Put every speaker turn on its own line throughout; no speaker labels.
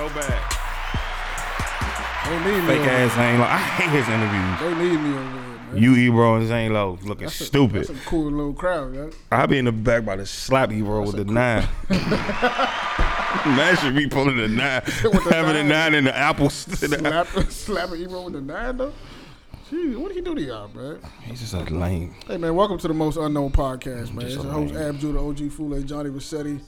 so bad.
They need me.
Fake
over
ass Zane Lowe. I hate his interviews.
They need me over there, man.
You Ebro and Zane Lowe looking
That's a-
stupid.
That's a cool little crowd, man.
I'll be in the back by the slap Ebro with the nine. Man should be pulling the nine,
With the
having a
nine.
nine in the apples.
Slap, slapping Ebro with the nine though. Jeez, what did he do to y'all, man?
He's just a lame.
Hey man, welcome to the most unknown podcast, man.
Just
It's
a
your host
lame.
Ab Judah, OG Fule, Johnny Rossetti.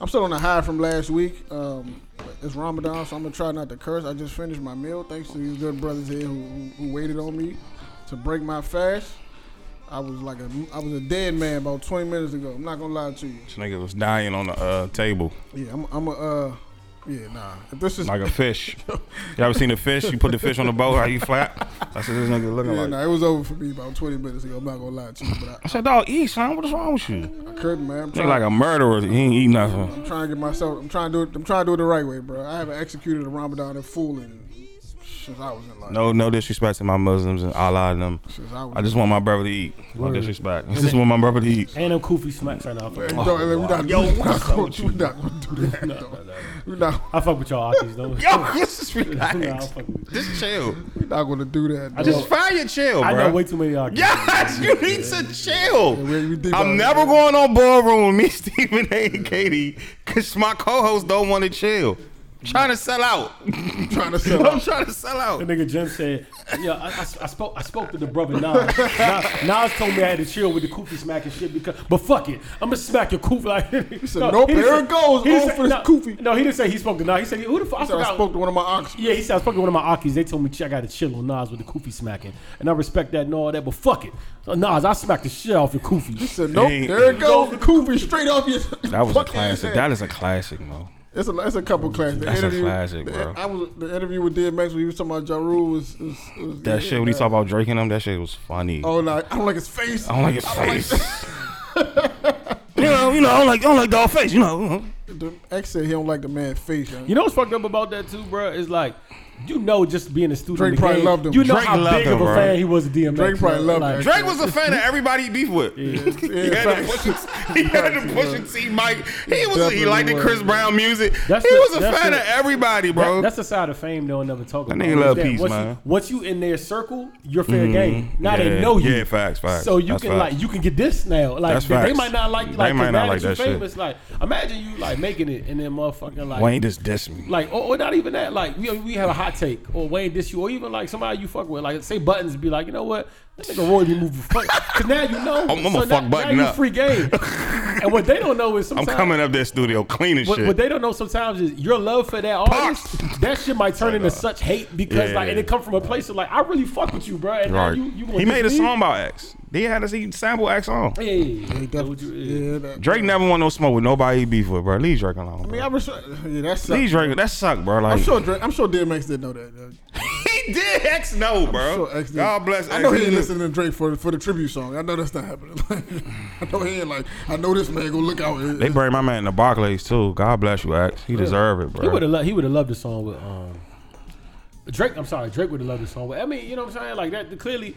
I'm still on the high from last week. Um, it's Ramadan, so I'm gonna try not to curse. I just finished my meal, thanks to these good brothers here who, who, who waited on me to break my fast. I was like a, I was a dead man about 20 minutes ago. I'm not gonna lie to you.
This nigga was dying on the uh, table
Yeah, I'm, I'm a, uh, yeah, nah. If this is,
like a fish. You ever seen a fish? You put the fish on the boat, how you flap? That's what this nigga looking
yeah,
like.
nah, it was over for me about 20 minutes ago. I'm not gonna lie to you, but
I said, dog, eat, son. What is wrong with you?
I, I couldn't, man. I'm
Look like a murderer. He ain't eat nothing.
I'm trying to get myself. I'm trying to do it. I'm trying to do it the right way, bro. I haven't executed a Ramadan in full in since I was in like.
No, no disrespect to my Muslims and Allah and them.
Since I was.
I just want my brother to eat. No disrespect. I just want my brother to eat.
And them Kufi smacks right now. I fuck,
Hey, don't- we not,
Yo,
we not gonna, we not gonna do that.
no,
though.
no, no.
We not,
I fuck with y'all Akis though.
Yo, just
Nah, I
relax.
fuck with.
Just chill.
we not gonna do that.
I.
Just find your chill,
I
bro.
know way too many Akis.
Yes, you need to chill.
we- we deep
I'm never going on ballroom with me, Stephen A. and Katie, because my co-hosts don't want to chill. Trying to sell out.
trying to sell out.
I'm
out.
trying to sell out.
The nigga Jim said, "Yeah, I, I, I spoke. I spoke to the brother Nas. Nas. Nas told me I had to chill with the Kufi smacking shit because, but fuck it, I'm gonna smack your Kufi like." He
said, "Nope, here it goes,
He didn't
all
say-
for this
no,
Kufi.
No, he didn't say he spoke to Nas. He said, "Who the fuck?" I
So I spoke to one of my ox.
Yeah, he said I spoke to one of my Akis. They told me I got to chill on Nas with the Kufi smacking, and I respect that and all that. But fuck it, so, Nas, I smacked the shit off your
He
Kufi.
said, "Nope,
Dang.
there it goes, the Kufi straight off your."
That was a classic.
head.
That is a classic, Mo.
It's a, it's a couple classics. The
That's a
interview,
classic,
the-
bro.
I was the interview with DMX when he was talking about Ja Rule was, was, was
That shit when he talk about Drake and them, that shit was funny.
Oh no, I don't like his face.
I don't like his face. you know, you know, I don't like, I don't like dog face. You know,
The X said he don't like the man's face. Yo.
You know what's fucked up about that too, bro? Is like, you know, just being a student.
Drake probably
game,
loved him.
You know
Drake
how
loved
big
him,
of a
bro.
fan he was of DMX.
Drake probably
bro.
loved
like,
that.
Drake was a fan of everybody he beef with.
Yeah,
He had to
facts.
push. He had to push and see Mike. He was. He
Definitely
liked the
was.
Chris Brown music.
That's
he
the-
was a fan
the-
of everybody, bro.
That- that's the side of fame they'll never talk
That
about.
nigga love peace,
once
man.
You, once you in their circle, you're fair mm-hmm. game. Now
yeah,
they know you.
yeah, facts, facts.
So you
That's
can
facts.
like you can get this now. Like they, they might not like
They
like
might not like
that you
shit.
famous. Like imagine you like making it and then motherfucking like
Wayne just dissed me.
like or, or not even that. Like we we have a hot take or Wayne diss you or even like somebody you fuck with. Like say buttons be like you know what. That nigga Roy be moving funny. Cause now you know.
I'm- I'ma
so
fuck
now,
Button
now you
up.
free game. and what they don't know is
I'm coming up that studio cleaning
what,
shit.
what they don't know sometimes is your love for that artist. that shit might turn into such hate because
Yeah,
like, and it come from a place of like, I really fuck with you, bro. And now
right.
you, you gonna
he made a
diss me?
song about X. He had us he sample X on.
Yeah, yeah, yeah.
He
That what you- yeah.
Yeah, that,
Drake never want no smoke with nobody he beef with, bro. Leave Drake alone.
I mean,
Bro.
I respect. Yeah, that's.
Leave Drake. That suck, bro. Like
I'm sure. Drake, I'm sure DMX didn't know that. Yo.
he did X no, bro.
Sure X did.
God bless.
I
X.
know he
He
ain't listening to Drake for for the tribute song. I know that's not happening. I know he ain't like. I know this man gonna look out.
They buried my man in the Barclays too. God bless you, X. He deserve it, bro.
He would have. Lo- he would have loved the song with um, Drake. I'm sorry, Drake would have loved the song. But I mean, you know what I'm saying? Like that. Clearly,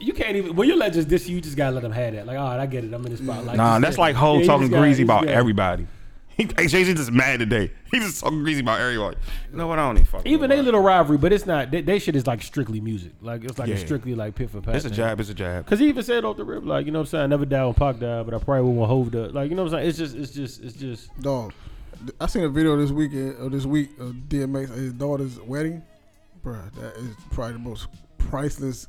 you can't even when your legends diss you, you just gotta let them have that. Like, all right, I get it. I'm in this spot. Like,
Nah,
just-
that's like Ho
yeah,
talking greasy about
gotta-
everybody. He, hey, Jay Z just mad today. He just talking greasy about everybody. You know what? I don't even fuck.
Even
they
they little rivalry, but it's not. They, they shit is like strictly music. Like it's like
Yeah.
a strictly like pit for pat.
It's a jab. It's a jab.
Cause he even said off the rip, like you know what I'm saying. I never died when Pac died, but I probably wouldn't want Hove to. Like you know what I'm saying. It's just, it's just, it's just.
Dog, I seen a video this weekend uh, or this week uh, of DMX at his daughter's wedding. Bruh, that is probably the most priceless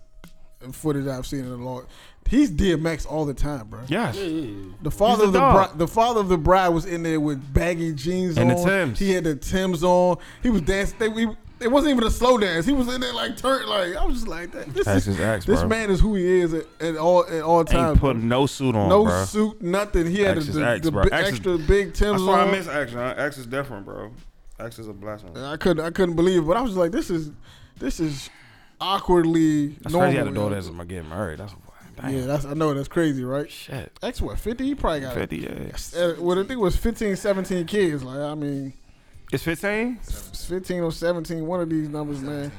footage I've seen in a long. He's DMX all the time, bro.
Yes.
The father
He's
of the
a dog.
bride, the father of the bride was in there with baggy jeans
And the
on.
Timbs.
He had the Tims on. He was dancing. They, we, it wasn't even a slow dance. He was in there like turn. Like I was just like that. This,
That's
is,
his ex,
this
bro.
man is who he is at, at all at all times.
Ain't put no suit on,
no
bro.
suit, nothing. He had
X
the,
is
the,
X,
the
bro.
bi-
X is-
extra big Tims
That's why
on.
I miss action. Huh? X is different, bro. X is a blessing.
I couldn't I couldn't believe it, but I was like, this is this is awkwardly
That's
normal.
crazy. He had a
yo.
daughter that's getting married. That's damn.
Yeah, that's I know that's crazy, right?
shit.
X what fifty? He probably got
50, yeah.
Uh, well, I think was 15, 17 kids. Like I mean,
It's 15?
it's fifteen or seventeen. One of these numbers, man.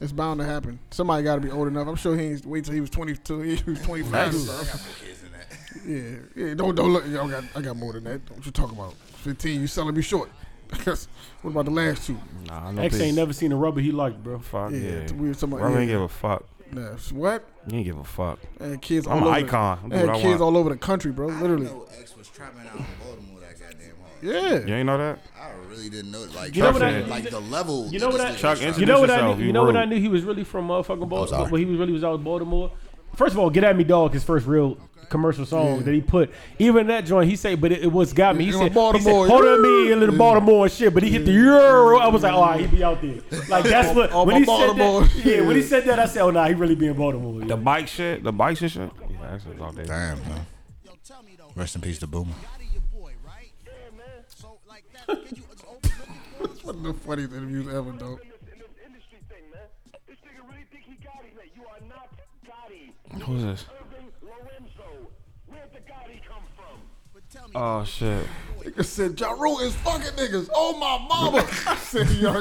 It's bound to happen. Somebody got to be old enough. I'm sure he ain't wait till he was 22. He was 25.
That's-
Yeah, yeah. Don't don't look. Yo, I got I got more than that. Don't you talking about? 15. You selling me short. what about the last two?
Nah, no
X
peace.
ain't never seen a rubber he liked, bro.
Fuck
Yeah,
yeah.
we were talking about-
Bro,
yeah.
ain't give a fuck.
Nah, what?
You ain't give a fuck.
They had kids
I'm
all
an
over.
icon.
The,
I
they
do
had kids
want.
all over the country, bro.
I
Literally.
didn't know X was trapping out in Baltimore that goddamn hard.
Yeah.
You ain't know that?
I really didn't know like
You know
what I-
like the level.
You know what I-
Chuck,
was trying-
You know what I knew?
you
You know what. I knew? He was really from motherfucking Baltimore.
sorry.
But he was really was out of Baltimore. First of all, "Get at Me, Dog" his first real commercial song
Yeah.
that he put. Even that joint, he said, but it, it was got me. He said,
Baltimore,
he said, "Hold on me, a little
yeah.
Baltimore and shit." But he hit the euro. I was like, "Oh, all right, he be out there." Like that's what
On
when
my
he said that. Yeah, when he said that, I said, "Oh, nah, he really be in Baltimore."
The bike shit, the bikes and shit. Yeah, that's just out there.
Damn, man. Rest in peace to Boomer.
One of the funniest interviews ever, though.
Who's this? Oh shit.
Nigga said, Ja Rule is fucking niggas. Oh my mama. I said, yo,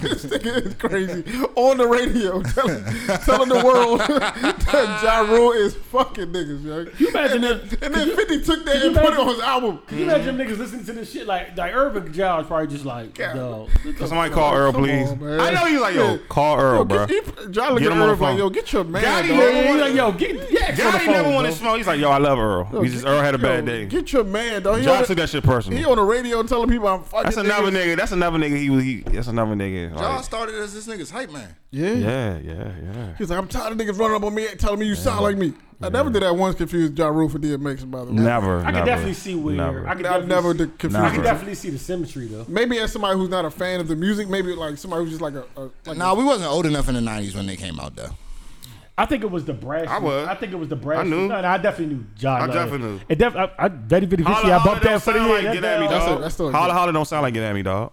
this nigga is crazy. On the radio, telling, telling the world that Ja Rule is fucking niggas, yo.
You imagine
and,
that-
and then 50 took that
you
and put it on his album.
Can you imagine them niggas listening to this shit like like Urban is probably just like, yo,
Can somebody call Earl,
Come
please?
on, man.
I know you like yo.
Yeah.
Call Earl,
Yo,
bro.
get, he, John look at
him on the
Earl like,
phone.
yo, get your man,
Gotti
dog.
never
yeah,
wanted-
like, yo, get get X on the phone,
never wanted to smoke. He's like, yo, I love Earl.
Yo,
He just
get-
Earl had a
yo,
bad day.
Get your man, dog. He,
John took that shit personal.
he on the radio telling people I'm fucking
That's another
niggas.
nigga. That's another nigga. He was. He. That's another nigga.
John
Like,
started as this nigga's hype man.
Yeah.
yeah, yeah, yeah.
He's like, I'm tired of niggas running up on me telling me you sound like me. I never did that once confuse Ja Rule for DMX, by the way.
Never.
I can
never,
definitely see where
Never.
I can
I
definitely
never
see-
did confuse
I can definitely see the symmetry though.
Maybe as somebody who's not a fan of the music, maybe like somebody who's just like a, a like
Nah, we wasn't old enough in the '90s when they came out though.
I think it was the brass.
I was.
I think it was the brass.
I knew.
No, no, I definitely knew John.
I
Love.
definitely knew.
It def- I, I very very
Holla,
I
holla
bumped
don't
that for the
sound
year.
like
That-
get at me,
that-
That's
dog.
a- that's still-
Holla, holla don't sound like get at me, dog.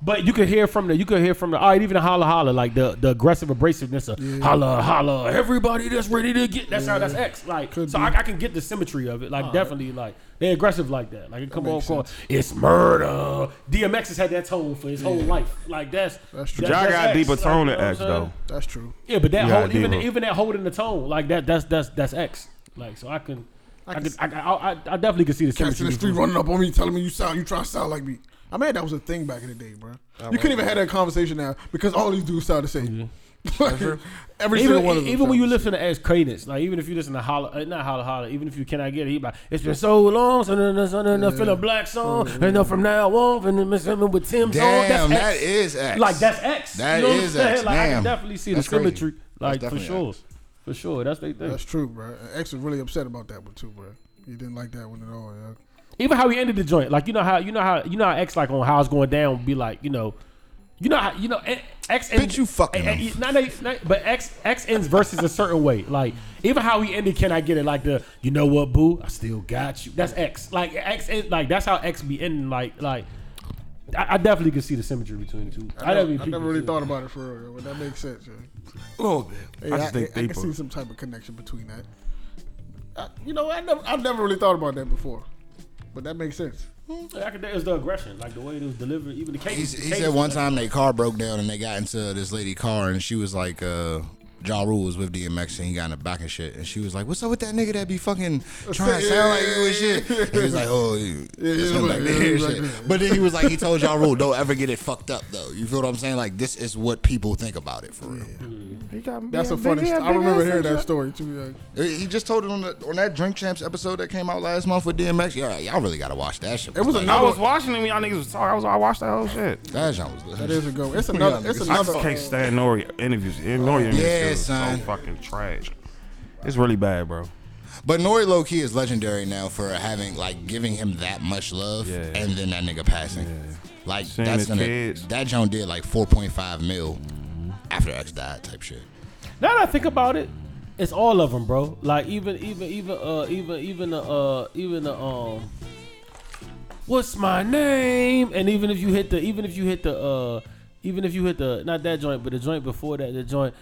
But you could hear from the you could hear from the all right, even the holla holla like the the aggressive abrasiveness of holla holla everybody that's ready to get that's how that's X like
Could
so. I, I can get the symmetry of it like definitely like they aggressive like that like it come on
makes
across it's murder DMX has had that tone for his whole life like that's
That's true.
that-
Y'all
that's
got
X,
deeper
like,
tone
you
than
know
X
what I'm saying?
though.
That's true.
Yeah, but that
You
hold, even
deeper.
even that holding the tone like that that's that's that's X like so I can I can I, I, I, I definitely can see the
Cats in
symmetry
the street
between-
running up on me telling me you sound, you trying to sound like me. I mean, that was a thing back in the day, bro. you couldn't even have that conversation now because all these dudes sound the same. Every single
even,
one of them.
even when
sound
you
the
listen to X Cadence, like even if you listen to holla, uh, not holla holla, even if you cannot get it, he like it's been so long, so then so then I feel a black song, and then from now on, and then something with Tim's on.
Damn,
That's
that
X.
is X.
like that's X.
That
you know what I'm
is
saying?
X.
Like I
Damn.
can definitely see
That's
the
crazy.
symmetry, like for
definitely
sure,
X.
for sure. That's they thing.
That's true, bro. X was really upset about that one too, bro. He didn't like that one at all. Yeah.
Even how he ended the joint, like you know how you know how you know how X like on how it's going down, be like you know. You know how you know X ends,
Bitch, you fucking
eh, eh, not, not, not- but X X ends versus a certain way. Like even how he ended, can I get it? Like the you know what, boo, I still got you. That's X. Like X, end, like that's how X be ending. Like like I, I definitely can see the symmetry between the two.
I,
definitely
never, I never really
two.
thought about it for real, but that makes sense. Yeah.
A little bit.
Hey,
I
I,
just think
I, I can see some type of connection between that. I, you know, I never, I've never really thought about that before, but that makes sense.
Yeah, I could, it's the aggression, like the way it was delivered, even the case.
He, he said one time their car broke down and they got into this lady car and she was like, uh, Ja Rule was with DMX and he got in the back and shit. And she was like, What's up with that nigga that be fucking trying to sound like you and shit? And he was like, Oh, you. it's him back there and shit. But then he was like, He told Ja Rule, Don't ever get it fucked up though. You feel what I'm saying? Like, this is what people think about it for real.
That's a funny. St- I remember hearing that story too. Yeah.
He just told it on the on that Drink Champs episode that came out last month with DMX. Yeah, y'all really gotta watch that shit.
It was
like,
another-
I was watching them. Y'all niggas was talking. I was. I watched that whole shit.
that joint was good.
That is a go. It's another. It's
niggas.
I
another.
just can't stand Nori interviews. Nori interviews
Yeah,
is so
son.
fucking trash. It's really bad, bro.
But Nori low key is legendary now for having like giving him that much love
Yeah.
and then that nigga passing. Like
Seeing
that's
his
gonna
kids.
that joint did like four point five mil after X died type shit.
Now that I think about it, it's all of them, bro. Like even even even uh even even the uh even the um what's my name? And even if you hit the even if you hit the uh even if you hit the not that joint, but the joint before that, the joint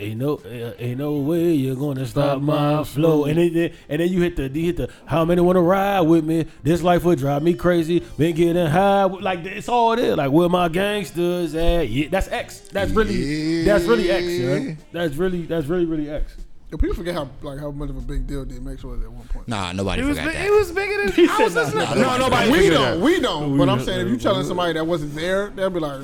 Ain't no, uh, ain't no way you're gonna stop my flow. And then, and then you hit the, you hit the. How many wanna ride with me? This life would drive me crazy. Been getting high, like it's all there. Like where my gangsters at? Yeah, that's X. That's really, that's really X.
Yeah.
Yeah. That's really, that's really, really X.
Yo, people forget how like how much of a big deal DMX was at one point.
Nah, nobody
it was,
forgot
big,
that.
he was bigger than
He
I
said
was
no.
listening.
No,
No, nobody
we don't,
that.
we don't. But I'm saying if you telling somebody that wasn't there, they'll be like,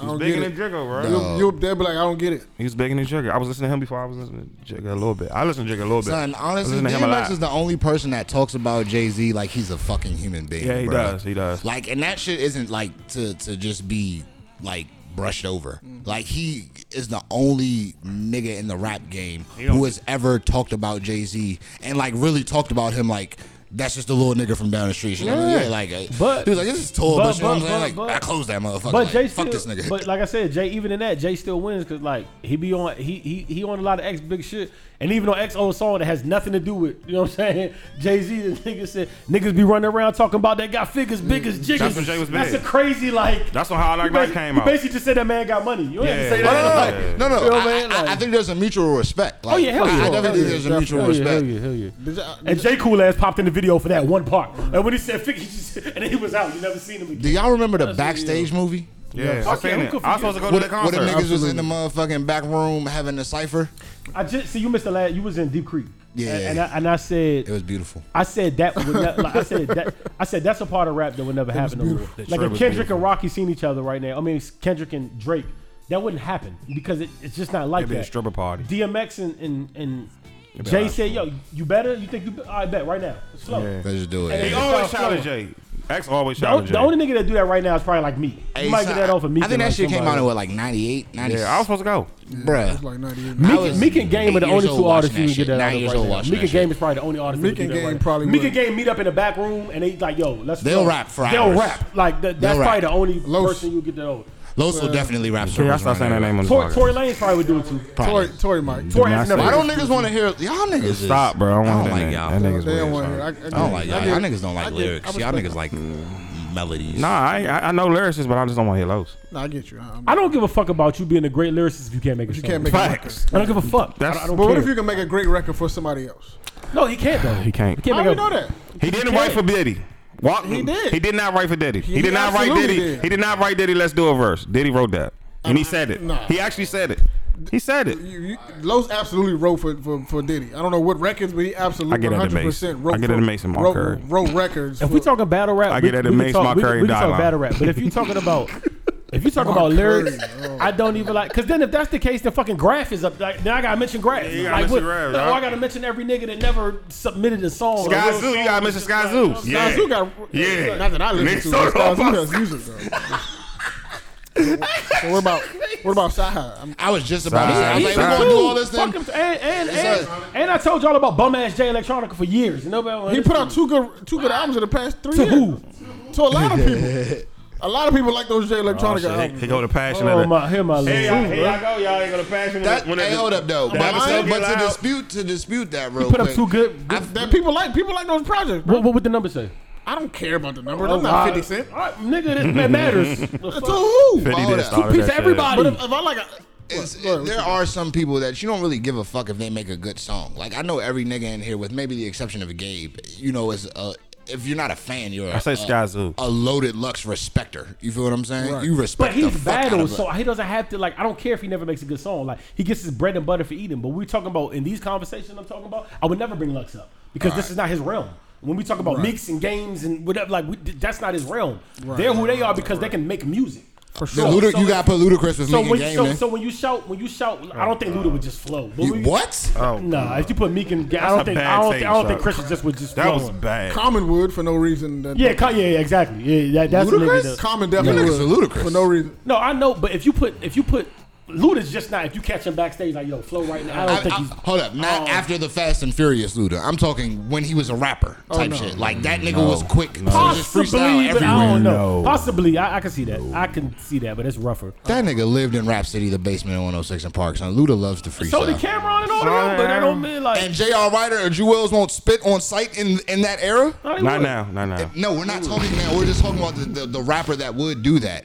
I don't
Bigger
get
than
it.
Jigga, bro.
You'll, you'll, they'll be like, I don't get it.
He was bigger than Jigga. I was listening to him before I was listening to Jigga a little bit. I listened to Jigga a little bit.
Son,
I
honestly,
listen to him a lot.
DMX is the only person that talks about Jay Z like he's a fucking human being.
Yeah, he
bruh.
does. He does.
Like, and that shit isn't like to to just be like brushed over. Mm-hmm. Like he is the only nigga in the rap game who has ever talked about Jay Z and like really talked about him like. That's just a little nigga from down the street. You know?
Yeah.
yeah. like uh,
But-
he was like, "This is tall,
but-
but, you know what I'm
but-
saying? Like,
but-
I close that motherfucker.
But
like,
Jay
fuck
still,
this nigga.
But like I said, Jay even in that, Jay still wins because like he be on he he he on a lot of X big shit, and even on X old song that has nothing to do with you know what I'm saying. Jay Z, the nigga said niggas be running around talking about that got figures mm. big as jiggers.
That's when Jay was
That's
big.
a crazy like.
That's when How I Like
you
Life
basi-
came
you
out.
basically just said that man got money. You don't have to
Yeah.
say
No, no,
that.
no,
Yeah.
no, no.
You know I
I,
mean?
I, I think there's a mutual respect. Like,
Oh yeah, hell
I,
yeah.
I definitely
Hell
think
yeah,
there's a mutual
hell yeah,
respect.
Hell yeah, hell yeah. And Jay Cool ass popped in the video for that one part, and when he said figure, he just, and then he was out. You never seen him again.
Do y'all remember the
That's
backstage movie?
Yeah, I
Fuck yeah,
seen
we
it. I was supposed to go to the
the, where the niggas was in the motherfucking back room having a cipher?
I just see you missed the last. You was in Deep Creek.
Yeah.
and, and, I, and I said
It was beautiful.
I said that would ne- like I said that I said that's a part of rap that would never happen. No more. Like if Kendrick
beautiful.
and Rocky seen each other right now, I mean Kendrick and Drake, that wouldn't happen because it, it's just not like
It'd be a
that.
stripper party.
DMX and and, and Jay said, "Yo, you better? You think you? Be- I bet right now. Slow."
Yeah.
Let's just do
And
He
it.
it-
always
It's
challenge. Jay. X always
The, o-
challenge
the
Jay.
only nigga that do that right now is probably like me. You
Hey,
might
son,
get that off of me.
I think that shit came out in what, like 98, 96?
Yeah, I was supposed to go.
Bruh.
It's like 98.
Meek,
I was
Meek and Game are the
eight
only
old
two artists you
watching
can get
that
that
shit.
out
Nine
of
years
right
old
now.
watching
Meek
that
and Game is probably the only artist.
Meek
that can
and
do that
Game
right.
probably
Meek
will.
and Game meet up in the back room and they like, yo, let's
They'll
flow.
rap for
They'll
hours.
rap like that, that's
They'll
probably
rap.
the only
Los-
person you get to know.
Los will definitely rap
Yeah, I
circles
start saying that name on the
Tory. Tory Lanez probably would do it too.
Probably.
Tory, Tory Mike.
Tory
not
has never.
Why don't niggas want to hear y'all niggas? is-
Stop, bro. I don't,
I don't like
nigga.
y'all.
That nigga's weird.
don't want to
son.
hear. I, I,
I don't like y'all. Y'all niggas don't like lyrics. Y'all niggas like melodies.
Nah, I, I I know lyricists, but I just don't want to hear Los.
Nah, I get you. I'm-
I don't give a fuck about you being a great lyricist if you can't make a
you
song.
can't make a record.
Facts.
I don't give a fuck. I,
That's-
I don't
But what if you can make a great record for somebody else?
no, he can't though.
He can't.
He can't
How
make
do
a,
you know that?
He didn't
can't.
write for Diddy. Walk,
He did.
He did not write for Diddy. He,
He
did not write Diddy.
did.
He did not write Diddy. Let's do a verse. Diddy wrote that, and he uh, said it.
Nah.
He actually said it. He said it.
You, you, Los absolutely wrote for, for, for Diddy. I don't know what records, but he absolutely
I get that to
100
Mace.
percent wrote.
I get
for,
that to Mason Mark
wrote,
Curry.
wrote records.
If
for,
we talking battle rap,
I get that to
we can talk,
Mark
we, can-
Curry
we can talk
dialogue.
battle rap. But if you're talking about, if you talk
Mark
about lyrics,
Curry, oh.
I don't even like. Because then if that's the case, then fucking Graph is up. Like, then I gotta mention Graph.
Yeah, you gotta
like,
mention
what,
Graph,
oh. I gotta mention every nigga that never submitted a song. a
Sky
real
Zoo, you gotta mention Skyzoo.
Sky Zoo got
Yeah.
Not that I listen
Niggas
to.
talk
but Skyzoo
about-
has music though. so what about what about Saha? I'm,
was just about to say. I was like, we
He-
gonna do all this
Fuck
then.
him, and, and, and, and I told y'all about bum ass Jay Electronica for years. And nobody
he put out two good two good albums in the past three
To
years.
who?
To a lot of people. A lot of people like those Jay Electronica oh,
He,
albums.
he go to passion.
Oh my, here my
Hey, y'all, here y'all go. Y'all ain't gonna passion.
That,
when
hey,
it-
hold up though. But,
episode
but to dispute to dispute that real
Put up
quick.
two good.
I-
that people like people like those projects. Bro.
What, what would the number say?
I don't care about the number.
Oh,
That's not
all
fifty
right.
cent.
All right, nigga, that, that matters. The
To who?
50
Hold
did
up.
start
Piece
that
of
shit.
everybody.
But if, if I like a
It's,
Go ahead,
there are some people that you don't really give a fuck if they make a good song. Like I know every nigga in here, with maybe the exception of Gabe, you know, is a, if you're not a fan, you're
I say
a,
Skyzoo.
a loaded Lux respecter. You feel what I'm saying?
Right.
You
But he's
the fuck out
battled,
of
so he doesn't have to like. I don't care if he never makes a good song. Like he gets his bread and butter for eating. But we're talking about in these conversations I'm talking about. I would never bring Lux up because this is not his realm. When we talk about mix and games and whatever, like we, that's not his realm. They're who they are because they can make music.
For
The
sure.
Luda,
so
you got to put Ludacris with
So
Meek
when,
and Game
so,
in.
so when you shout, when you shout, I don't think oh, Luda would just flow. But
You-
when
what?
Oh,
Nah, if you put Meek and Ga- I don't think I don't,
take,
think, I don't think
son.
Christian just would just
That
flow.
was bad.
Common would for no reason. That
Yeah, co- yeah, yeah, exactly. Yeah, that, that's the nigga.
Ludacris?
that-
Common definitely
Yeah,
would
are ludicrous.
for no reason.
No, I know, but if you put if you put Luda's just not if you catch him backstage like yo flow right now. I don't
I-
think
I-
he's.
hold up, not um, after the Fast and Furious Luda. I'm talking when he was a rapper oh, type
no.
shit. Like that nigga was quick to just
Possibly,
freestyle
but I don't know.
No.
Possibly, I, I can see that. I can see that, but it's rougher.
That nigga lived in Rap City, the basement oh in 106 and Park. Son, Luda loves to freestyle.
So the Cam'ron and all that, but that don't mean like.
and J.R. Writer or Juelz won't spit on site in in that era.
Not
would.
now. Not now.
No, we're not talking now. We're just talking about the, the, the rapper that would do that.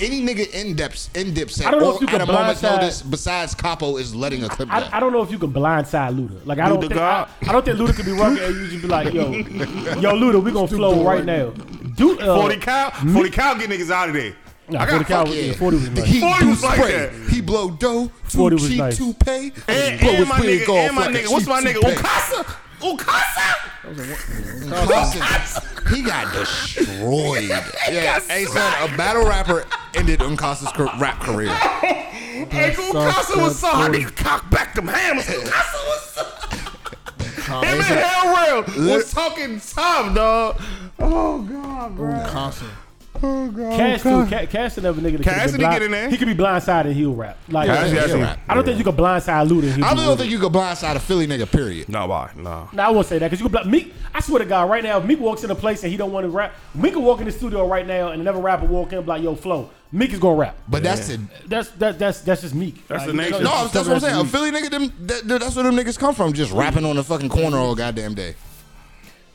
Any nigga in depth in dip set
I don't know if you can
a moment's notice besides Capo is letting a clip
I,
down.
I don't know if you can blindside Luda. Like I don't
Luda
think I,
God?
I don't think Luda could be working and you just be like, yo, yo, Luda, we gonna flow right now. Do uh,
40 Cal. 40 Cal get niggas out of there.
Nah,
I
40
got
cal
fuck
was,
yeah.
yeah, 40 was nice.
He
40 was like
spray.
that.
He blow dough.
40 was
Too cheap
nice.
to pay.
And,
Blow
and my nigga,
off
and my nigga, what's my
cheap
nigga?
toupee.
Ukasa, Ukasa.
Ukasa, he got destroyed. Yeah, hey son, a battle rapper ended Uncasa's cur- rap career.
Hey, Ukasa was so hot. He cock back them hammers. Ukasa was so. Him and Hell Rell was talking tough, dog. Oh God, bro.
Constant.
Cash too. Ca- Cash another nigga. that could've
Cassidy
been blind-
get in there.
He could be blindsided and he'll rap. Like
Cassidy,
Yeah,
I see.
rap.
I don't think you could blindside Luda. and he'll
I
be
don't
with
think you could blindside a Philly nigga. Period.
No, why? No.
No, I won't say that because you could. Bl- Meek, I swear to God, right now, if Meek walks in a place and he don't want to rap, Meek could walk in the studio right now and another rapper walk in and be like, "Yo, flow." Meek is gonna rap.
But that's the
That's that, that's that's just Meek.
That's
Like,
the
you
nature.
no,
that's
that's what I'm saying. A
Meek.
Philly nigga, them, that, that's where them niggas come from. Just rapping on the fucking corner all goddamn day.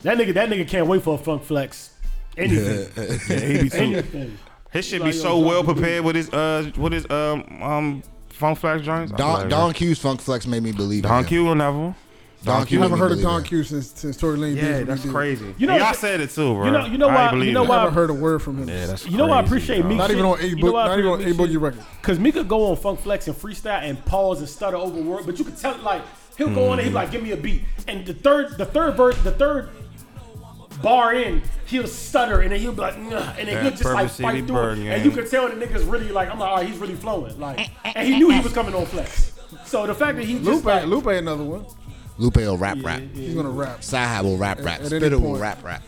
That nigga, that nigga can't wait for a funk flex. Anything,
Yeah, he be too.
anything.
His shit be
Like, yo,
so well prepared with his uh with his um um funk flex joints. I
Don,
like
Don
it.
Q's Funk Flex made me believe. in
Don
him.
Q will never.
Don Q
I
made
haven't
me
heard of
believe
Don
in him.
Q since since Tory Lane. did
Yeah,
what he
that's
did.
crazy.
You know-
y'all said it too, bro.
You know- you know
I
why-
ain't believe
you know
it.
why-
I haven't heard a word from him.
Yeah, that's
You know why I
crazy,
appreciate
dog.
Meek?
Not even on A
You
Boog-
know why I
not even on
appreciate
A
Meek
Boogie record.
Cause Meek could go on Funk Flex and freestyle and pause and stutter over word, but you could tell like he'll go on and he'll be like, "Give me a beat," and the third, the third verse, the third bar in, he'll stutter and then he'll be like, "Nah," and then
That
he'll just like
Purple
fight through
Bird
it,
game.
and you could tell the nigga's really like, I'm like, all right, he's really flowing, like, and he knew he was coming on Flex. So the fact that he just
Lupe,
like,
Lupe, another one.
Lupe will rap rap.
He's gonna rap.
Sahab will rap rap.
At- at any
Spitter will
point.
rap rap.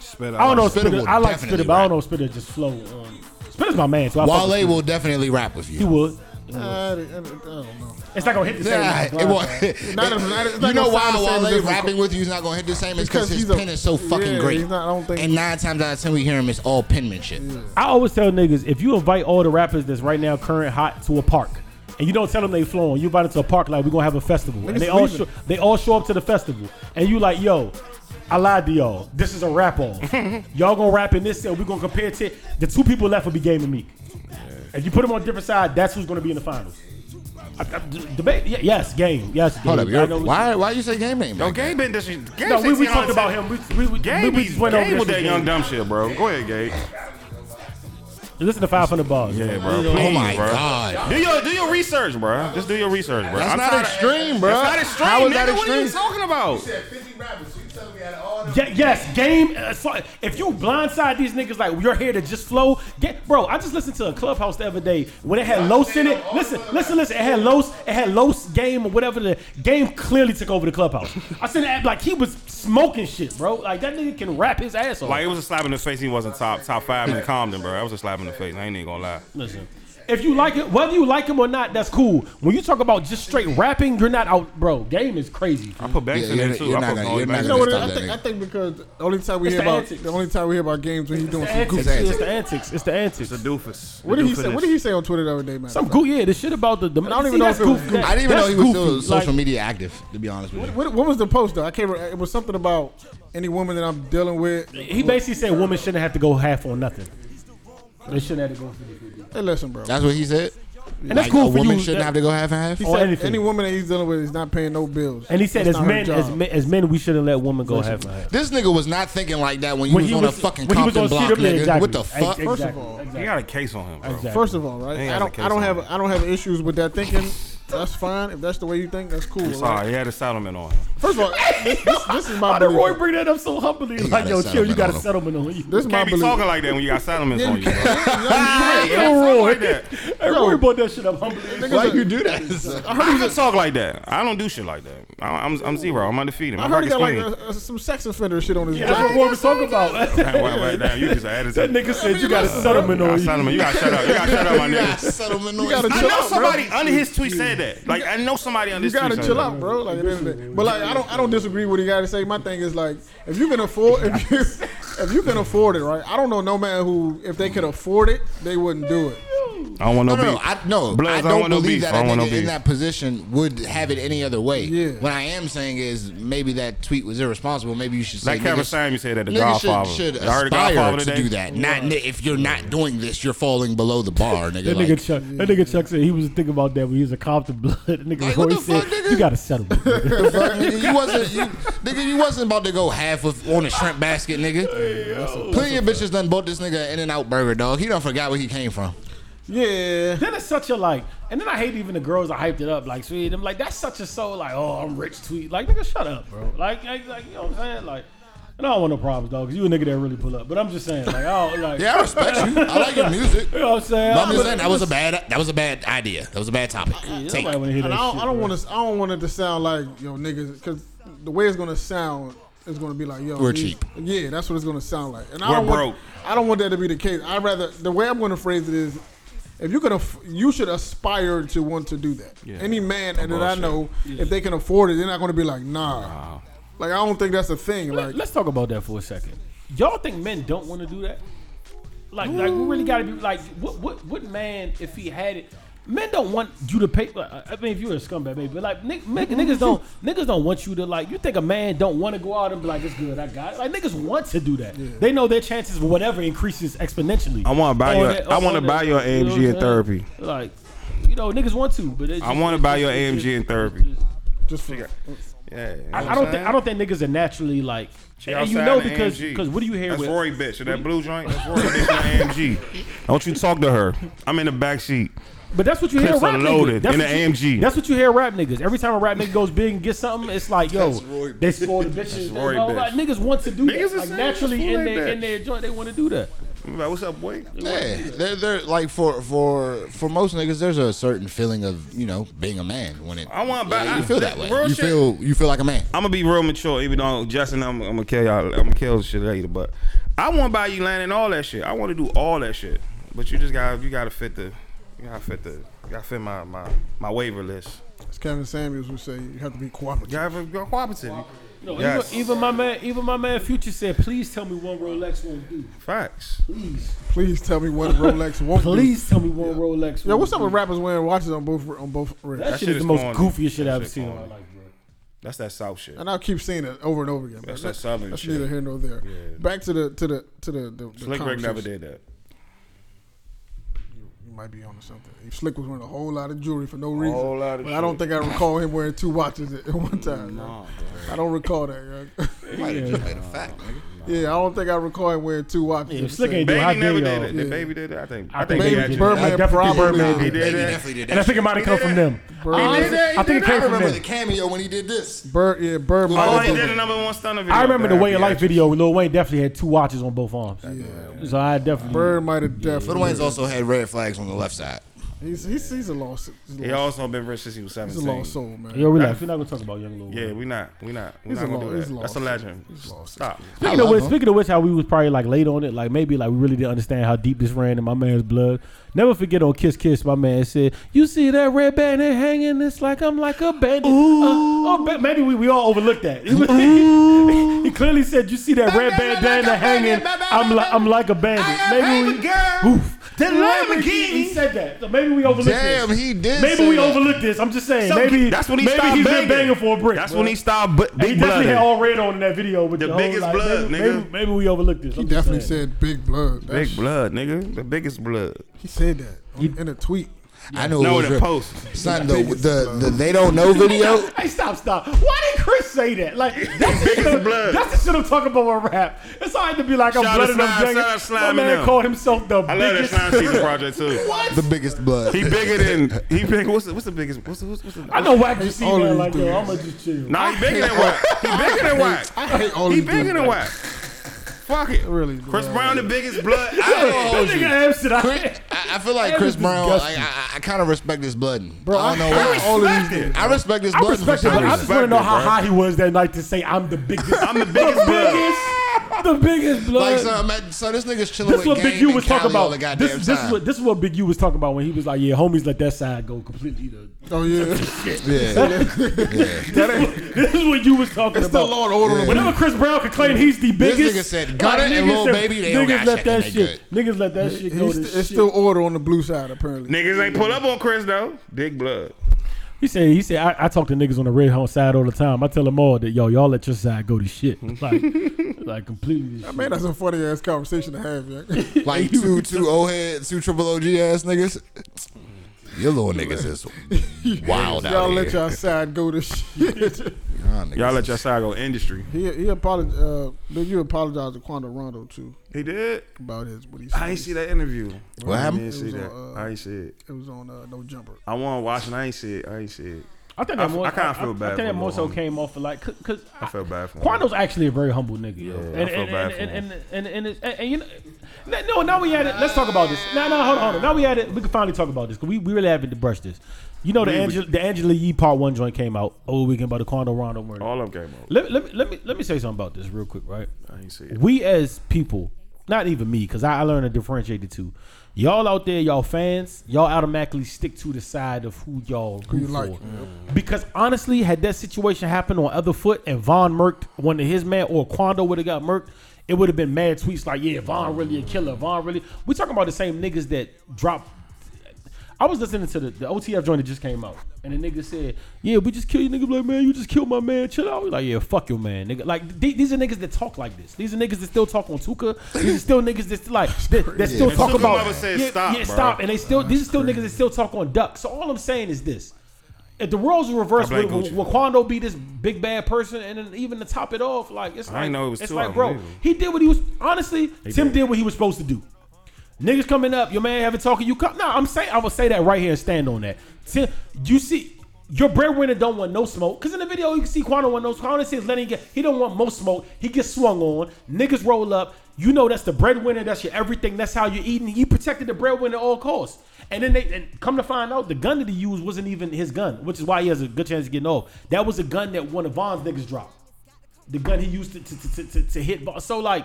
Spit
I don't know,
Spitter
Spitter. I like
definitely
Spitter, but I don't know if Spitter just flow. Um, Spitter's my man, so I
Wale will definitely rap with you.
He
you.
would.
Uh, I, I don't know.
It's not gonna hit the same.
Nah,
as
it won't.
Blindside.
Not as- not as- it's not
you know
gonna
why
sound the same as
Wale
this
rapping
record.
with you is not gonna hit the same? It's
Because
because his
he's a-
pen is so fucking
yeah,
great.
he's not- I don't think-
and nine times out of ten we hear him, it's all penmanship.
I always tell niggas if you invite all the rappers that's right now current hot to a park, and you don't tell them they flowing, you invite them to a park like we're gonna have a festival, and
Niggas
they all
leaving.
show, they all show up to the festival, and you like, yo, I lied to y'all. This is a rap off. y'all gonna rap in this, and we gonna compare to the two people left will be Game and Meek. If you put them on different side, that's who's gonna be in the finals. I, I, d- debate, yeah, yes, game, yes. Game.
Hold up,
I
you're,
know what
why why you say game name?
Yo,
like that?
Game been this. Game
No, we, we talked about him. We, we, we,
Game,
we,
be,
just went over
game
this
with that
with
young
Game.
dumb shit, bro. Go ahead, Gabe.
Listen to 500 bars.
Yeah, bro.
You
Please,
Oh my
bro.
god.
Do your do your research, bro. Just do your research, bro.
That's
I'm
not
tired of-
extreme, bro.
That's not extreme.
How is
nigga.
that
What are you
extreme?
talking about?
Yeah, yes, game. uh, so- If you blindside these niggas like you're here to just flow, get bro. I just listened to a clubhouse the other day when it had Los in it. Listen, listen, listen. It had Los. It had Los game or whatever. The game clearly took over the clubhouse. I said that like he was smoking shit, bro. Like that nigga can rap his ass off.
Like it was a slap in the face. He wasn't top top five in Compton, bro. That was a slap in the face. I ain't even gonna lie.
Listen. If you like it, whether you like him or not, that's cool. When you talk about just straight rapping, you're not out, bro. Game is crazy.
I put Banks
Yeah,
in there too.
you're
I
not
put
gonna-
Chloe
you're not
Banks
You
in
know
there.
what?
Stop
I
that
think, I
nigga.
think because the only time we
It's
hear
the
about
antics.
the only time we hear about games when he's doing
It's
some
the antics.
goofy
It's
shit.
The antics. It's the antics.
It's a doofus.
What did he say? What did he say on Twitter the other day, man?
Some good, yeah. The shit about the. the
I don't even know if it was
goofy.
goofy.
I didn't even know he was still social media active. To be honest with you.
What, what was the post though? I can't. Remember. It was something about any woman that I'm dealing with.
He basically said women shouldn't have to go half on nothing. They shouldn't have to go 50
Hey, listen, bro.
That's what he said.
And that's
Like,
cool
a
for
woman
you.
shouldn't
That-
have to go half and half.
He
or
said
anything.
any woman that he's dealing with is not paying no bills.
And he said,
That's
as
not her
men,
job.
as men, as men, we shouldn't let women go half and half.
This nigga was not thinking like that when you
When
was
he
on a
was-
fucking
when he was
Compton
on
block,
CW,
nigga.
exactly.
What the fuck?
Exactly.
First of all,
He got a case on him, bro.
Exactly.
First of all, right?
He ain't
I
got
don't.
the
I don't
case
have.
on
I don't have issues with that thinking. That's fine. If that's the way you think, that's cool.
I'm
right?
sorry, he had a settlement on him.
First of all, this, this, this is my
Why did Roy bring that up so humbly?
got
Like, yo, chill, you got a settlement on you.
This is my
Can't be
belief.
talking like that when you got settlements on
you
you, bro.
can't.
Yo, Roy.
like that.
Hey, Roy brought that shit up humbly.
Why you do that?
I heard you talk like that. I don't do shit like that. I- I'm I'm zero. I'm undefeated.
I
My
heard he got like
clean.
uh, uh, some sex offender shit on his.
Yeah, that's what
jacket.
Roy was talking about.
Right, right now, you just added
That nigga said you got a settlement
You got
on
a
you.
settlement. You gotta shut up. You gotta shut up, my nigga.
Settlement
You gotta
I
chill
know
out, bro.
somebody under his tweet said that. Like I know somebody under
You
his tweet
gotta chill
that.
out, bro. Like at the end of the day. But like I don't I don't disagree with what he gotta say. My thing is like if you can afford if you if you can afford it, right? I don't know no man who if they could afford it, they wouldn't do it.
I don't want no,
No, no,
beef.
I, no,
Bloods,
I
I
don't
don't want no
believe
beef.
that
I
a
don't
nigga
no
in that position would have it any other way.
Yeah.
What I am saying is maybe that tweet was irresponsible. Maybe you should say
Like Kevin
niggas-
Samuel said at the
niggas
Godfather.
should, should
Y'all heard the
aspire
Godfather
to
today?
do that. Not ni- if you're not doing this, you're falling below the bar, nigga.
That
like,
nigga Chuck, that nigga Chuck said he was thinking about that when he was a Compton blood. That nigga
Like,
Roy
what the
said,
fuck, nigga?
"You gotta settle." nigga."
the fuck, nigga? You wasn't, you, nigga. You wasn't about to go half of on a shrimp basket, nigga. Plenty of bitches done bought this nigga an In-N-Out burger, dog. He done forgot where he came from.
Yeah.
then it's such a like, and then I hate even the girls that hyped it up like sweet. I'm like, that's such a so like, oh, I'm rich tweet. Like, nigga, shut up, bro. Like, like, like you know what I'm saying? Like, and I don't want no problems, dog, because you a nigga that really pull up. But I'm just saying, like, oh, like,
Yeah, I respect you. I like your music.
you know what I'm saying?
But I'm just saying that was a bad that was a bad idea. That was a bad topic.
Yeah,
Take.
hear that
I don't,
shit,
I don't want to. I don't want it to sound like yo niggas because the way it's gonna sound is gonna be like yo.
We're
these-
cheap.
Yeah, that's what it's gonna sound like. And I
We're
don't
broke.
Want, I don't want that to be the case. I rather the way I'm gonna phrase it is. If you could, aff- you should aspire to want to do that. Any man and that I know, if they can afford it, they're not going to be like, nah. Like I don't think that's a thing.
Let-
Like
Let's talk about that for a second. Y'all think men don't want to do that? Like, like we really got to be like, what, what, what man if he had it? Men don't want you to pay. like, I mean, if you're a scumbag, baby, but like nick- nick- niggas don't niggas don't want you to like. You think a man don't want to go out and be like, it's good, I got it. Like niggas want to do that. They know their chances of whatever increases exponentially.
I wanna buy
Or
your-
that-
I wanna buy your
you know
AMG
what
in therapy.
Like, you know, niggas want to, but it's
I wanna buy your
it's
AMG in therapy.
just for,
Yeah, you know
I, I don't
I'm
think I don't think niggas are naturally like.
She
and you know because because what do you hear
That's
with
Rory bitch. That blue joint. That's Rory bitch in AMG. Don't you talk to her. I'm in the back seat.
But that's what you hear
Clips
rap
are
niggas. That's
in
what
the
you-
AMG.
That's what you hear rap niggas. Every time a rap nigga goes big and gets something, it's like, yo, they spoil the bitches.
Roy
You know,
bitch.
like, niggas want to do
Niggas
that.
is
Like naturally in their in their joint, they want to do that.
I'm like, what's up, boy?
Yeah, they're, they're like for for for most niggas, there's a certain feeling of you know being a man when it.
I want back-
Yeah, you feel that way.
real
You
shit.
feel you feel like a man.
I'm gonna be real mature, even though Justin, I'm, I'm gonna kill y'all. I'm gonna kill shit later, but I want to buy you land and all that shit. I want to do all that shit, but you just got you got to fit the, you got to fit the, you got to fit my my my waiver list.
as Kevin Samuels would say, you have to be cooperative.
You got to be cooperative.
No,
Yes.
even, even my man, even my man Future said, please tell me one Rolex won't do.
Facts.
Please,
Please tell me what Rolex won't do.
please tell me one Rolex.
Yo, what's up with rappers wearing watches on both on both wrists?
That,
That
shit
shit
is the most
corny.
goofiest shit I've ever seen in my life, bro.
That's that South shit.
And I'll keep seeing it over and over again.
That's
but
that Southern shit.
That's neither here nor there.
Yeah.
Back to the to the to the the, the
Slick Rick never did that.
You might be on onto something. Slick was wearing a whole lot of jewelry for no reason.
whole lot of
but I don't think I recall him wearing two watches at one time.
No,
I don't recall that. yo.
Might have just made a fact, nigga.
Yeah, I don't think I recall him wearing two watches.
Yeah, Slick ain't
Baby
How
never
dare
did it. Did
Yeah.
Baby did it? I think.
I
I think
think
Baby Birdman
I definitely
probably
Birdman
did.
He
did.
did that.
And I think it might have come from them.
Bird,
He did that.
I think it came
did
from
I remember
them.
the cameo when he did this.
Bird, yeah, Bird.
Oh, he did a number one stunner video.
I remember the Way of Life video. Lil Wayne definitely had two watches on both arms. So I definitely.
Bird might have definitely.
Lil Wayne's also had red flags on the left side.
He's he's, he's a lost. He's a
He
lost,
also been rich since he was
he's a lost soul, man.
Yo, relax. We're not gonna talk about young Lil.
Yeah,
Wayne.
we not. We not. We
He's
not
a
gonna
lo-
do
he's
that.
lost.
That's a legend.
He's lost.
Stop.
Speaking
I
of which,
him.
speaking of which, how we was probably like late on it, like maybe like we really didn't understand how deep this ran in my man's blood. Never forget on Kiss Kiss, my man said, "You see that red band there hanging? It's like I'm like a bandit." Uh, oh, ba- maybe we, we all overlooked that. he clearly said, "You see that red bandana hanging? I'm like I'm like a bandit." Maybe we. Oof.
That
Maybe he,
Lamborghini.
he said that. So maybe we overlooked
Damn,
this.
he did.
Maybe
say
we
that.
overlooked this. I'm just saying.
So
maybe
that's when he
maybe
started
he's
banging.
been banging for a brick.
That's
bro.
when he started bu-
He
big
definitely had all red on in that video with
The
the,
biggest
whole,
blood,
maybe,
nigga.
Maybe, maybe we overlooked this.
He
I'm just
definitely
saying.
said big blood. That's,
Big blood, nigga. The biggest blood.
He said that in a tweet.
I know
No,
it was
the
real.
post.
Son, the, the, the they don't know video.
Hey, stop, stop. Why did Chris say that? Like, that's the, shit,
blood.
that's the shit I'm talking about with rap. It's all right to be like, I'm
Shout
blood
out
and I'm
Slime,
drinking.
shout out
My
and
man
them.
called himself the
I love that
biggest.
Slime Season project too. What?
The biggest blood.
He bigger than he big. What's the, what's the biggest? What's the, what's, what's the,
I know Wack just see
all of
that
these
like, yo. I'm gonna just chill.
Nah, he bigger than Wack. He bigger than Wack.
I hate all
He
these
bigger
dudes.
than Wack. Fuck it.
Really,
Chris
bro.
Brown, the biggest blood.
I
I,
told
That
you.
nigga Amsterdam.
Chris, I, I feel like
That
Chris
is
Brown. Like,
disgusting.
I, I kind of respect his blood.
Bro,
I don't know
I
why.
all of these
respect it.
I respect his
I
blood.
respect it,
some
but I
reason.
just want to know how
Respect it, bro.
high he was that night to say I'm the biggest.
I'm the biggest blood.
the biggest blood.
Like, so, imagine- so this nigga's chilling
this is
with
what Big
Game
U
and
was talking
Cali all
about.
the goddamn
This, this is
time.
what this is what Big U was talking about when he was like, "Yeah, homies let that side go completely." To,
Oh yeah,
yeah.
this is what you was talking
it's the
about.
law and order.
Whenever Chris Brown can claim he's the
This
biggest,
nigga said Gunna and
niggas
Lil
said-
Baby, they don't
niggas
got
let
shit,
that
they
shit. Niggas let that shit go.
He's
To
st-
shit.
it's still order on the blue side apparently.
Niggas ain't pull up on Chris though. Big blood.
He said, he said, I, I talk to niggas on the red home side all the time. I tell them all that, yo, y'all let your side go to shit. Like, like completely. to
Man,
shit.
that's a funny ass conversation to have. Yeah.
Like two, two O two old head, two triple OG ass niggas. Your little niggas is wild out
Y'all
here.
let y'all side go to shit.
Y'all niggas
Y'all let
is-
your side go industry.
he he apologized. Uh, Big U apologized to Quando Rondo too
He did.
about his what he said.
I ain't see that interview.
What
I
happened?
didn't see that.
on, uh,
I ain't see it.
It was on uh, No Jumper.
I want to watch and I ain't see it. I ain't see it.
I think
I
that more,
I kinda feel bad
I think that more so came off of like, cause, cause
I feel bad for him.
Quando's actually a very humble nigga.
Yeah, I
and,
feel
and,
bad
and,
for
and,
him.
and, and, and, it's- and, and you know, no, now we had it. Let's talk about this. No, no, hold on, hold on. Now we had it. We can finally talk about this because we, we really haven't to brush this. You know, the
We- we-
Angela, the Angela Yee part one joint came out over weekend about the Quando Rondo murder.
All of them came out.
Let, let, me, let me let me say something about this real quick, right?
I ain't see it.
We as people, not even me, because I, I learned to differentiate the two. Y'all out there, y'all fans, y'all automatically stick to the side of who y'all
you
root for.
like.
Because honestly, had that situation happened on other foot and Von murked one of his man or Quando would have got murked, it would have been mad tweets like, "Yeah, Von really a killer. Von really." We talking about the same niggas that dropped. I was listening to the, the OTF joint that just came out, and the nigga said, "Yeah, we just kill you, nigga." Like, man, you just killed my man. Chill out. We like, yeah, fuck your man, nigga. Like, th- these are niggas that talk like this. These are niggas that still talk on Tooka. These are still niggas that still, like that, that still talk about. yeah,
stop,
yeah,
bro.
stop, and they still. These are still niggas that still talk on duck. So all I'm saying is this: if the roles were reversed,
blame
would, would Quando be this big bad person, and then even to top it off, like it's
I
like
know it was
it's
two
like,
of
bro,
either.
he did what he was. Honestly, Tim
did.
did what he was supposed to do. Niggas coming up, your man having talking, you come. No, I'm saying I will say that right here and stand on that. See, you see, your breadwinner don't want no smoke. Cause in the video you can see Quando want no smoke. Quando says letting get he don't want most smoke. He gets swung on. Niggas roll up. You know that's the breadwinner, that's your everything, that's how you're eating. He protected the breadwinner at all costs. And then they and come to find out the gun that he used wasn't even his gun, which is why he has a good chance of getting off. That was a gun that one of Von's niggas dropped. The gun he used to to, to, to, to, hit. So like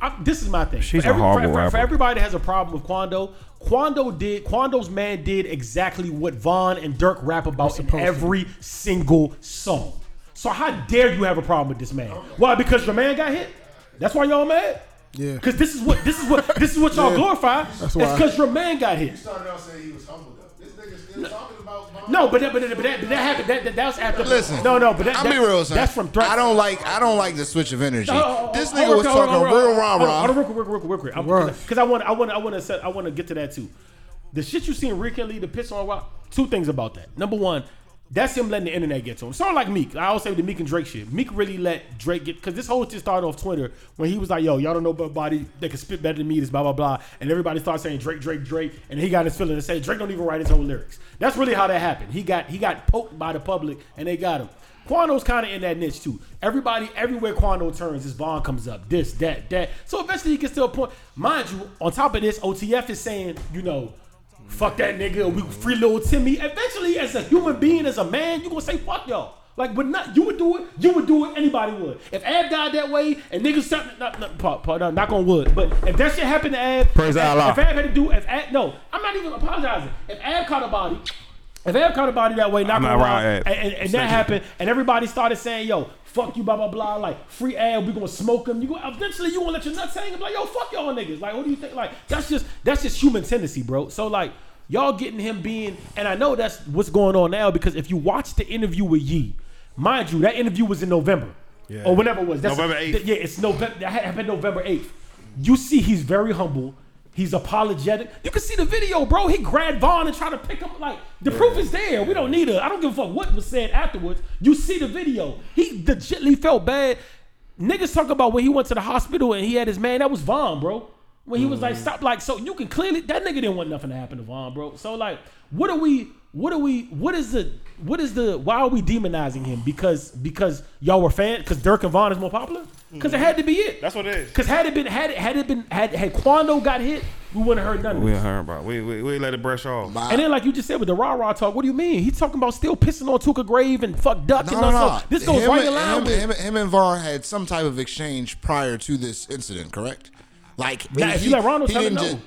I, this is my thing.
She's
for
a
every-
horrible
for, for,
rapper.
for everybody that has a problem with Quando, Quando did Quando's man did exactly what Von and Durk rap about in
supposed to.
every single song. So how dare you have a problem with this man? Why? Because your man got hit. That's why y'all mad.
Yeah.
Because this is what this is what this is what y'all
Yeah.
glorify.
That's why.
It's because your man got hit.
started out saying he was humble though. This nigga still talking about Von.
No, but that, but that, but that, but that happened. That, that, that was after.
Listen,
no, no, but that,
I'll
that-
be real, son.
That's from threats.
I don't like. I don't like the switch of energy.
Oh, oh, oh,
this
oh,
nigga
oh, hold was
talking real rah rah.
real quick, real quick, real quick, real quick. Because I want, I want, I want to, I want to get to that too. The shit you seen recently, the piss on rock. Two things about that. Number one, that's him letting the internet get to him. Of like Meek. I always say the Meek and Drake shit. Meek really let Drake get because this whole shit started off Twitter when he was like, "Yo, y'all don't know about body that can spit better than me." This blah blah blah, and everybody started saying Drake, Drake, Drake, and he got his feeling and said Drake don't even write his own lyrics. That's really how that happened. He got he got poked by the public and they got him. Quando's kind of in that niche too. Everybody, everywhere Quando turns, his bond comes up. This, that, that. So eventually he gets to a point. Mind you, on top of this, OTF is saying, you know, fuck that nigga, we free little Timmy. Eventually, as a human being, as a man, you gonna say fuck y'all. Like, but not you would do it. You would do it. Anybody would. If Ab died that way, and niggas started, not, not, part, part, not, knock on wood, but if that shit happened to Ab,
Praise
if,
Allah.
If Ab had to do, if Ab, no, I'm not even apologizing. If Ab caught a body, if Ab caught a body that way, knock
I'm
on
not
wood,
around
and,
Ab.
and, and that happened, and everybody started saying, yo, fuck you, blah blah blah, like free Ab, we gonna smoke him. You go, eventually you gonna let your nuts hang be like, yo, fuck y'all niggas. Like, what do you think? Like, that's just that's just human tendency, bro. So like. Y'all getting him being, and I know that's what's going on now because if you watch the interview with Yee, mind you, that interview was in November
Yeah.
or whenever it was. That's
November 8th.
Yeah, it's November. That happened November eighth. You see, he's very humble. He's apologetic. You can see the video, bro. He grabbed Von and tried to pick him. Up. Like the proof is there. We don't need a. I don't give a fuck what was said afterwards. You see the video. He legitly felt bad. Niggas talk about when he went to the hospital and he had his man. That was Von, bro. When he was like, mm. stop, like, so you can clearly that nigga didn't want nothing to happen to Von, bro. So like, what are we? What are we? What is the? What is the? Why are we demonizing him? Because because y'all were fans? Because Durk and Von is more popular? Because it had to be it.
That's what it is.
Because had it been had it had it been had had Quando got hit, we wouldn't have heard nothing.
We ain't heard about. it. We we we let it brush off.
And then, like you just said with the rah rah talk, what do you mean? He's talking about still pissing on Tooka Grave and fuck Duck
No,
and
no, no.
stuff. This goes
him,
right in line
him,
with.
him, him and Var had some type of exchange prior to this incident, correct? Like,
Nah, if you let Rondo
he
tell it,
didn't
no.
ju-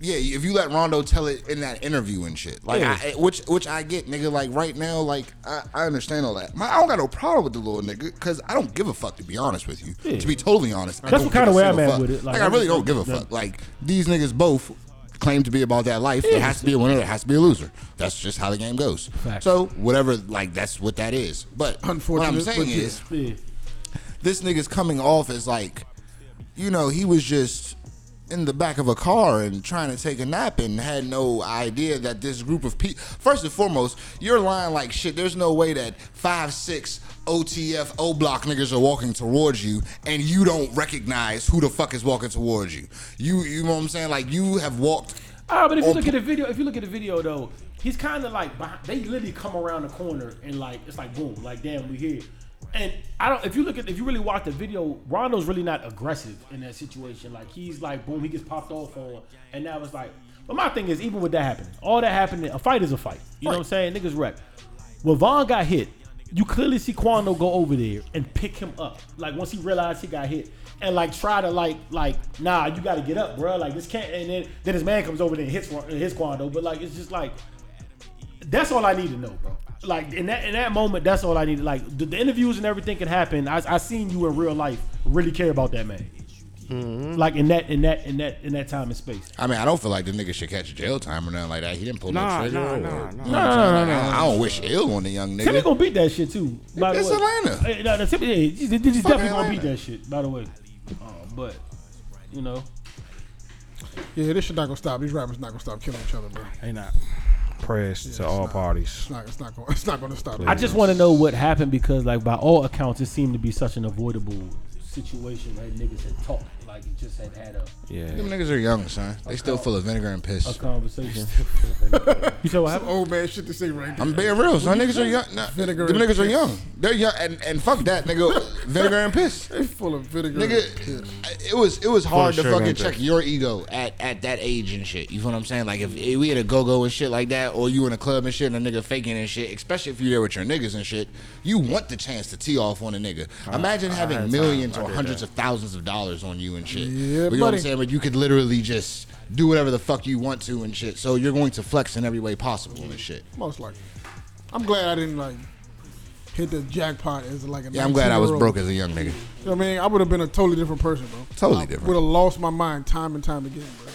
yeah, if you let Rondo tell it in that interview and shit, like,
Yeah.
I, which which I get, nigga. Like right now, like I, I understand all that. My, I don't got no problem with the little nigga because I don't give a fuck to be honest with you.
Yeah.
To be totally honest, I
That's
don't
what kinda way I'm at with it. Like,
Like,
I
really don't give a fuck. Like these niggas both claim to be about that life. There has to be a winner. There has to be a loser. That's just how the game goes.
Facts.
So whatever, like that's what that is. But what I'm saying is
Yeah.
this nigga's coming off as like, you know, he was just in the back of a car and trying to take a nap and had no idea that this group of people. First and foremost, you're lying like shit. There's no way that five, six OTF O block niggas are walking towards you and you don't recognize who the fuck is walking towards you. You, you know what I'm saying? Like you have walked.
Ah, but if you look at the video, if you look at the video though, he's kind of like behind, they literally come around the corner and like it's like boom, like damn, we here. And I don't. If you look at, if you really watch the video, Rondo's really not aggressive in that situation. Like he's like boom, he gets popped off on, and now it's like. But my thing is, even with that happening, all that happening, a fight is a fight. You know what I'm saying? Niggas wreck. When Von got hit, you clearly see Quando go over there and pick him up. Like once he realized he got hit, and like try to like like nah, you got to get up, bro. Like this can't. And then then his man comes over there and hits his Quando. But like it's just like that's all I need to know, bro. Like in that in that moment, that's all I need. Like the, the interviews and everything can happen. I I seen you in real life really care about that man. Like in that in that in that in that time and space.
I mean, I don't feel like the nigga should catch jail time or nothing like that. He didn't pull
Nah,
no trigger.
nah,
or-
nah, nah.
You know what I'm
No,
saying?
no, no,
I, I don't wish ill on the young nigga.
Timmy gonna beat that shit too. By
It's
the way.
Atlanta.
Hey, no, no, Timmy, yeah, he's, he's definitely
Fucking
gonna beat that shit. By the way, uh, but you know,
Yeah, this shit not gonna stop. These rappers not gonna stop killing each other, bro.
Ain't not. Prayers to all parties.
It's not. It's not going. It's not gonna stop.
I just want to know what happened because, like, by all accounts, it seemed to be such an avoidable situation that niggas had talked. Like, it just had had a,
Yeah.
Them niggas are young, son. They still full of vinegar and piss.
a
piss.
conversation. you said what happened?
old man shit to say right there.
I'm being real, son. Niggas are young. Nah,
Vinegar
them
and
niggas are
piss.
young. They're young, and, and fuck that, nigga. vinegar and piss.
They full of vinegar.
Nigga, it was it was hard to
sugar
fucking
and
check
piss.
your ego at, at that age and shit. You feel what I'm saying? Like if, if we had a go go and shit like that, or you in a club and shit, and a nigga faking and shit, especially if you're there with your niggas and shit, you want the chance to tee off on a nigga. Imagine having millions or hundreds
that.
of thousands of dollars on you and shit.
Yeah,
you know what I'm saying? But you could literally just do whatever the fuck you want to and shit. So you're going to flex in every way possible and shit.
Most likely. I'm glad I didn't like hit the jackpot as like a.
Yeah, I'm glad I was broke as a young nigga.
You know what I mean, I would have been a totally different person, bro.
Totally
I
different.
Would have lost my mind time and time again, bro.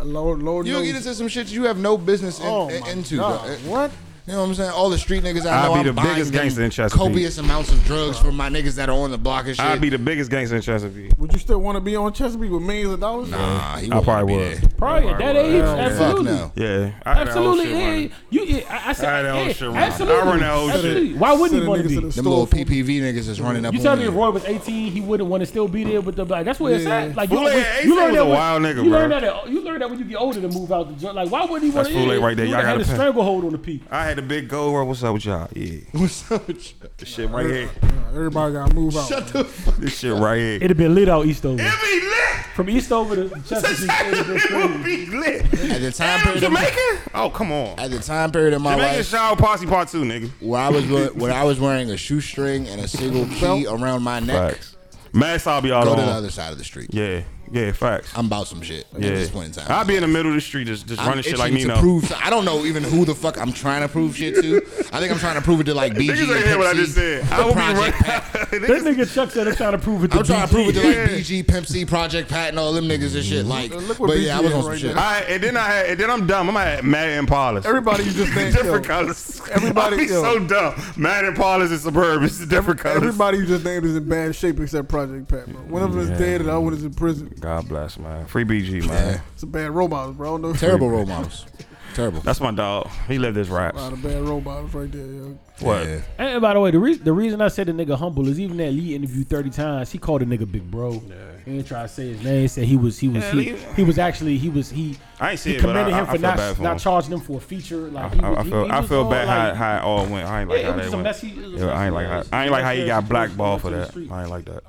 Uh, Lord, Lord
You
knows.
get into some shit you have no business in,
oh
in- into. Bro.
What?
You know what I'm saying? All the street niggas I
I'd
know.
be
I'm
the biggest
them
gangster in Chesapeake.
Copious amounts of drugs from my niggas that are on the block and shit.
I'd be the biggest gangster in Chesapeake.
Would you still want to be on Chesapeake with millions of dollars?
Nah, he
I
won't
probably would.
Probably at that age,
Hell yeah.
absolutely.
Fuck no.
Yeah. I had that whole
Absolutely,
shit
yeah. You, yeah, I, I said,
I had that whole
yeah,
shit running.
absolutely.
I run that whole shit.
Absolutely. Why wouldn't he want to
niggas
be?
to the
Them little
for-
PPV niggas is running up
You tell me if Roy was 18, he wouldn't want to still be there with the like. That's where it's at. Like you,
yeah,
you
18
learn that
a wild nigga,
You
bro.
learn that. You learn that when you get older to move out the joint. Like why wouldn't he want to?
That's fool late right there.
You
Y'all
had
gotta
a stranglehold on the peak.
I had a big goal. Where what's up with y'all? Yeah.
What's up with you?
This shit right here.
Everybody got to move out.
Shut the fuck
This shit right here.
It'd have been lit out Eastover.
It be lit.
From Eastover to Chesapeake, it'd have been
it
crazy.
would be lit.
At the time
Damn,
period of my,
Jamaican? Oh, come on.
at the time period of my life.
Jamaican
life,
shower posse part two, nigga.
where I was wear- when I was wearing a shoestring and a single key around my neck,
Facts. Max, I'll be all
go to the
on.
other side of the street.
Yeah, yeah, facts.
I'm about some shit
yeah.
at this point in time.
I'll be in the middle of the street just, just
I'm
running shit like
itching to
Nino.
prove. I don't know even who the fuck I'm trying to prove shit to. I think I'm trying to prove it to like BG
Niggas
and
ain't hear what I just said. I will be
Project
running.
Pat.
That
Niggas-
nigga Chuck said I'm trying to prove it to
I'm trying to prove it to
BG.
like BG, Pimp C, Project Pat, and all them niggas and shit. Like,
Look what
but
BG
yeah, I was
is
on some
right
shit.
now.
All right, and then I had, and then I'm dumb. I'm at Mad Impalas.
Everybody you just named.
different
yo,
colors.
Everybody-
I be
yo.
so dumb. Mad Impalas and Suburban. It's different colors.
Everybody you just named is in bad shape except Project Pat, bro. One of them is dead and the other one is in prison.
God bless, man. Free BG, man.
It's a bad role models, bro. I.
Terrible role models. Terrible.
That's my dog. He lived his
A lot of bad role models right there, yo.
What?
Yeah.
And by the way, the reason the reason I said the nigga humble is even that Lee interview thirty times, he called a nigga big bro. Yeah. He didn't try to say his name. Said he was he was
Yeah,
he,
Lee-
he was actually he was he.
I ain't see
he
it, but I,
commended
I,
him
I
for
feel
not
bad for
not
him.
charging him for a feature. Like
I,
he
I,
was,
I
he-
feel
he
I
was
feel
all
bad
like-
how, how it all went. I ain't like
Yeah, it
how
was
they
some
went.
messy. it was
Yeah,
some
I ain't like how, I ain't like how he got
situation
blackballed for that. I ain't like that.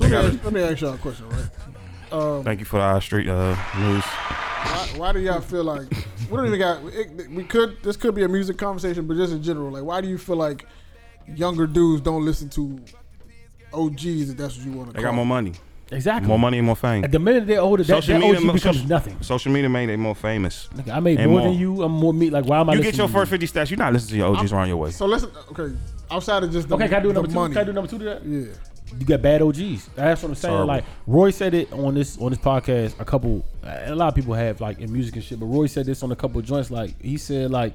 So let, me ask, let me ask y'all a question, right?
Thank you for our street uh, news.
Why, why do y'all feel like we don't even got? It, we could. This could be a music conversation, but just in general, like, why do you feel like younger dudes don't listen to OGs? If that's what you want to
They
call.
got more money,
Exactly.
more money and more fame.
At The minute they're older, that,
Social
that
media,
OG
mo-
becomes
social-
nothing.
Social media made they more famous.
Nigga, I made more,
more.
than you. I'm more me. Like, why am I?
You get your
to
first 50 stats, you're not listening to your OGs around your way.
So listen. Okay, outside of just the,
Okay, can I do
the
number two?
money.
Can I do number two to that?
Yeah.
You got bad OGs. That's what I'm saying. Like Roy said it on this on this podcast. A couple, a lot of people have like in music and shit. But Roy said this on a couple of joints. Like he said, like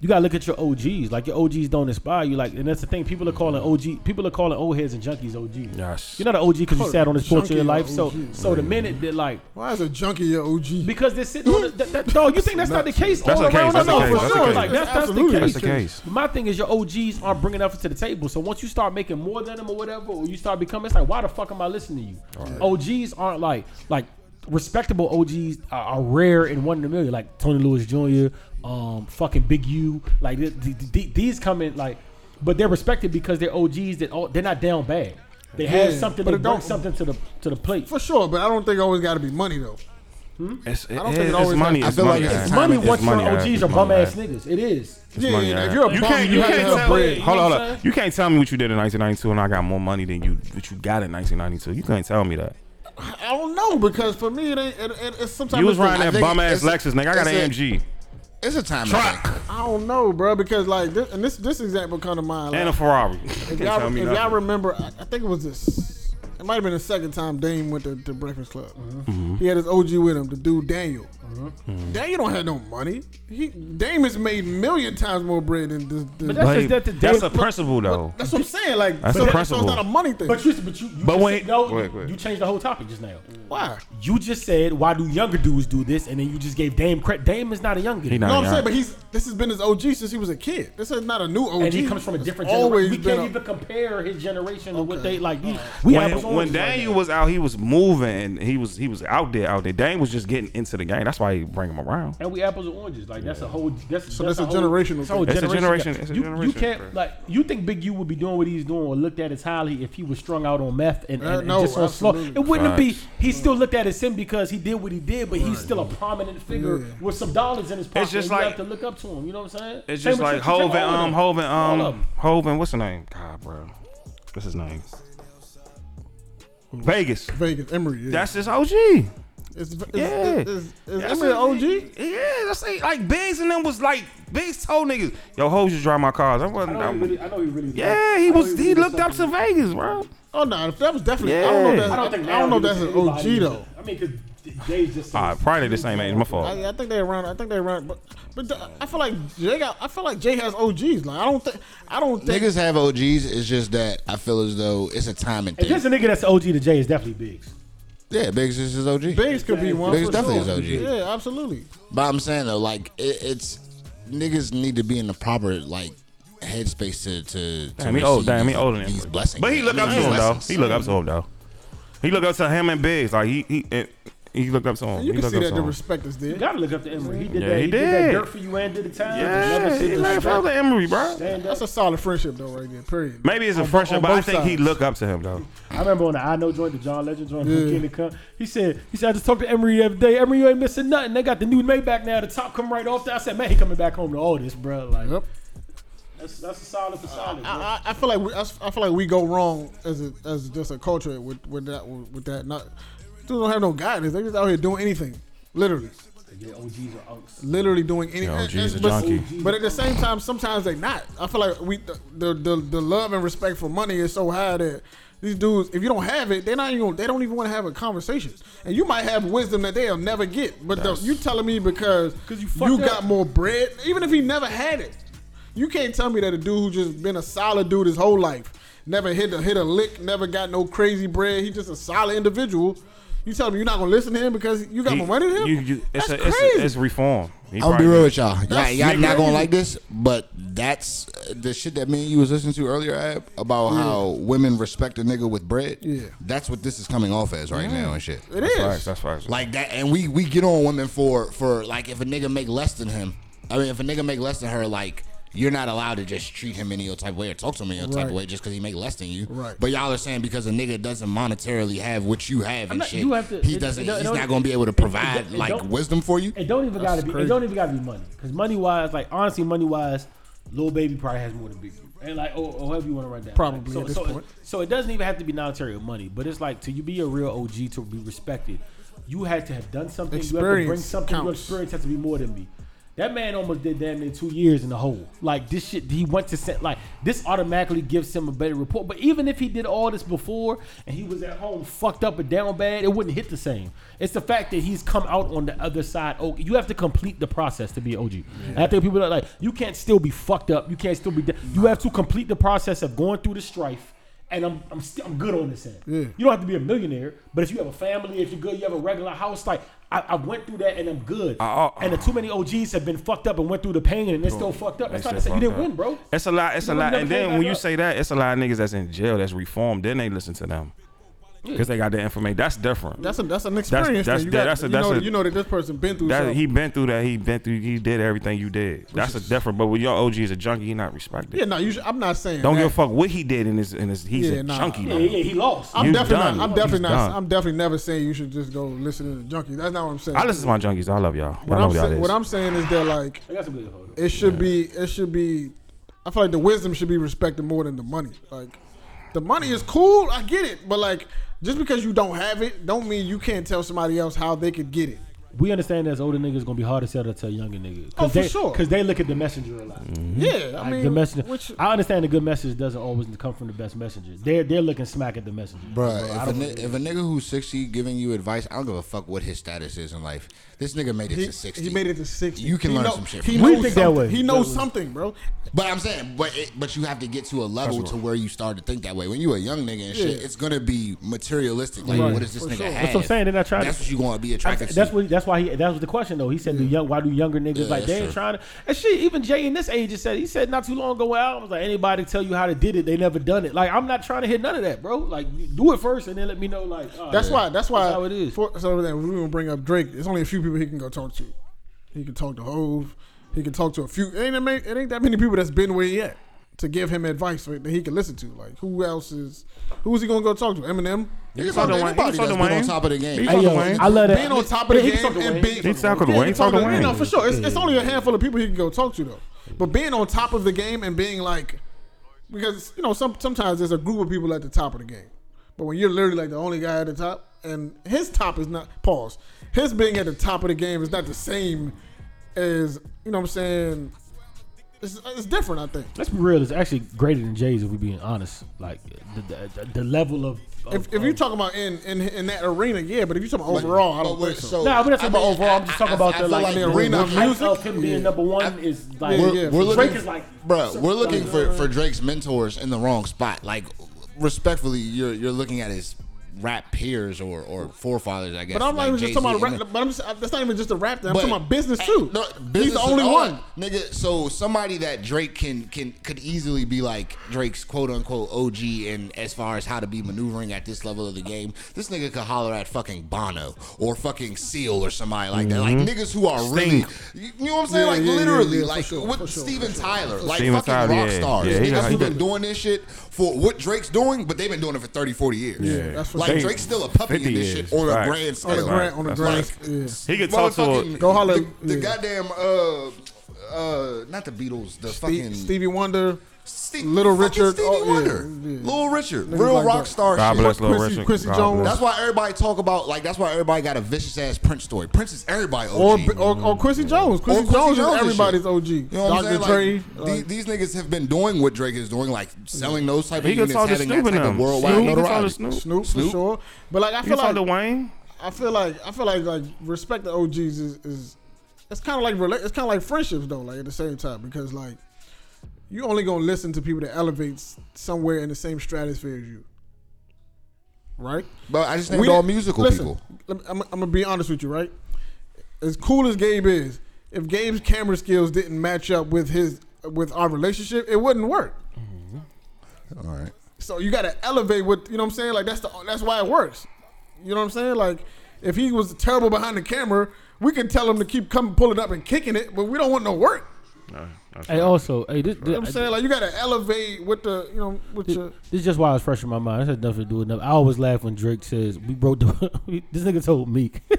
you gotta look at your OGs. Like your OGs don't inspire you. Like, and that's the thing. People are calling OG. People are calling old heads and junkies OGs.
Yes.
You're not an OG because you sat on this porch of your
junkie
life.
or
So, so the minute that like
Why is a junkie your OG?
because they're sitting on the, that, that, dog, you think that's not the case
That's
all
the case,
around?
that's
I
the
know
case,
for
that's
sure. Like that's, that's the
Absolutely.
case.
That's the case.
My thing is your OGs aren't bringing enough to the table. So once you start making more than them or whatever, or you start becoming, it's like why the fuck am I listening to you? OGs aren't like like respectable OGs are, are rare in one in a million. Like Tony Lewis Jr., um, fucking Big U. Like th- th- th- these come in like, but they're respected because they're OGs that all, they're not down bad. They have
Yeah,
something.
but
They
it
bring
don't-
something to the to the plate.
For sure, but I don't think it always got to be money though.
It's, it,
don't think it
it's
always
money.
has-
It's
I feel
money.
like
guys.
it's
Money
It's
once your
money, guys.
OGs are bum ass niggas. It is.
Yeah,
money,
yeah,
guys.
if you're a
you
bum,
can't,
you
you can't
have
tell
bread.
me. Hold on, hold
what
on. You can't tell me what you did in 1992 and I got more money than you. What you got in 1992. You can't tell me that.
I don't know because for me it ain't. It, it, it's sometimes
You was
it's the-
riding
I
that
think
bum ass
it's-
Lexus, nigga. I got
it's
an
a-
AMG
It's a time. Truck.
I don't know, bro, because like this, and this this example come to mind. Like,
and a Ferrari.
If, y'all,
tell me
if y'all remember, I, I think it was this. It might have been the second time Dame went to, to Breakfast Club.
Mm-hmm.
He had his OG with him, the dude Daniel. Mm-hmm. Daniel don't have no money. He Dame has made million times more bread than this. this
But that's
But
just that the
that's
day-
a principle though.
that's what I'm saying. Like,
That's
so,
the
that- so
principle.
it's not a money thing.
But you, but you, you
But wait-
said- no,
go ahead, go ahead.
you changed the whole topic just now.
Why?
You just said why do younger dudes do this, and then you just gave Dame credit. Dame is not a young
He
dude,
not
No, I'm saying, but he's this has been his OG since he was a kid. This is not a new OG.
and he comes from a
It's
different
always
generation. We can't
a-
even compare his generation to what they like. These, we
when, when Daniel
now.
was out, he was moving and he was he was out there, out there. Dame was just getting into the game. That's why he bring him around.
And we apples and oranges. Like that's a whole. That's
So
that's,
that's a
whole-
generational
whole
thing.
It's a generation- it's a
You- You can't
thing.
like you think Big U would be doing what he's doing or looked at as highly if he was strung out on meth and, and,
Uh,
and
no,
just on slow. It wouldn't be. He still looked at as him because he did what he did, but he's still a prominent figure
Yeah.
with some dollars in his pocket.
It's just
and you
like-
have to look up to him. You know what I'm saying?
It's
Same
just like
Trick- Trick,
Hov and
all of
um
them.
Hov and um
them.
Hov and what's the name? God, bro, what's his name? Vegas.
Vegas Emory. Yeah.
That's his OG.
It's, it's,
Yeah.
Is, is, is
That's
Emory an OG?
Yeah, that's like, like Biggs and them was like Biggs told niggas, yo, hoes just drive my cars. I
I
wasn't.
know he
I'm-
really. I know he really.
yeah, he was. He
really
looked up to. Vegas, bro.
Oh no, that was definitely. I don't know.
Yeah.
that's,
I don't think.
I don't know if that's an OG though.
I mean, because Jay's just.
All right, probably the same age. My fault.
I, I think they around. I think they around. But but the- I feel like Jay got. I feel like Jay has OGs. Like I don't think. I don't think.
Niggas have OGs. It's just that I feel as though it's a timing
If
thing.
there's a nigga that's OG to Jay, is definitely Biggs.
Yeah, Biggs is his OG.
Biggs could be one.
Biggs
for
definitely
sure.
is OG.
Yeah, absolutely.
But I'm saying though, like it, it's niggas need to be in the proper like headspace to to. to
Damn, he old. Damn, he
these-
older than
these
him.
blessings.
But he look up to him though. He look up to him though. He look up to him and Biggs. Like he he eh, he looked up to him.
You
he
can see that the respect is there.
You gotta look up to Emory. He did
Yeah,
that.
he
He, did. that dirt for you and did the time.
Yeah, he
seen
like
the
Father Emory, bro.
That's a solid friendship though, right there. Period.
Maybe it's a
On bo-
friendship,
on
but I
both
think he
sides.
look up to him though.
I remember on the I Know joint, the John Legend joint
Yeah.
from Kingdom He said, he said, I just talked to Emory the other day. Emory, you ain't missing nothing. They got the new Maybach now. The top come right off there. I said, man, he coming back home to all this, bro. Like,
Yep.
that's that's a solid for solid. bro.
I, I I feel like we, I, feel like we go wrong as a, as just a culture with with that with that. Not dudes don't have no guidance. They just out here doing anything, literally,
Yeah, OGs are unks.
literally doing anything.
Yeah, OG's
And-
a
but,
junkie.
but at the same time, sometimes they not. I feel like we the, the the the love and respect for money is so high that. These dudes, if you don't have it, they're not even. They don't even want to have a conversation, and you might have wisdom that they'll never get. But the, you telling me because
you
you, got more bread, even if he never had it, you can't tell me that a dude who just been a solid dude his whole life, never hit a hit a lick, never got no crazy bread. He just a solid individual. You tell me you're not gonna listen to him because you got
He-
more money than him?
you- you- it's,
That's
a, it's,
crazy.
a, it's reform. He
I'm gonna be real with y'all. Y'all,
That's
y'all not gonna like this, but that's uh, the shit that me and you was listening to earlier, Ab, about how women respect a nigga with bread.
Yeah.
that's what this is coming off as right now and shit.
it
That's
is.
facts. That's facts.
Like that, and we we get on women for for like if a nigga make less than him. I mean, if a nigga make less than her, like you're not allowed to just treat him any old type of way or talk to him any old type of way just because he make less than you.
Right.
But y'all are saying because a nigga doesn't monetarily have what you have and
not-
shit,
you have to-
he
it-
doesn't.
it don't-
he's
it
not going to be able to provide
it
like wisdom for you.
It don't even gotta be. It don't even gotta be money. Because money wise, like honestly, money wise, little Baby probably has more than Big. And like, or, or however you want to run down.
Probably
so,
at this
so,
point.
so it doesn't even have to be monetary or money, but it's like to you be a real OG to be respected, you had to have done something. you have to bring
Experience
something. Your experience has to be more than me. That man almost did damn near two years in the hole. Like this shit, he went to set. Like this automatically gives him a better report. But even if he did all this before and he was at home fucked up and down bad, it wouldn't hit the same. It's the fact that he's come out on the other side. Oh, you have to complete the process to be an OG. And I think people are like, you can't still be fucked up. You can't still be. de- You have to complete the process of going through the strife. And I'm I'm still I'm good on this end.
Yeah.
You don't have to be a millionaire, but if you have a family, if you're good, you have a regular house. Like I, I went through that and I'm good.
I- I-
and the too many OGs have been fucked up and went through the pain and they're still fucked up. That's not to say you didn't win, bro.
It's a lot. It's a lot. And then when you
up.
say that, it's a lot of niggas that's in jail that's reformed. Then they listen to them because they got the information. That's different.
That's a that's an experience.
that's-
thing. You,
that-
got,
that's a-
you,
that's
know,
a-
you know that this person been through
That he been through that. He been through. He did everything you did. That's a different. But when your OG is a junkie, he not respected.
yeah, no, you should, I'm not saying.
Don't
that.
give a fuck what he did in his in his. He's
Yeah,
a
nah.
junkie.
Yeah, yeah, he lost.
I'm
You
definitely
done.
not. I'm definitely
He's
not.
done.
I'm definitely never saying you should just go listen to the junkies. That's not what I'm saying.
I listen to my junkies. I love y'all. Y'all
What
know
I'm,
what y'all
say, what I'm saying is that like
I got some good info.
it should be it should be. I feel like the wisdom should be respected more than the money. Like the money is cool. I get it, but like just because you don't have it, don't mean you can't tell somebody else how they could get it.
We understand that as older niggas gonna be hard to sell to tell younger niggas.
Oh, for
they,
sure.
Because they look at the messenger a lot. Mm-hmm.
Yeah, I
Like,
mean,
the messenger.
which
I understand the good message doesn't always come from the best messenger. They're they're looking smack at the messenger.
Bruh,
Bro,
if, a,
don't
ni-
really-
if a nigga who's 60 giving you advice, I don't give a fuck what his status is in life. This nigga made it
he,
to 60.
he made it to sixty.
You can
He
learn
know-
some shit
He
from
We
knows
think that way.
He knows
That
something, bro.
But I'm saying, but it, but you have to get to a level to where you start to think that way. When you a young nigga and shit,
Yeah.
it's gonna be materialistic. Like,
Right,
what does this
for
nigga
sure.
have?
That's what I'm saying. They're not trying
That's
to-
what you gonna be
I-
attracted
that's
to.
what that's why he that was the question though. He said, "Do young why do younger niggas
Yeah,
like they
that's
ain't trying to?" And shit, even Jay in this age just said he said not too long ago. I was like, anybody tell you how to did it, they never done it. Like I'm not trying to hit none of that, bro. Like do it first and then let me know. Like oh,
That's
yeah.
why. That's why.
That's how it is.
For, so then we gonna bring up Drake. There's only a few people he can go talk to. He can talk to Hov. He can talk to a few. It ain't, that many- it ain't that many people that's been where he at to give him advice that he can listen to. Like who else is? Who's he gonna go talk to? Eminem.
You can
talk
talk
to
to
Wayne.
anybody
He talk
that's
to
been on top of the game.
He
Hey,
to
yo,
Wayne.
I love that.
Being on top of the
Yeah, he can
game
talk to
and
Wayne.
being
He
talk to Wayne.
he
He talk to
to-
Wayne.
No, for sure. It's, it's only a handful of people he can go talk to though. But being on top of the game and being like, because you know, some sometimes there's a group of people at the top of the game, but when you're literally like the only guy at the top, and his top is not pause. His being at the top of the game is not the same as you know what I'm saying. It's, it's different, I think.
Let's be real. It's actually greater than Jay's if we're being honest. Like the the, the level of. of
If, if you're talking about in, in in that arena, yeah, but if you're talking about overall, I don't
But
think so.
Nah, we're not talking
I
about
mean,
overall. I'm just talking
I-
about
I
the
feel
like
like
the
the
arena
hype
music,
of him being
yeah.
number one is like
Yeah,
we're,
yeah,
we're
for
looking,
Drake is like,
bro. We're looking for, for Drake's mentors in the wrong spot. Like, respectfully, you're you're looking at his rap peers or, or forefathers, I guess.
But I'm not even just talking about rap. But I'm just, that's not even just a rap thing. I'm
But-
talking about business
Hey,
too.
no,
He's the only
is
one.
nigga. So somebody that Drake can can could easily be like Drake's quote unquote OG, and as far as how to be maneuvering at this level of the game, this nigga could holler at fucking Bono or fucking Seal or somebody like that, like mm-hmm. niggas who are really, you know what I'm saying,
Yeah,
like
yeah, yeah,
literally,
yeah, for
like
sure,
with
for sure,
Steven
sure.
Tyler, like
Steven
fucking
Tyler,
rock
yeah,
stars,
yeah, he
niggas who've been doing this shit for what Drake's doing, but they've been doing it for 30, 40 years.
Yeah.
That's for
Like
sure.
Drake's still a puppy in this
years.
shit on a
Right.
grand
on
scale.
the
Right.
grand, on the
That's
grand.
right.
yeah.
He could talk to a,
Go holler-
The, the
yeah.
goddamn uh uh not the Beatles, the fucking
Stevie Wonder,
Ste-
Little Richard,
Stevie
oh,
Wonder,
yeah.
Little Richard,
Niggas
real
like
rock
that.
star
God
shit.
bless Lil
Quincy-
Richard.
Quincy
God
Jones.
bless.
That's why everybody talk about like that's why everybody got a vicious ass Prince story. Prince is everybody OG.
or, or or Quincy Jones. Quincy,
Quincy
Jones,
Jones
is everybody's
shit.
OG.
You know what
Dr.
I'm saying?
Dre.
Like,
like,
these, these niggas have been doing what Drake is doing, like selling those type of
He could
units, having that
Snoop and
type of worldwide
Snoop, he could talk
notoriety.
to Snoop.
Snoop,
Snoop.
for sure. But like I feel
could
like
to Wayne.
I feel like I feel like like respect the OGs is, is it's kind of like it's kind of like friendships though. Like at the same time because like you only gonna listen to people that elevates somewhere in the same stratosphere as you, right?
But I just named
We-
all musical
listen,
people.
I'm, I'm gonna be honest with you, right? As cool as Gabe is, if Gabe's camera skills didn't match up with his with our relationship, it wouldn't work. Mm-hmm.
All right.
So you gotta elevate what you know what I'm saying? Like that's the that's why it works. You know what I'm saying? Like if he was terrible behind the camera, we can tell him to keep coming pulling up and kicking it, but we don't want no work.
No,
Hey, also, hey, this,
You know what I'm
this,
saying? Like you gotta elevate with the, you know, with your
this is just why it's fresh in my mind. This has nothing to do with nothing. I always laugh when Drake says we wrote the. this nigga told Meek.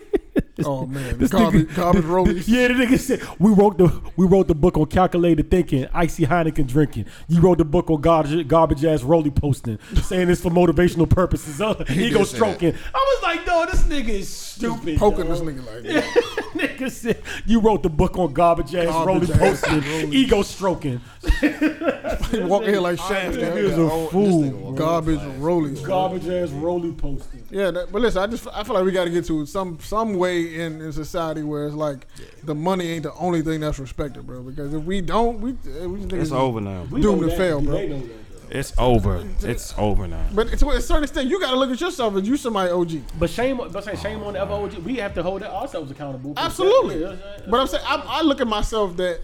Oh man,
This
garbage,
nigga-
garbage rollies.
Yeah, the nigga said we wrote the we wrote the book on calculated thinking, icy Heineken drinking. You wrote the book on garbage, garbage ass roly posting, saying it's for motivational purposes. Uh, ego
did
stroking. I was like, no, this nigga is stupid.
Poking
dog.
this nigga like that.
nigga said you wrote the book on garbage ass roly
Garbage ass
posting,
rollies.
ego stroking.
He walk in here like Shaft.
Nigga
man.
is a fool. bro.
Garbage rollies.
Garbage ass roly posting.
Yeah, that, but listen, I just I feel like we got to get to some some way in, in society where it's like the money ain't the only thing that's respected, bro. Because if we don't, we eh, we just
It's over now.
We
Doomed to
that.
fail, bro.
They know that.
It's over. It's over now.
But to a certain extent, you got to look at yourself as you somebody OG.
But shame, but saying shame on the other OG. We have to hold ourselves accountable.
Absolutely.
Yeah, yeah,
But I'm saying I, I look at myself that,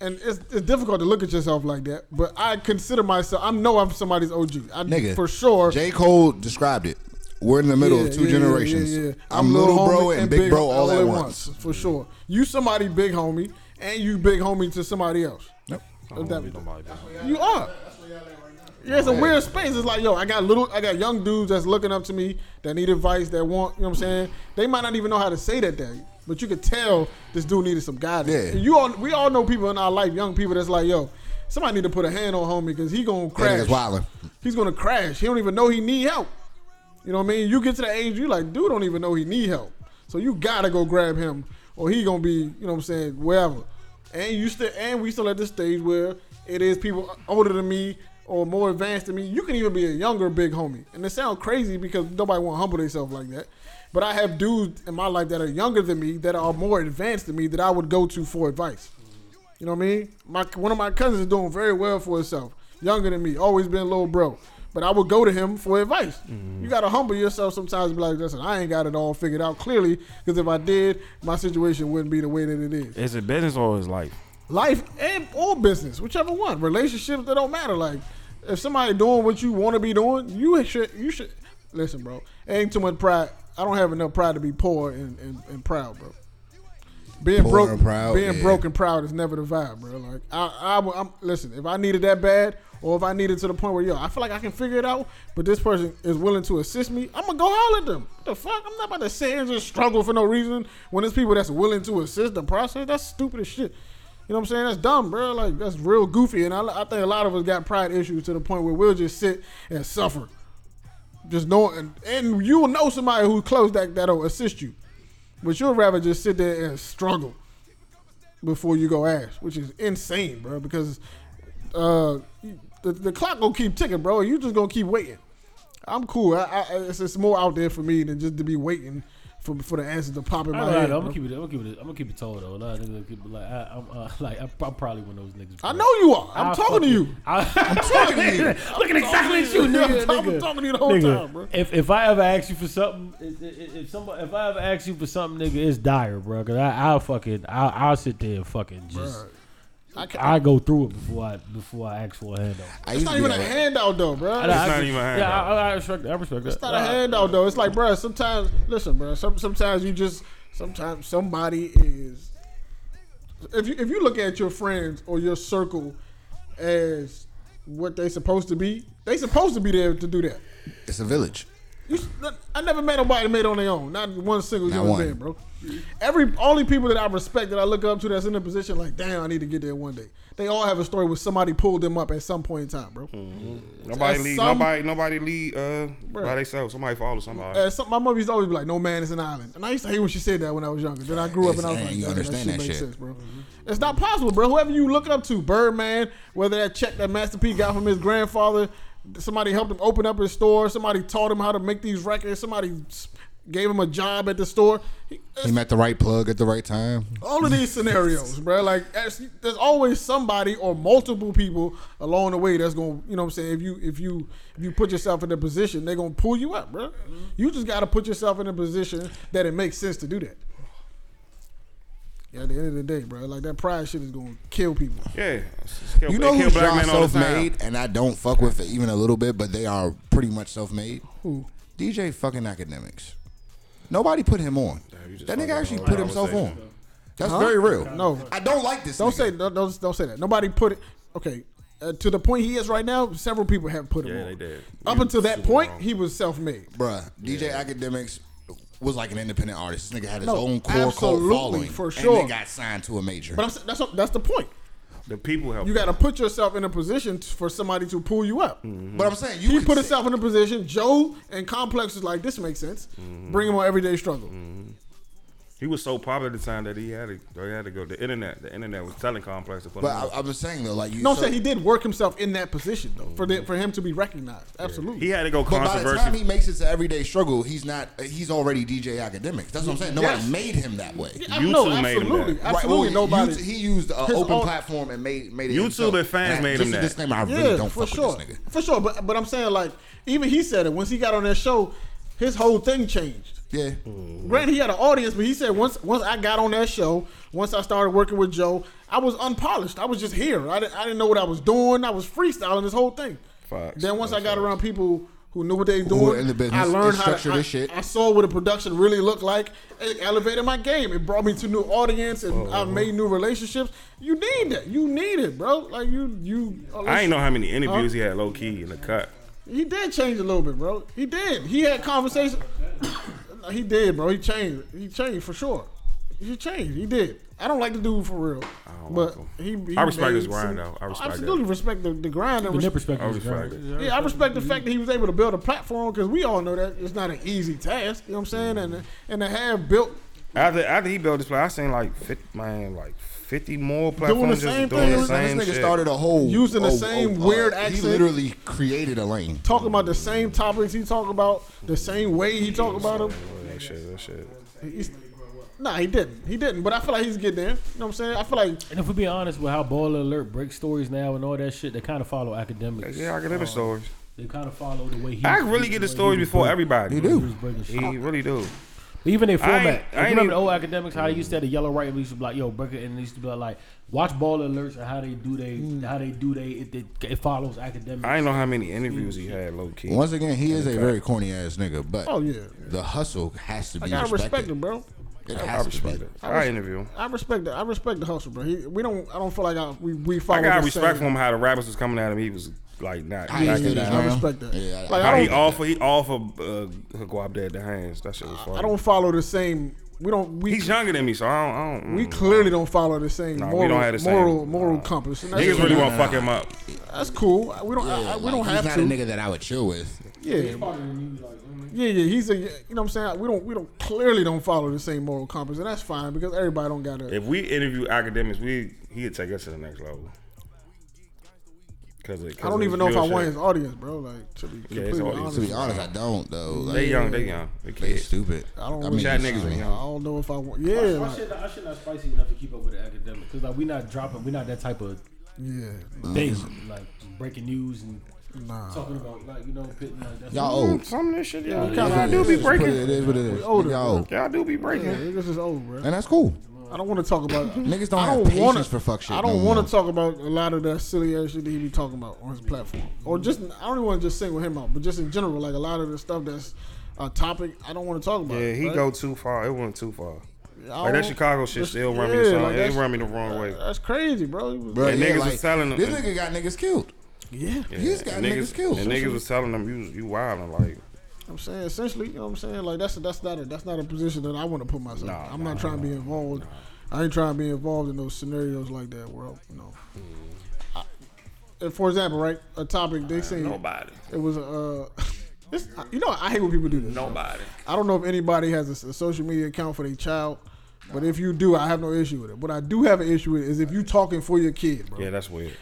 and it's, it's difficult to look at yourself like that. But I consider myself. I know I'm somebody's OG. I,
Nigga,
for sure.
J. Cole described it. We're in the middle
Yeah,
of two
yeah, yeah,
generations.
yeah, yeah.
I'm, little bro
homie
and, big bro all, at once.
for sure. You somebody big homie, and you big homie to somebody else.
Yep.
I don't
That-
wanna be nobody else.
You are. Yeah, it's a weird space. It's like, yo, I got little, I got young dudes that's looking up to me that need advice, that want, you know what I'm saying? They might not even know how to say that day, but you could tell this dude needed some guidance.
Yeah.
And you all, we all know people in our life, young people that's like, yo, somebody need to put a hand on homie because he gonna crash. He's gonna crash. He don't even know he need help. You know what I mean? You get to the age you like, dude don't even know he need help. So you gotta go grab him, or he gonna be, you know what I'm saying, wherever. And you still, and we still at this stage where it is people older than me or more advanced than me. You can even be a younger big homie, and it sounds crazy because nobody want to humble themselves like that. But I have dudes in my life that are younger than me, that are more advanced than me, that I would go to for advice. You know what I mean? My one of my cousins is doing very well for himself, younger than me, always been a little bro. But I would go to him for advice. Mm-hmm. You gotta humble yourself sometimes. And be like, listen, I ain't got it all figured out clearly. Because if I did, my situation wouldn't be the way that it is.
Is it business or is life?
Life and or business, whichever one. Relationships that don't matter. Like if somebody doing what you want to be doing, you should you should listen, bro. Ain't too much pride. I don't have enough pride to be poor and, and, and proud, bro. Being
Poor
broke,
and proud,
being
yeah.
broke and proud is never the vibe, bro. Like I, I, am listen. If I needed that bad, or if I needed to the point where yo, I feel like I can figure it out, but this person is willing to assist me, I'm gonna go holler at them. What the fuck? I'm not about to sit and just struggle for no reason when there's people that's willing to assist the process. That's stupid as shit. You know what I'm saying? That's dumb, bro. Like that's real goofy, and I, I think a lot of us got pride issues to the point where we'll just sit and suffer, just knowing, and, you will know somebody who's close that that'll assist you, but you'll rather just sit there and struggle before you go ask, which is insane, bro. Because uh, the the clock gonna keep ticking, bro. You just gonna keep waiting. I'm cool. I, I, it's just more out there for me than just to be waiting for for the answers to pop in my
ain't gonna lie,
head.
I'm gonna keep it. I'm gonna keep it. I'm gonna keep it told though. A lot of niggas keep it like I, I'm uh, like I'm, I'm probably one of those niggas.
I know you are. I'm
I
talking to you.
fucking- I, am talking to you. Looking exactly at you, nigga.
I'm talking- to you the whole
Nigga,
time, bro.
If if I ever ask you for something, if, if, if somebody, if I ever ask you for something, nigga, it's dire, bro. Cause I, I'll fucking, I'll, I'll sit there and fucking just,
Bruh. I can't,
I go through it before I before I ask for a handout.
It's not even a
that
handout though, bro.
I-
it's
not even a
Yeah,
handout.
I, I respect. that. I respect that.
It's not a handout though. It's like, bro. Sometimes, listen, bro. Some, sometimes you just, sometimes somebody is. If you if you look at your friends or your circle as what they supposed to be, they supposed to be there to do that.
It's a village.
You, I never met nobody that made it on their own. Not one single
Not
human
one.
being, bro. Every only people that I respect that I look up to that's in a position like, damn, I need to get there one day. They all have a story where somebody pulled them up at some point in time, bro.
Nobody
At
lead.
some-
nobody. Nobody lead. Uh,
Bruh.
by themselves. Somebody follow somebody.
Some, my mother used to always be like, "No man is an island," and I used to hate when she said that when I was younger. Then I grew up and I was like,
you understand that
makes
shit.
sense, bro." It's not possible, bro. Whoever you looking up to, Birdman, whether that check that Master P got from his grandfather, somebody helped him open up his store, somebody taught him how to make these records, somebody s- gave him a job at the store. He-
He met the right plug at the right time.
all of these scenarios, bro. Like there's always somebody or multiple people along the way that's gonna, you know what I'm saying, if you if you if you put yourself in a position, they're gonna pull you up, bro. Mm-hmm. You just gotta put yourself in a position that it makes sense to do that. Yeah, at the end of the day, bro, like that pride shit is gonna kill people.
Yeah. Kill-
You know who's
black
y'all
men all the time.
self-made, and I don't fuck with it even a little bit, but they are pretty much self-made.
Who?
DJ fucking Akademiks. Nobody put him on.
you
That nigga actually
whole
put himself on. That's
Huh?
very real.
No.
I don't like this.
Don't
nigga.
say don't, don't don't say that. Nobody put it. Okay, uh, to the point he is right now, several people have put him on.
Yeah,
on.
they did.
Up
He
until that
super
point,
wrong.
he was self-made.
Bruh, DJ Akademiks was like an independent artist. This nigga had his
No,
own core cult
absolutely,
following.
for
And
sure.
they got signed to a major.
But I'm, s- that's that's the point.
The people help.
You got to put yourself in a position t- for somebody to pull you up. Mm-hmm.
But I'm saying you
He put
say-
himself in a position. Joe and Complex is like, this makes sense. Mm-hmm. Bring him on Everyday Struggle. Mm-hmm.
He was so popular at the time that he had to. He had to go. The internet. The internet was telling Complex to put
But
him.
I, I'm just saying though, like you.
No, I'm
so-
saying he did work himself in that position though, for the, mm-hmm. for him to be recognized. Absolutely.
he had to go
But by the time he makes it to everyday struggle, he's not. He's already DJ Akademiks. That's what I'm saying. Nobody
Yes.
made him that way.
Yeah,
YouTube
no,
made him
absolutely,
that.
absolutely
Right, well,
nobody.
YouTube- he used an open
own-
platform and made made it.
YouTube
himself.
and fans
I-
made
just
him
a
that.
disclaimer: I
yeah,
really don't
for
fuck
sure,
with this nigga.
for sure. But but I'm saying like even he said it once he got on that show, his whole thing changed.
Yeah, mm-hmm.
Granted, he had an audience, but he said once once I got on that show, once I started working with Joe, I was unpolished. I was just here. I didn't, I didn't know what I was doing. I was freestyling this whole thing.
Facts.
Then once I got
Facts.
around people who knew what they
Who
doing,
in the business,
I learned
they
how to. I,
this shit.
I saw what a production really looked like. It elevated my game. It brought me to new audience, and I uh-huh. made new relationships. You need that. You need it, bro. Like you, you.
I ain't know how many interviews he had low key in the cut.
He did change a little bit, bro. He did. He had conversation. No, he did, bro. He changed. He changed for sure. He changed. He did. I don't like the dude for real,
don't
but
like
he, he.
I respect his grind,
some-
though. I respect
absolutely respect the, the grind. And
From their
res-
perspective,
I respect
great.
it.
yeah, I respect the fact that he was able to build a platform because we all know that it's not an easy task. You know what I'm saying? And and to have built
After after he built this play, I seen like 50, man, like fifty more
the
platforms
same
just doing
thing.
the
This
same
this nigga
shit.
started a whole
Using the
oh,
same
oh,
weird
uh,
accent.
He literally created a lane.
talking about the same topics he talk about, the same way he talk about them.
That shit, that shit.
He's, nah, he didn't. He didn't. But I feel like he's getting there. You know what I'm saying? I feel like
And if we be honest with how Baller Alert breaks stories now and all that shit, they kind of follow Akademiks.
Yeah, academic stories.
They kind of follow the way he.
I really get the stories before everybody.
He do.
he was breaking.
He really do.
Even their
I ain't-
format.
I
If
ain't
you remember
even-
the old Akademiks, how they used to have the yellow right, and we used to be like, "Yo, break it," and they used to be like, "Watch ball alerts and how they do they,
Mm.
how they do they, it, it, it follows Akademiks."
I ain't know how many interviews he had low key.
Once again, he is a very corny ass nigga, but
oh yeah,
the hustle has to
I
be
gotta
respected.
respect him, bro.
It
I
has to
respect
be.
it. I interview him.
I respect that. I respect the hustle, bro. He, we don't. I don't feel like I, we we follow.
I got respect for him how the rappers was coming at him. He was like not.
How he
backing
stood
down.
his
I respect that.
Yeah, I-
like
How
I
he
don't,
offer he offer uh Guap Dead the hands. That shit was funny.
I don't follow the same. We don't. We
He's younger than me, so I don't. I don't
we
mm.
clearly don't follow the same
Nah, we
moral
don't have the same-
moral moral
nah.
compass. And that's,
Niggas really want to fuck him up.
that's cool. We don't. I, I- we
Like,
don't
he's
have
not
to.
a nigga that I would chill with.
Yeah, yeah, yeah. He's a. You know what I'm saying? We don't. We don't clearly don't follow the same moral compass, and that's fine because everybody don't got to.
If we interview Akademiks, we he'd take us to the next level. Cause, it,
I don't even know if I want his audience, bro. Like to be
Yeah,
completely honest.
To be honest, I don't though. Like,
They young, they young, they
they stupid.
I don't
I
really-
Chat niggas
fine.
are
I don't know if I want. Yeah,
Our
like,
shit, our shit not spicy enough to keep up with the academic Cause like we not dropping, we not that type of
yeah.
thing. Like breaking news and
Nah.
talking about like you know pitting like that's
Y'all old.
Some of this shit, y'all,
It is
y'all do be
Just put it-
breaking.
It is what it is.
older,
Y'all old.
Y'all do be
Yeah,
breaking.
niggas is old, bro.
And that's cool.
I don't want to talk about.
Niggas don't
I
have
don't
patience
wanna,
for fuck shit
I don't
no
want to talk about a lot of that silly ass shit that he be talking about on his platform, or just I don't even want to just single him out, but just in general, like a lot of the stuff that's a topic I don't want to talk about.
Yeah, he
right?
go too far. It went too far.
I
Like that Chicago shit
that's-
still run me.
yeah,
the song.
like
it
that's-
run me the wrong way.
That's crazy, bro. He
Bro,
And
yeah,
niggas
like,
was telling them-
This nigga got niggas killed.
Yeah,
He's got
and
niggas killed.
And niggas was telling them you you wilding like
I'm saying essentially, you know what I'm saying? Like that's that's not a that's not a position that I want to put myself. in.
Nah,
I'm
nah,
not trying to be involved. I ain't trying to be involved in those scenarios like that. Where you know, I, and for example, right, a topic they say
nobody,
it was uh, this, you know, I hate when people do this.
nobody.
I don't know if anybody has a social media account for their child, but if you do, I have no issue with it. What I do have an issue with is if you talking for your kid, bro.
Yeah, that's weird.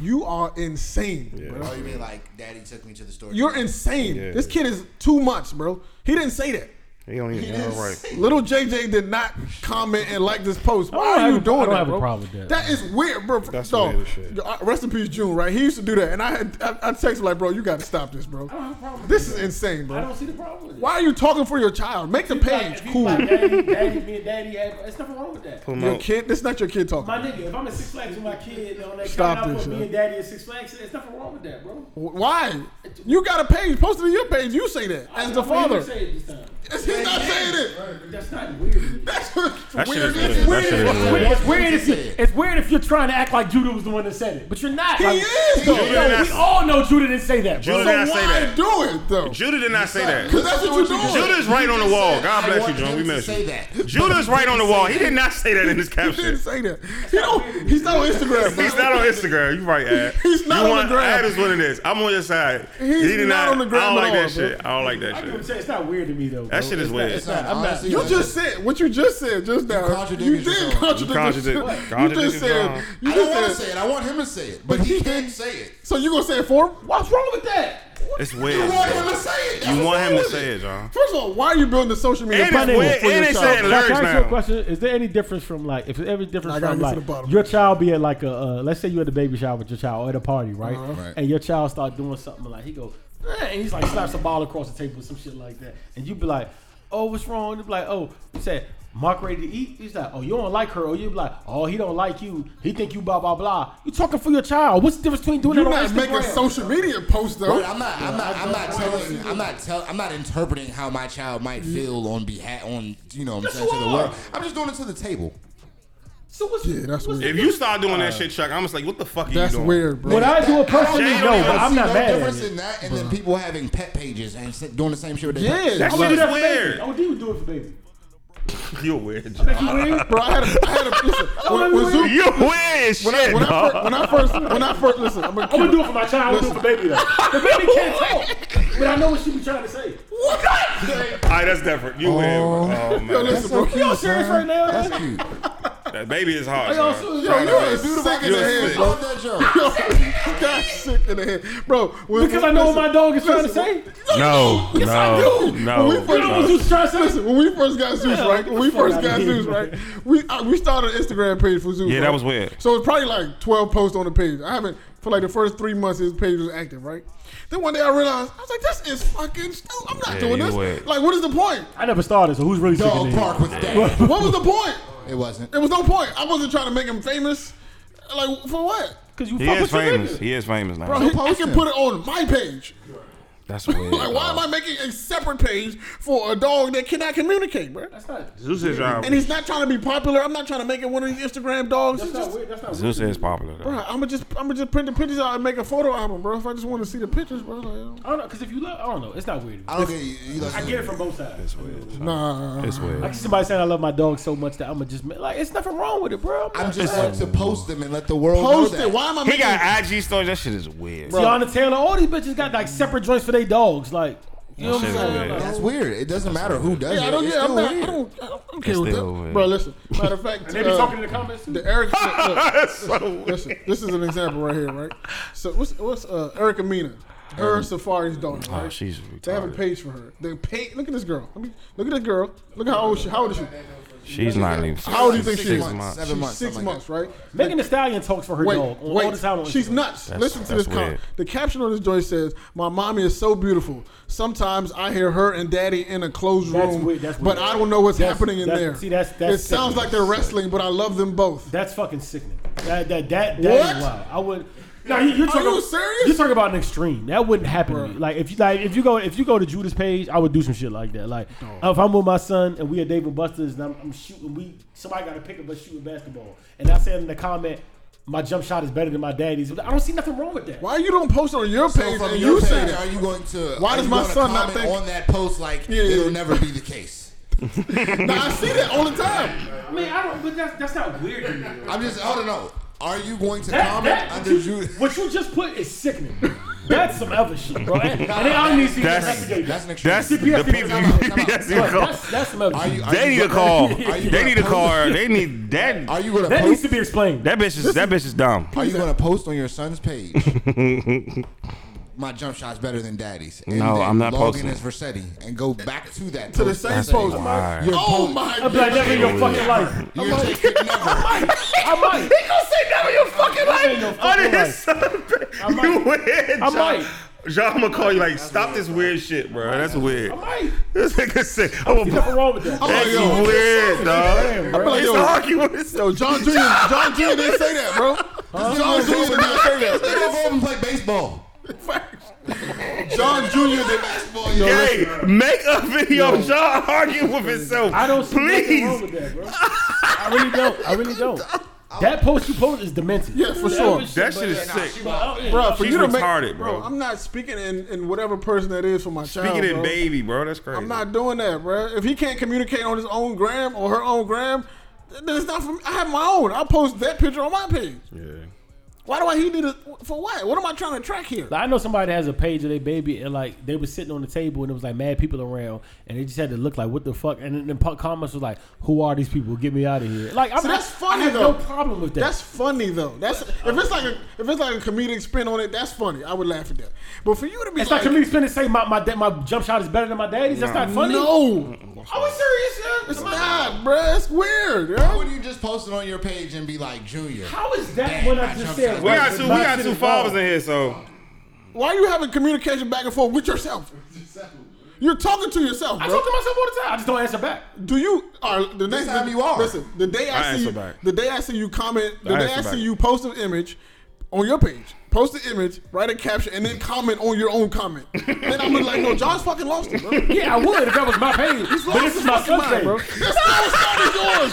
You are insane,
Yeah.
bro.
Oh, you mean like daddy took me to the store?
You're insane.
Yeah.
This kid is too much, bro. He didn't say that.
He don't even know right.
Little JJ did not comment and like this post. Why are you
a-
doing
I don't
that,
have a
bro?
problem with that.
That is weird, bro.
That's
Dog,
weird as shit.
uh, Rest in peace, June. Right? He used to do that, and I had I, I texted him like, bro, you got to stop this, bro. This is insane,
I
bro.
don't see the problem with it.
Why are you talking for your child? Make the page
if you
cool.
like daddy, daddy, me and daddy, had- there's nothing wrong with that.
Put him
Your
out.
kid, this not your kid talking.
My nigga, if I'm at Six Flags with my kid on that
Stop
coming out
this,
with me
yo.
and daddy at Six Flags, there's nothing wrong with that, bro.
Why? You got a page. Post it to your page. You say that as the
I'm gonna hear
father.
You say it this.
He's not saying it.
That's not weird.
That's
That shit
weird.
is weird. That shit is
It's weird.
weird.
It's weird if it's weird if you're trying to act like Judah was the one that said it, but you're not.
He
Like,
is though.
Judah
Yo, we all know Judah didn't say that, bro.
Judah
So
did not say that.
do it though?
Judah did not say that.
Because that's what you're doing.
Judah's right on the wall. God bless you,
want
John. We
to
miss
say
you.
that.
Judah's right on the wall. He did not say that in his
He didn't
caption.
say that. He don't. He's not on Instagram.
He's not on Instagram. You right, Ad.
He's not on
want,
the gram.
Ad is what it is. I'm on your side.
He's
he did
not on the gram
I don't like that shit. I don't like that
I
shit.
would say it's not weird to me though.
That
bro.
shit is weird.
I'm not.
Honestly,
You just said what you just said just now. You did
yourself.
contradict
You contradict-
yourself. You just said. You
I don't
just
want to
said.
say it. I want him to say it, but he can't say it.
So you gonna say it for him?
What's wrong with that?
It's weird.
You want him to say it.
You want him to say it, John.
First of all, why are you building the social media
And it's
platform
weird-
for
and
your
they
child?
Can I ask you a question? Is there any difference from like if every difference from like your child be at like a uh, let's say you at a baby shower with your child or at a party, right?
Uh-huh.
Right.
And your child start doing something like he go, Eh, and he's like slaps a ball across the table or some shit like that, and you be like, oh, what's wrong? You be like, oh, he said. Mark ready to eat? He's like, oh, you don't like her, or you be like, oh, he don't like you. He think you blah blah blah. You talking for your child? What's the difference between doing
You're
that on
not making
Instagram?
social media posts though.
Bro, I'm not. I'm not. I'm not telling. I'm not tell. I'm not interpreting how my child might mm. feel on behalf on. You know, what I'm saying to the world. I'm just doing it to the table.
So what's,
Yeah, that's
what's
weird.
If you start doing that shit, Chuck, I'm just like, what the fuck are
That's
you doing?
That's weird, bro.
Would I do it personally?
Shane
No,
don't
but I'm
See
not
no
mad at
difference
it.
in that, and then people having pet pages and s- doing the same shit with their
Yeah.
pet.
That
I'm
shit
do
is weird.
baby. I would do do it for baby.
You're weird. John.
You weird?
Bro, I had a, I had a listen. When, when,
weird.
You're weird as
when, I,
shit,
when, I
dog.
first, when I first, when I first, listen, I'm gonna
I'm
keep
gonna do it for my child. I'm gonna do it for baby though. The baby can't talk, but I know what she be trying to say. What?
All right, that's different. You weird. Oh, oh man.
Yo, listen, bro.
Y'all serious right now?
That's
man?
cute.
That baby is hard.
Y'all
Yo,
Yo,
you're
yo,
a sick in
You're
the head, bro.
Love that joke.
Yo, that's sick in the head, bro. When,
Because I know what my dog is trying to say.
No,
Yes, I
no,
do.
no.
When we
You know
no.
Zeus trying to say?
Listen, when we first got Zeus,
Yeah,
right? When we first got
here,
Zeus, right? We uh, we started an Instagram page for Zeus.
Yeah, that was weird.
So it's probably like twelve posts on the page. I haven't for like the first three months his page was active, right? Then one day I realized I was like, this is fucking stupid. I'm not
Yeah,
doing this.
weird.
Like, what is the point?
I never started, so who's really sick
Dog
in the
park
head?
with dad.
What was the point?
It wasn't.
It was no point. I wasn't trying to make him famous. Like for what?
Because you
He
fuck
is
with your
famous.
nigga.
He is famous now.
Bro, he, I can put it on my page.
That's weird.
Like, why am I making a separate page for a dog that cannot communicate, bro?
That's not.
Zeus is um,
And he's not trying to be popular. I'm not trying to make it one of these Instagram dogs.
That's
It's
not
just,
weird. That's not
Zeus
weird.
is popular. Though.
bro, I'm gonna just, I'm gonna just print the pictures out and make a photo album, bro. If I just want to see the pictures, bro. Like,
I don't know, because if you look, I don't know. It's not weird.
I don't get you. you listen-
I get it from both sides.
It's weird. son.
nah.
It's weird.
Like somebody saying I love my dog so much that I'm gonna just like it's nothing wrong with it, bro.
I'm just like to post them and let the world
Post
know that.
it. Why am I
He
making?
got IG stories. That shit is weird.
Teyana Taylor, all these bitches got like separate joints for their dogs. Like, you know what I'm
shit
saying?
weird.
That's weird. It doesn't matter who does
Yeah,
it.
I don't.
It's
Yeah, I'm
still
not. I
weird.
don't. I don't, I don't care
It's
with
still
that,
weird.
bro. Listen. Matter of fact,
And they be
uh,
talking in the comments too.
the Eric. look, look,
That's so weird.
listen, this is an example right here, right? So what's what's uh, Erica Mena, her Safaree's daughter,
Oh,
right?
she's
They have a
retarded.
page for her. They pay. Look at this girl. Let me look at this girl. Look at how old she. How old is she?
She's not even.
How old do you think she
Six
is?
months,
months.
Seven
She's
months.
six months, right?
Megan Thee Stallion talks for her
Wait,
dog on
wait.
all the time
She's nuts.
That's-
Listen to this comment. The caption on this joint says, "My mommy is so beautiful. Sometimes I hear her and daddy in a closed
That's
room,
weird, that's
but. I don't know what's
That's-
happening in
that's-
there.
see, that's- that's
it sounds
sickening.
like they're wrestling, but I love them both.
That's fucking sickening. That that that, that
What?
is wild. I would. No, you, you're talking.
you serious?
You're talking about an extreme. That wouldn't happen to me. Like if you like if you go if you go to Judah's page, I would do some shit like that. Like if I'm with my son and we are David Buster's and I'm, I'm shooting, we somebody got to pick up us shooting basketball, and I said in the comment, my jump shot is better than my daddy's. I don't see nothing wrong with that.
Why you don't post on your page
from
and
your
you say
page, are you going to?
Why
are
does
you
my son not
comment
think-
on that post like
Yeah, yeah,
it'll
yeah.
never be the case?
Nah, I see that all the time.
I mean, I don't. But that's that's not weird to me.
I'm just. I don't know. Are you going to
That,
comment
that,
under you?
what you just put is sickening. That's some other shit, bro. And, and they all need to be
That's-
investigated.
That's an extreme.
That's the
CPS
people.
Time out,
time out.
Yes, you
Bro,
call.
that's, that's some other shit.
They need a call. They need a
post-
car. They need that.
Are you going to
That
post?
needs to be explained.
That bitch is that bitch is dumb.
Are you going to post on your son's page? My jump shot's better than daddy's. And
No,
then
I'm not
log
posting
in as Versetti and go back to that
To the same
and
post.
Why?
Your
Oh
post-
my
I'd be like, never in your fucking life.
You're taking never.
I might.
He gonna say never your fucking
Never in your fucking
under
life.
his son.
I.
You weird.
I might.
John, I'm gonna call you like, stop this weird shit, bro. That's weird.
I might.
This nigga say, I'm
There's
a,
nothing wrong with that.
Oh, that's
yo.
weird, dog.
Damn, bro.
like,
It's
yo,
arguing.
Yo, John Jr. John Jr. didn't say that, bro. John Jr. did not say
Let's go over and play baseball.
That. John John Jr. did. Yo,
Hey, make a video of John arguing with himself.
I don't see nothing wrong
Please.
with that, bro. I really don't. I really don't. That post you post is demented.
Yeah, for sure.
was
That shit is sick.
but, yeah.
bro, for
She's
you to make,
retarded, bro.
I'm not speaking in, in whatever person that is for my child.
Speaking in
bro.
baby, bro, that's crazy.
I'm not doing that, bro. If he can't communicate on his own gram or her own gram, then it's not for me. I have my own. I'll post that picture on my page.
Yeah.
Why do I he did it for what? What am I trying to track here?
Like, I know somebody has a page of their baby and like they was sitting on the table and it was like mad people around and they just had to look like what the fuck and then the comments was like who are these people get me out of here like I'm
See, that's funny
I have
though.
no problem with that
That's funny though. That's if it's like a if it's like a comedic spin on it, that's funny. I would laugh at that. But for you to be
it's
like,
like, comedic spin and say my my, da- my jump shot is better than my daddy's that's not funny
no,
are we serious yeah?
it's not, bro. It's weird.
Why
Yo.
would you just post it on your page and be like Junior?
how is that
Damn,
when
I
I just
jumped
said
out.
We
right,
got two. We got
shit
two fathers in here, so
Why are you having communication back and forth with yourself? You're talking to yourself,
I talk to myself all the time I just don't answer back
Do you are the next
time you are.
Listen, the day I,
I
see
answer back.
the day I see you comment, the
I
day I see
back.
you post an image on your page, post the image, write a caption, and then comment on your own comment. then I'm gonna be like, no, John's fucking lost it, bro.
yeah I would if that was my page but this is my
Fucking
son's
mind,
page
bro. That's not his son, it's yours.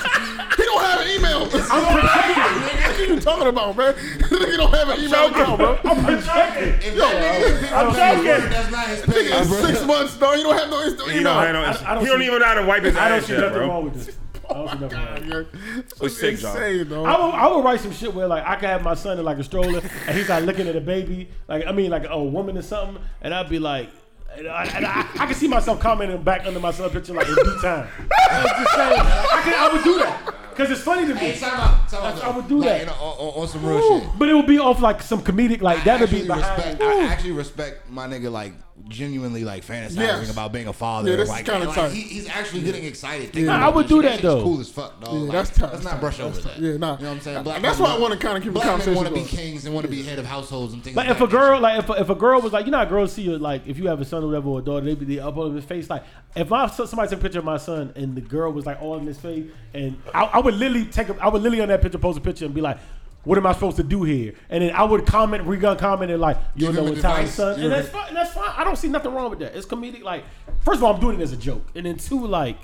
He don't have an email.
I'm protecting
what are you talking about, man? Nigga don't have an email account, bro.
I'm protecting
If that nigga pick
joking.
that's not his page,
Nigga,
bro.
six months, dog. You don't have no Insta
he
email.
don't, have no,
I don't
he don't even know how to wipe his
I don't
ass
see
yet,
nothing
bro.
wrong with this I don't see nothing wrong with.
What's sick, John?
Insane, dog.
I would, I would write some shit where like I could have my son in like a stroller and he's like looking at a baby, like I mean like a woman or something, and I'd be like, and I, and I, I can see myself commenting back under my son picture like in due time. I'm just saying, I, can, I would do that because it's funny to me.
Hey, time out, time out,
I would do
like,
that.
You on, on- on some real shit.
But it would be off like some comedic, like that would be behind.
respect. I actually respect my nigga like genuinely like fantasizing
Yes.
about being a father.
Yeah, this
like,
kinda
like, he, he's actually getting excited. thinking
Nah,
about
I would do
shit.
that, though.
Cool as fuck, dog.
Yeah,
like,
that's tough.
Let's
That's
not
tough.
brush
That's
over
tough.
that.
Yeah, nah.
You know what I'm saying? Black
that's why I wanna kinda keep the
black men
conversation
want to be kings and want to be head of households and things.
Like
like
if a
that.
girl, like if a, if a girl was like, you know, how girls see you like if you have a son or whatever or a daughter, they be the up on his face. Like if my son- somebody took a picture of my son and the girl was like all in his face, and I, I would literally take, a, I would literally on that picture post a picture and be like. What am I supposed to do here? And then I would comment, re-gun comment, and like, you don't know what time, son. And that's fine. And that's fine. I don't see nothing wrong with that. It's comedic. Like, first of all, I'm doing it as a joke, and then two, like,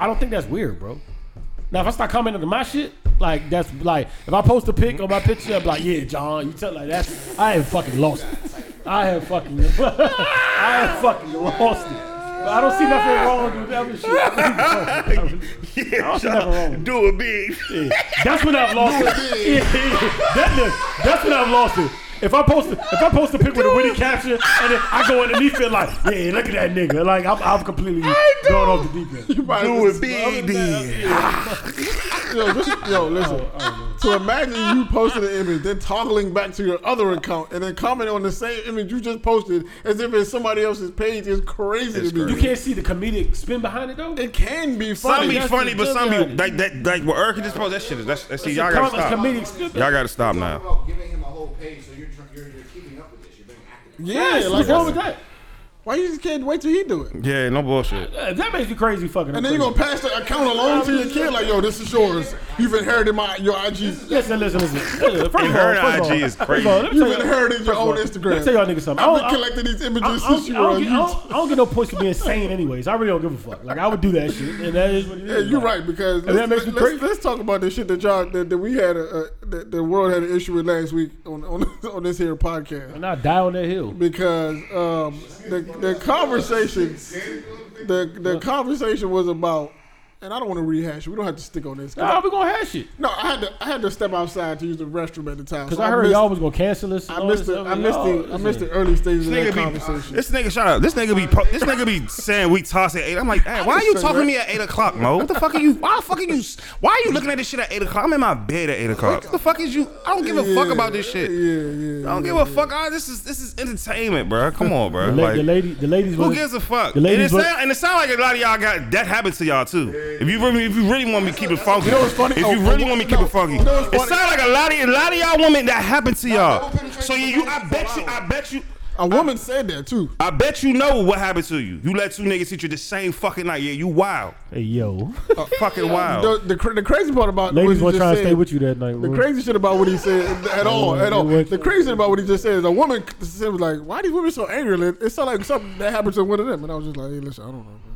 I don't think that's weird, bro. Now, if I start commenting on my shit, like that's like if I post a pic on my picture, I'm like, yeah, John, you tell like that's I have fucking lost it. I have fucking I have fucking lost it. But I don't see nothing wrong with other shit. I don't see nothing wrong.
Do it big.
Yeah. That's when I've lost it. Yeah, yeah. That, that's when I've lost it. If I post a, if I post a pic with a witty caption and then I go underneath it like, yeah, look at that nigga. Like I'm, I'm completely going off the deep end.
Do
it big, then.
Yo, this, yo, listen. So imagine you posted an image, then toggling back to your other account, and then commenting on the same image you just posted as if it's somebody else's page is crazy
It's
to me.
You can't see the comedic spin behind it though.
It can be funny.
Some
funny.
be
That's
funny, but some be
joke
like that. Like what Erica just posted. That shit is. That's, that's see, y'all gotta stop.
comedic.
Y'all gotta stop now.
giving him a whole page, so you're, tr- you're, you're keeping up with this. You're being active.
Yeah,
Yes,
like
what's wrong with that?
Why you just can't wait till he do it?
Yeah, no bullshit.
Uh, That makes me crazy fucking.
And then you're gonna pass the account along to your kid, like, yo, this is yours. You've inherited my your IG.
Listen, listen, listen. First of all, first of all-
IG is crazy.
all, let
You've
you-
inherited your
first of all,
own Instagram.
Let me tell y'all niggas something. I
I've
don't-
been
I-
collecting these images
I,
since
don't,
you were on
get, I,
YouTube.
don't, I don't get no push for being sane anyways. I really don't give a fuck. Like I would do that shit, and that is what it is.
Yeah, you're
Like,
right because
And that
let's,
makes me
let's,
crazy.
let's talk about this shit that y'all that, that we had a, a that the world had an issue with last week on on, on this here podcast
And I die on that hill.
because um, the the conversation the the conversation was about and I don't want to rehash it. We don't have to stick on this. 'cause
Nah, we gonna hash it.
No, I had to I had to step outside to use the restroom at the time.
Cause
so
I heard
missed,
y'all was gonna cancel this.
I missed
this
the I missed
y'all-
the oh, I missed the early stages of
Nigga
that
be,
conversation.
this nigga shut up. This nigga be po- this nigga be saying we toss at eight. I'm like, hey, why are you talking to me at eight o'clock, Mo? What the fuck are you? Why the fuck are you? Why are you looking at this shit at eight o'clock? I'm in my bed at eight o'clock. What the fuck is you? I don't give a fuck about this shit.
Yeah, yeah.
I don't give a fuck. I, this is this is entertainment, bro. Come on, bro.
The, la-
Like,
the lady, the ladies.
who
was-
gives a fuck?
The
And
ladies
it,
was-
and it sound like a lot of y'all got that happen to y'all too. If you really, if you really want me to keep it funky,
You know what's funny?
if
Oh,
you really
oh,
want me to keep it funky,
You know
it
funny?
sound like a lot of a lot of y'all women that happened to y'all. So you, you, I bet you. I bet you.
A woman said that too.
I bet you know what happened to you. You let two niggas hit you the same fucking night. Yeah, you wild.
Hey yo,
fucking wild.
The, the, the crazy part about
ladies
what
want
he
to try to stay with you that night.
The
Roy.
crazy shit about what he said at all, at all. The crazy shit about what he just said is a woman said was like, "Why these women so angry?" It it sounded like something that happened to one of them, and I was just like, "Hey, listen, I don't know." Bro.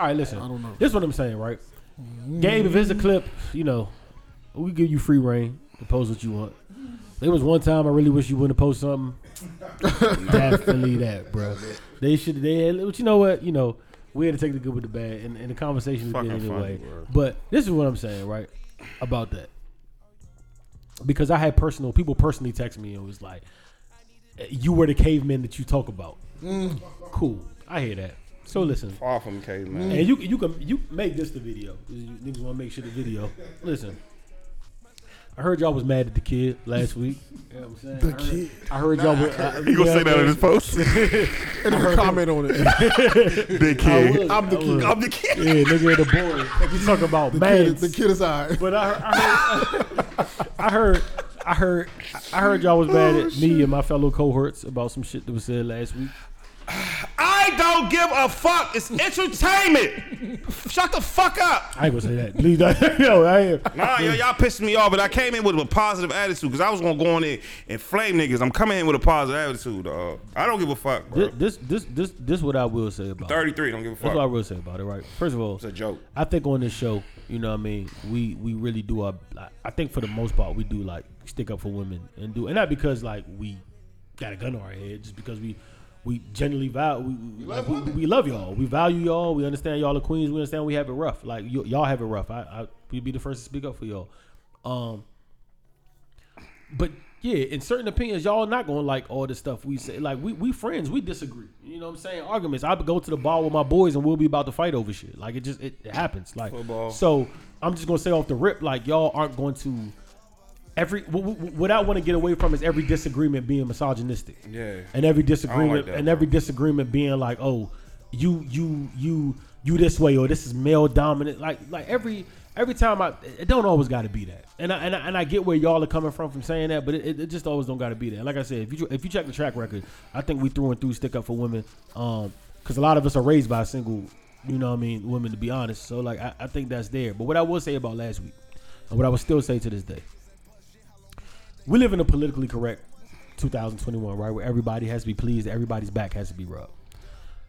All right, listen.
I don't know.
This is what I'm saying, right? Mm-hmm. Gabe, if it's a clip, you know, we give you free reign to post what you want. There was one time I really wish you wouldn't have posted something. Definitely that, bro. They should. They, had- but you know what? You know, we had to take the good with the bad, and, and the conversation we did
Fucking funny,
anyway.
bro.
But this is what I'm saying, right? About that, because I had personal people personally text me and was like, "You were the caveman that you talk about." Mm. Cool, I hear that. So listen,
Far from caveman.
and you you can you make this the video. You niggas want to make sure the video. Listen, I heard y'all was mad at the kid last week. You know what I'm saying?
The
I heard,
kid.
I heard y'all. Was, I, uh,
You gonna say that in this post?
And then comment on it.
Big kid.
would,
I'm the kid.
I'm the kid.
Yeah, nigga, the boy. Like you talking about
mad.
The
kid, the kid aside.
But I heard, I heard, I heard, I heard, I heard y'all was mad at oh, me and my fellow cohorts about some shit that was said last week.
I don't give a fuck. It's entertainment. Shut the fuck up.
I ain't gonna say that. Please, don't. no, I ain't.
Nah, yo, y'all pissing me off, but I came in with a positive attitude because I was gonna go in there and flame niggas. I'm coming in with a positive attitude, dog. I don't give a fuck, bro.
This, this, this, this, what I will say about. it.
33, don't give a fuck.
That's what I will say about it. Right. First of all,
It's a joke.
I think on this show, you know what I mean, we we really do our I- I think for the most part we do like stick up for women and do and not because like we got a gun on our head, just because we we genuinely value we, we, like, we, we love y'all. We value y'all. We understand y'all are queens. We understand we have it rough. Like y- y'all have it rough. I, I we'd be the first to speak up for y'all. Um but yeah, in certain opinions, y'all not gonna like all the stuff we say. Like we we friends, we disagree. You know what I'm saying? Arguments. I go to the bar with my boys and we'll be about to fight over shit. Like it just it, it happens. Like
Football.
so, I'm just gonna say off the rip, like y'all aren't going to every what I want to get away from is every disagreement being misogynistic.
Yeah.
And every disagreement
that,
and every disagreement being like, oh, you you you you this way or this is male dominant. Like like every every time I it don't always got to be that. And I, and I and I get where y'all are coming from from saying that, but it, it just always don't got to be that. Like I said, if you if you check the track record, I think we through and through stick up for women. Um, because a lot of us are raised by single, you know what I mean, women to be honest. So like I, I think that's there. But what I will say about last week, and what I will still say to this day, we live in a politically correct 2021, right? Where everybody has to be pleased, everybody's back has to be rubbed.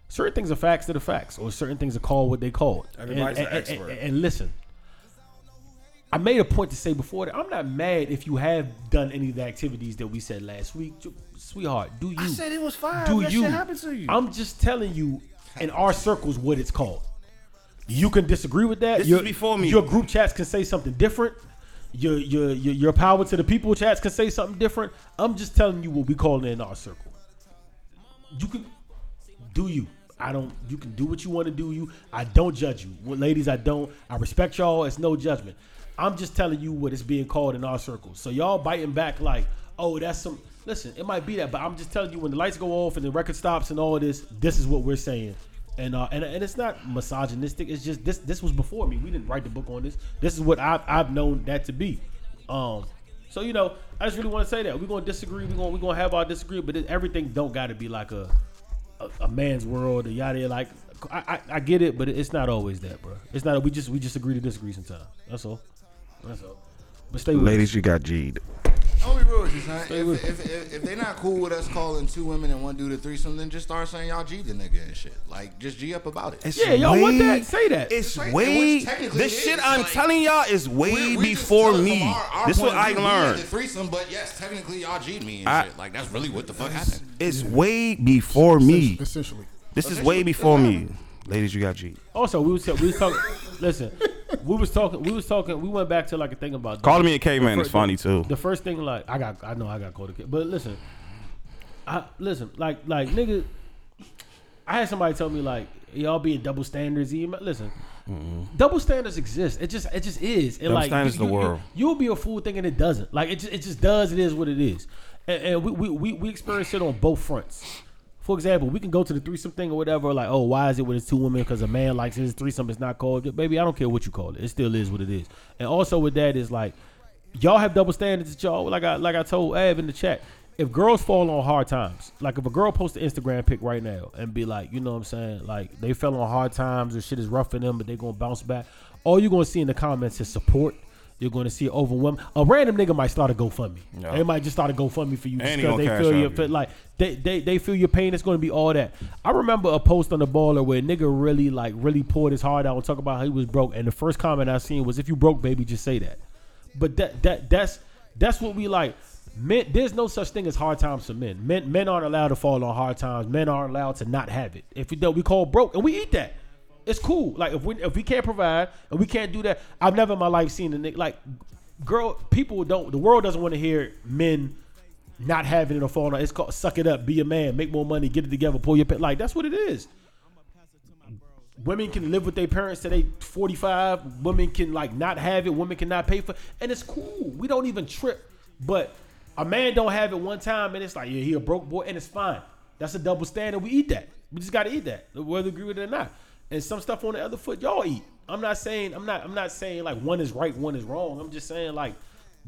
Certain things are facts that are facts, or certain things are called what they called.
Everybody's
and,
an
and-
expert.
and- and listen, I made a point to say before that I'm not mad if you have done any of the activities that we said last week, sweetheart. Do you?
I said it was fine.
do
that
you?
happened to you.
I'm just telling you, in our circles, what it's called. You can disagree with that.
This
your,
is before me.
Your group chats can say something different. Your, your your your power to the people chats can say something different. I'm just telling you what we call it in our circle. You can do you. I don't. You can do what you want to do. You. I don't judge you. Well, ladies, I don't. I respect y'all. It's no judgment. I'm just telling you what it's being called in our circle. So y'all biting back like, oh, that's some. Listen, it might be that, but I'm just telling you when the lights go off and the record stops and all this, this is what we're saying. And uh, and and it's not misogynistic. It's just this. This was before me. We didn't write the book on this. This is what I've I've known that to be. Um. So you know, I just really want to say that we're gonna disagree. We're gonna we're gonna have our disagree, but it, everything don't got to be like a a, a man's world, a yada. Like I, I, I get it, but it's not always that, bro. It's not. We just we just agree to disagree sometimes. That's all. That's all. But stay
Ladies, you got G'd.
I'll be real with you, son. If,
with-
if, if, if they not cool with us calling two women and one dude a threesome, then just start saying y'all G the nigga and shit. Like, just G up about it.
Yeah, y'all want that? Say that.
It's
Right,
way.
which
The
it
shit I'm
like,
telling y'all is way
We- we just
before
tell it from
me.
our- our
this is what
point
I
of view. We
learned.
The threesome, but yes, technically y'all G'd me and
I-
shit. Like, that's really what the fuck happened.
It's way before me.
Essentially.
This is way before me. Ladies, you got G.
Also, we was we was talking. listen, we was talking. We was talking. We went back to like a thing about
Calling me a caveman is funny too.
The first thing, like I got, I know I got called a kid, but listen, I listen, like, like nigga, I had somebody tell me like y'all being double standards. You- Listen, mm-hmm. double standards exist. It just, it just is. And
Double
like,
standards
you,
the
you-
world.
You, will be a fool thinking it doesn't. Like it, just, it just does. It is what it is. And, and we, we, we, we experience it on both fronts. For example, we can go to the threesome thing or whatever. Like, oh, why is it when it's two women? Because a man likes his threesome. It's not called. Baby, I don't care what you call it. It still is what it is. And also with that is like, y'all have double standards that y'all like I like I told Av in the chat. if girls fall on hard times, like if a girl posts an Instagram pic right now and be like, you know what I'm saying, like they fell on hard times or shit is rough for them, but they gonna bounce back. All you're gonna see in the comments is support. You're going to see it overwhelm. A random nigga might start a GoFundMe.
Yeah.
They might just start a GoFundMe for you
And
because they feel your
you.
like they, they they feel your pain. It's going to be all that. I remember a post on the baller where a nigga really like really poured his heart out and talk about how he was broke. And the first comment I seen was, "If you broke, baby, just say that." But that that that's that's what we like. Men, there's no such thing as hard times for men. Men men aren't allowed to fall on hard times. Men aren't allowed to not have it. If we don't, we call broke and we eat that. It's cool. Like if we if we can't provide and we can't do that, I've never in my life seen a nigga like girl. People don't. The world doesn't want to hear men not having it or falling. on. It's called suck it up, be a man, make more money, get it together, pull your pin. Like that's what it is. Women can live with their parents till they 45. Women can like not have it. Women cannot pay for and it's cool. We don't even trip. But a man don't have it one time and it's like, yeah, he a broke boy and it's fine. That's a double standard. We eat that. We just gotta eat that, whether agree with it or not. And some stuff on the other foot, y'all eat. I'm not saying I'm not I'm not saying like one is right, one is wrong. I'm just saying like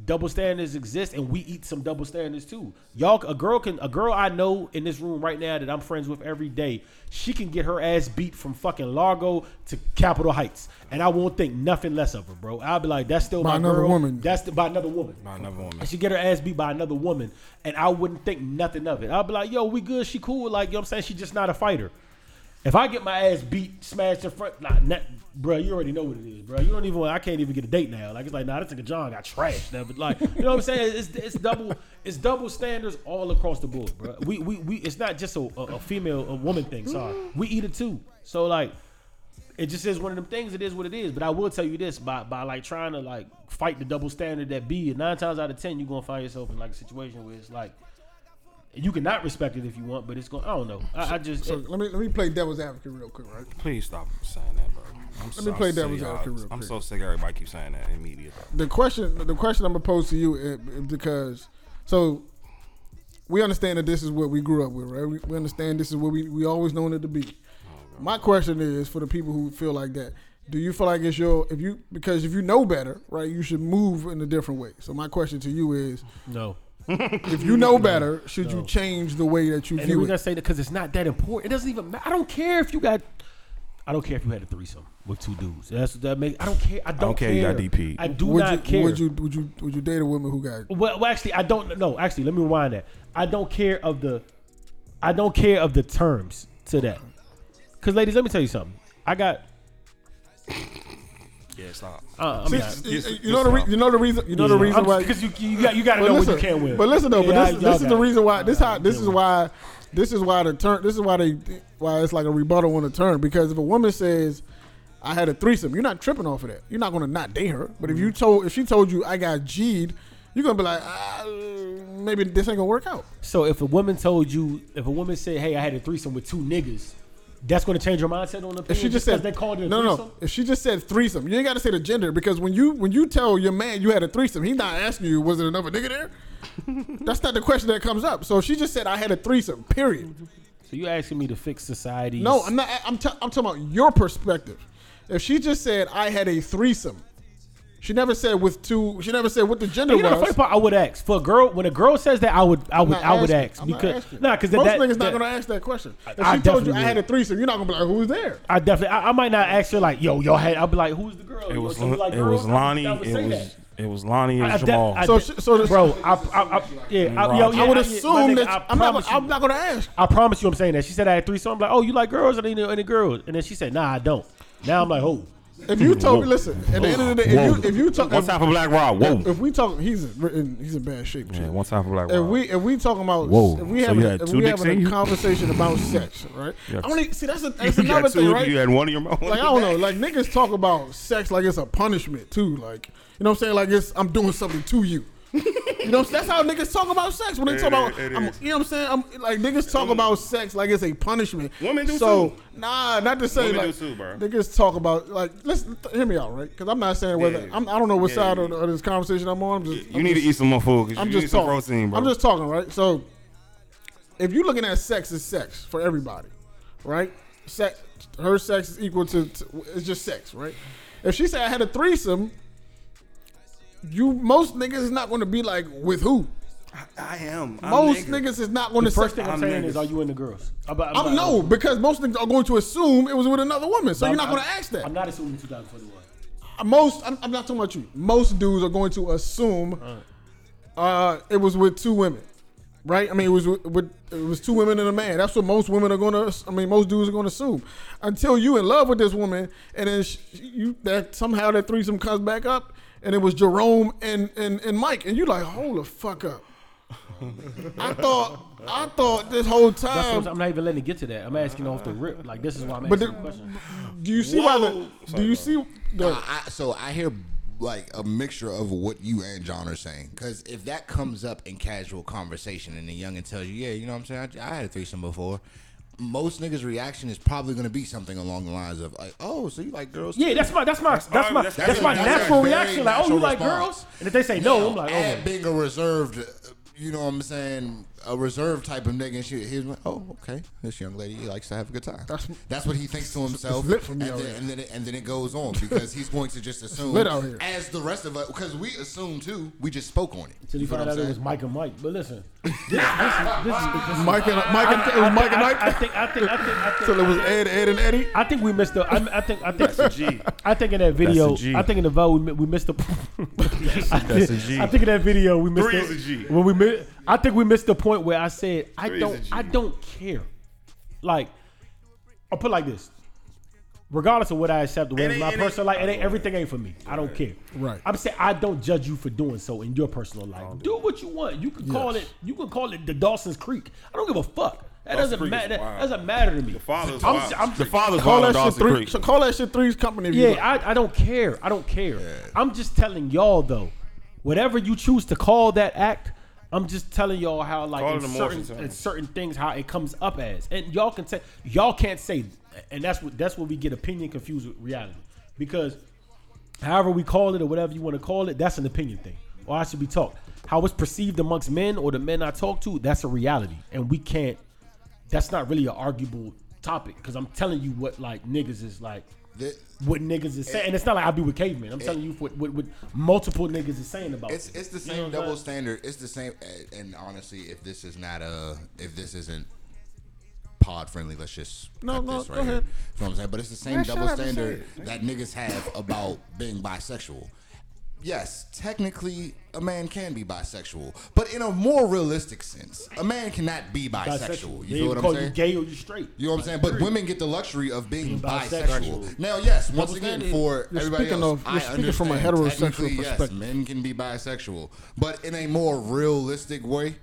double standards exist and we eat some double standards too. Y'all a girl can a girl I know in this room right now that I'm friends with every day, she can get her ass beat from fucking Largo to Capitol Heights. And I won't think nothing less of her, bro. I'll be like, that's still
By
my
another
girl.
woman.
That's the, by another woman.
By another woman.
And she get her ass beat by another woman, and I wouldn't think nothing of it. I'll be like, yo, we good, she cool. Like, you know what I'm saying? She just not a fighter. If I get my ass beat, smashed in front, nah, nah, bro, you already know what it is, bro. You don't even, I can't even get a date now. Like, it's like, nah, this nigga John got trashed now. But like, you know what I'm saying? It's, it's double, it's double standards all across the board, bro. We, we, we, it's not just a, a, a female, a woman thing. Sorry, we eat it too. So like, it just is one of them things. It is what it is. But I will tell you this: by by like trying to like fight the double standard that be, nine times out of ten, you're gonna find yourself in like a situation where it's like you cannot respect it if you want, but it's going. I don't know. I, I just
So let me let me play devil's advocate real quick, right?
Please stop saying that, bro. I'm
Let me play devil's advocate real quick.
I'm so sick. Everybody keeps saying that in media.
the question the question I'm gonna pose to you is, is because so we understand that this is what we grew up with, right? We, we understand this is what we, we always known it to be. Oh, my question is for the people who feel like that. Do you feel like it's your if you because if you know better, right, you should move in a different way. So my question to you is
no.
If you know better, should you change the way that you
And then
view
we're
it?
gonna say that because it's not that important. It doesn't even matter. I don't care if you got. I don't care if you had a threesome with two dudes. That's that make. I don't care. I don't,
care you got DP'd.
I do
would
not
you
care.
would you would you would you date a woman who got
Well, well, actually, I don't know. Actually, let me rewind that. I don't care of the, I don't care of the terms to that. Cause ladies, let me tell you something. I got.
Yeah, stop.
Uh, I'm
See,
not.
you, you know the re- you know the reason you know the reason why
because you you got you got to know
listen,
when you can't win.
But listen though,
Yeah,
but
I-
this,
y'all
this is the reason why this how this is why this is why the turn this is why they why it's like a rebuttal on the turn because if a woman says I had a threesome, you're not tripping off of that. You're not gonna not date her. But if you told if she told you I got G'd, you're gonna be like ah, maybe this ain't gonna work out.
So if a woman told you, if a woman said, "Hey, I had a threesome with two niggas," that's going to change your mindset on the.
If she just
because
said
they called it a
no,
threesome.
no, no. if she just said threesome, you ain't got to say the gender because when you when you tell your man you had a threesome, he's not asking you was it another nigga there. That's not the question that comes up. So if she just said I had a threesome. Period.
So you asking me to fix society?
No, I'm not. I'm, t- I'm talking about your perspective. If she just said I had a threesome, she never said with two. She never said what the gender
You know the
was.
funny part? I would ask for a girl. When a girl says that, I would, I
I'm
would, I would ask
I'm
because
asking.
nah, because
most
that,
niggas
that,
not gonna ask that question. If
I
she told you I had a threesome, you're not gonna be like, who's there?
I definitely, I, I might not ask her like, "Yo, y'all had." I'll be like, "Who's the girl?"
It was
So like
it was Lonnie. It was
that.
it was Lonnie
I
and
de-
Jamal.
I
So,
de-
she, so the,
bro, I, I, I yeah, I, yo, yeah,
I would assume
my nigga,
that
I
I'm not.
promise
Gonna, I'm not gonna ask.
I promise you, I'm saying that. She said I had three, so I'm like, oh, you like girls? Or any, any girls? And then she said, nah, I don't. Now I'm like, oh,
If you told me, listen. At the end of the day, if you if you talk,
one
if,
time for Black Rob. Whoa.
if we talk, he's in, he's in bad shape.
Yeah, one time for Black Rob.
If we if we talking about
Whoa.
if we
So
having a-
had
if we having a conversation about sex, right?
Yeah.
I only see that's a, that's another thing, right?
You had one in your mouth.
like I don't know, like niggas talk about sex like it's a punishment too. Like you know what I'm saying? Like it's I'm doing something to you. You know that's how niggas talk about sex when they
It
talk about.
is,
I'm, you know what I'm saying? I'm like niggas talk um, about sex like it's a punishment.
Women do
so,
too.
Nah, not to say
Women
like
do too, bro.
niggas talk about like listen. Hear me out, right? Because I'm not saying whether
Yeah.
I'm, I don't know what
Yeah,
side
yeah.
of, of this conversation I'm on. I'm just
You
I'm
need
just,
to eat some more food.
I'm
you
just
need some
talking.
protein, bro.
I'm just talking, right? So, if you're looking at sex as sex for everybody, right? Sex, her sex is equal to, to it's just sex, right? If she said I had a threesome, you most niggas is not going to be like with who.
I am. I'm
most
nigga.
niggas is not going
The
to
first
say.
thing I'm,
I'm
saying is, are you in the girls? I'm, I'm,
I'm no, because most niggas are going to assume it was with another woman, so you're not going to ask that.
I'm not assuming 2021.
most I'm, I'm not talking about you. Most dudes are going to assume uh, it was with two women, right? I mean, it was with, with it was two women and a man. That's what most women are going to. I mean, most dudes are going to assume until you in love with this woman, and then sh you that somehow that threesome comes back up, and it was Jerome and and, and Mike, and you like, hold the fuck up. I thought I thought this whole
That's what I'm,
time.
I'm not even letting it get to that. I'm asking off the rip. Like this is why I'm
But
asking
the-
the question.
Do you see why the?
Whoa.
Do you see the?
Uh, I, so I hear like a mixture of what you and John are saying. Because if that comes up in casual conversation and the youngin tells you, yeah, you know what I'm saying, I, I had a threesome before. Most niggas' reaction is probably going to be something along the lines of like, "Oh, so you like girls?"
Yeah, that's my that's my that's,
all-
my
that's-
that's, my
that's a
natural
very
reaction. Like, oh, you
natural
like
response.
girls? And if they say no, I'm like, oh.
and being a reserved, you know what I'm saying, a reserved type of nigga, and she, he's like, oh, okay, this young lady likes to have a good time.
That's-
That's, what he thinks to himself,
lit for
and, then, and then it, and then it goes on because he's going to just assume,
lit out here.
as the rest of us, because we assume too, we just spoke on it.
Until you
feel
find
what
out
I'm
it was? Mike and Mike. But listen, this, this, is, this, is, this is
Mike and Mike and it was Mike and Mike.
I think I think I think I think
So it was Ed, Ed, and Eddie.
I think we missed the. I, I think I think
That's a G.
I think in that video,
a G.
I think in the vote we, we missed the. I,
that's a
think,
G.
I think in that video we missed
Three
the,
is a G.
when we mi- I think we missed the point where I said I
Three
don't
G.
I don't care. Like, I'll put it like this. Regardless of what I accept, the way
It
it's my
it
personal life, it ain't, everything ain't for me. I don't care.
Right.
I'm saying I don't judge you for doing so in your personal life. Do what you want. You can call
Yes.
it. You can call it the Dawson's Creek. I don't give a fuck. That
Dawson's
doesn't
Creek is
matter. That
wild.
doesn't matter to me.
The father's
I'm,
wild.
I'm,
the father's
Call
wild
that shit
Dawson
three.
Creek.
So call that shit Three's Company. If you
Yeah,
like.
I, I don't care. I don't care. I'm just telling y'all though, whatever you choose to call that act, I'm just telling y'all how like in certain, in certain things how it comes up as, and y'all can say y'all can't say, and that's what that's what we get opinion confused with reality, because however we call it or whatever you want to call it, that's an opinion thing, or I should be taught how it's perceived amongst men or the men I talk to. That's a reality, and we can't. That's not really an arguable topic. Because I'm telling you what like niggas is like
The-
what niggas is saying. And it's not like I be with cavemen. I'm telling you what, what, what multiple niggas is saying about
It's
it.
it's the
You know
same double
saying?
standard. It's the same. And honestly, if this is not a, if this isn't pod friendly, let's just
No,
cut
no,
this
go
right here.
ahead.
You know what I'm saying? But it's the same
Man,
double
up and say
standard that niggas have about being bisexual. Yes, technically, a man can be bisexual, but in a more realistic sense, a man cannot be bisexual. You
They
feel what
call
I'm saying?
you gay or you straight.
You know what I'm saying? But women get the luxury of being
Being
bisexual.
bisexual.
Now, yes, once
Double
again,
standard.
for
You're
everybody
speaking
else,
of-
I
you're speaking from a heterosexual perspective.
Yes, men can be bisexual, but in a more realistic way.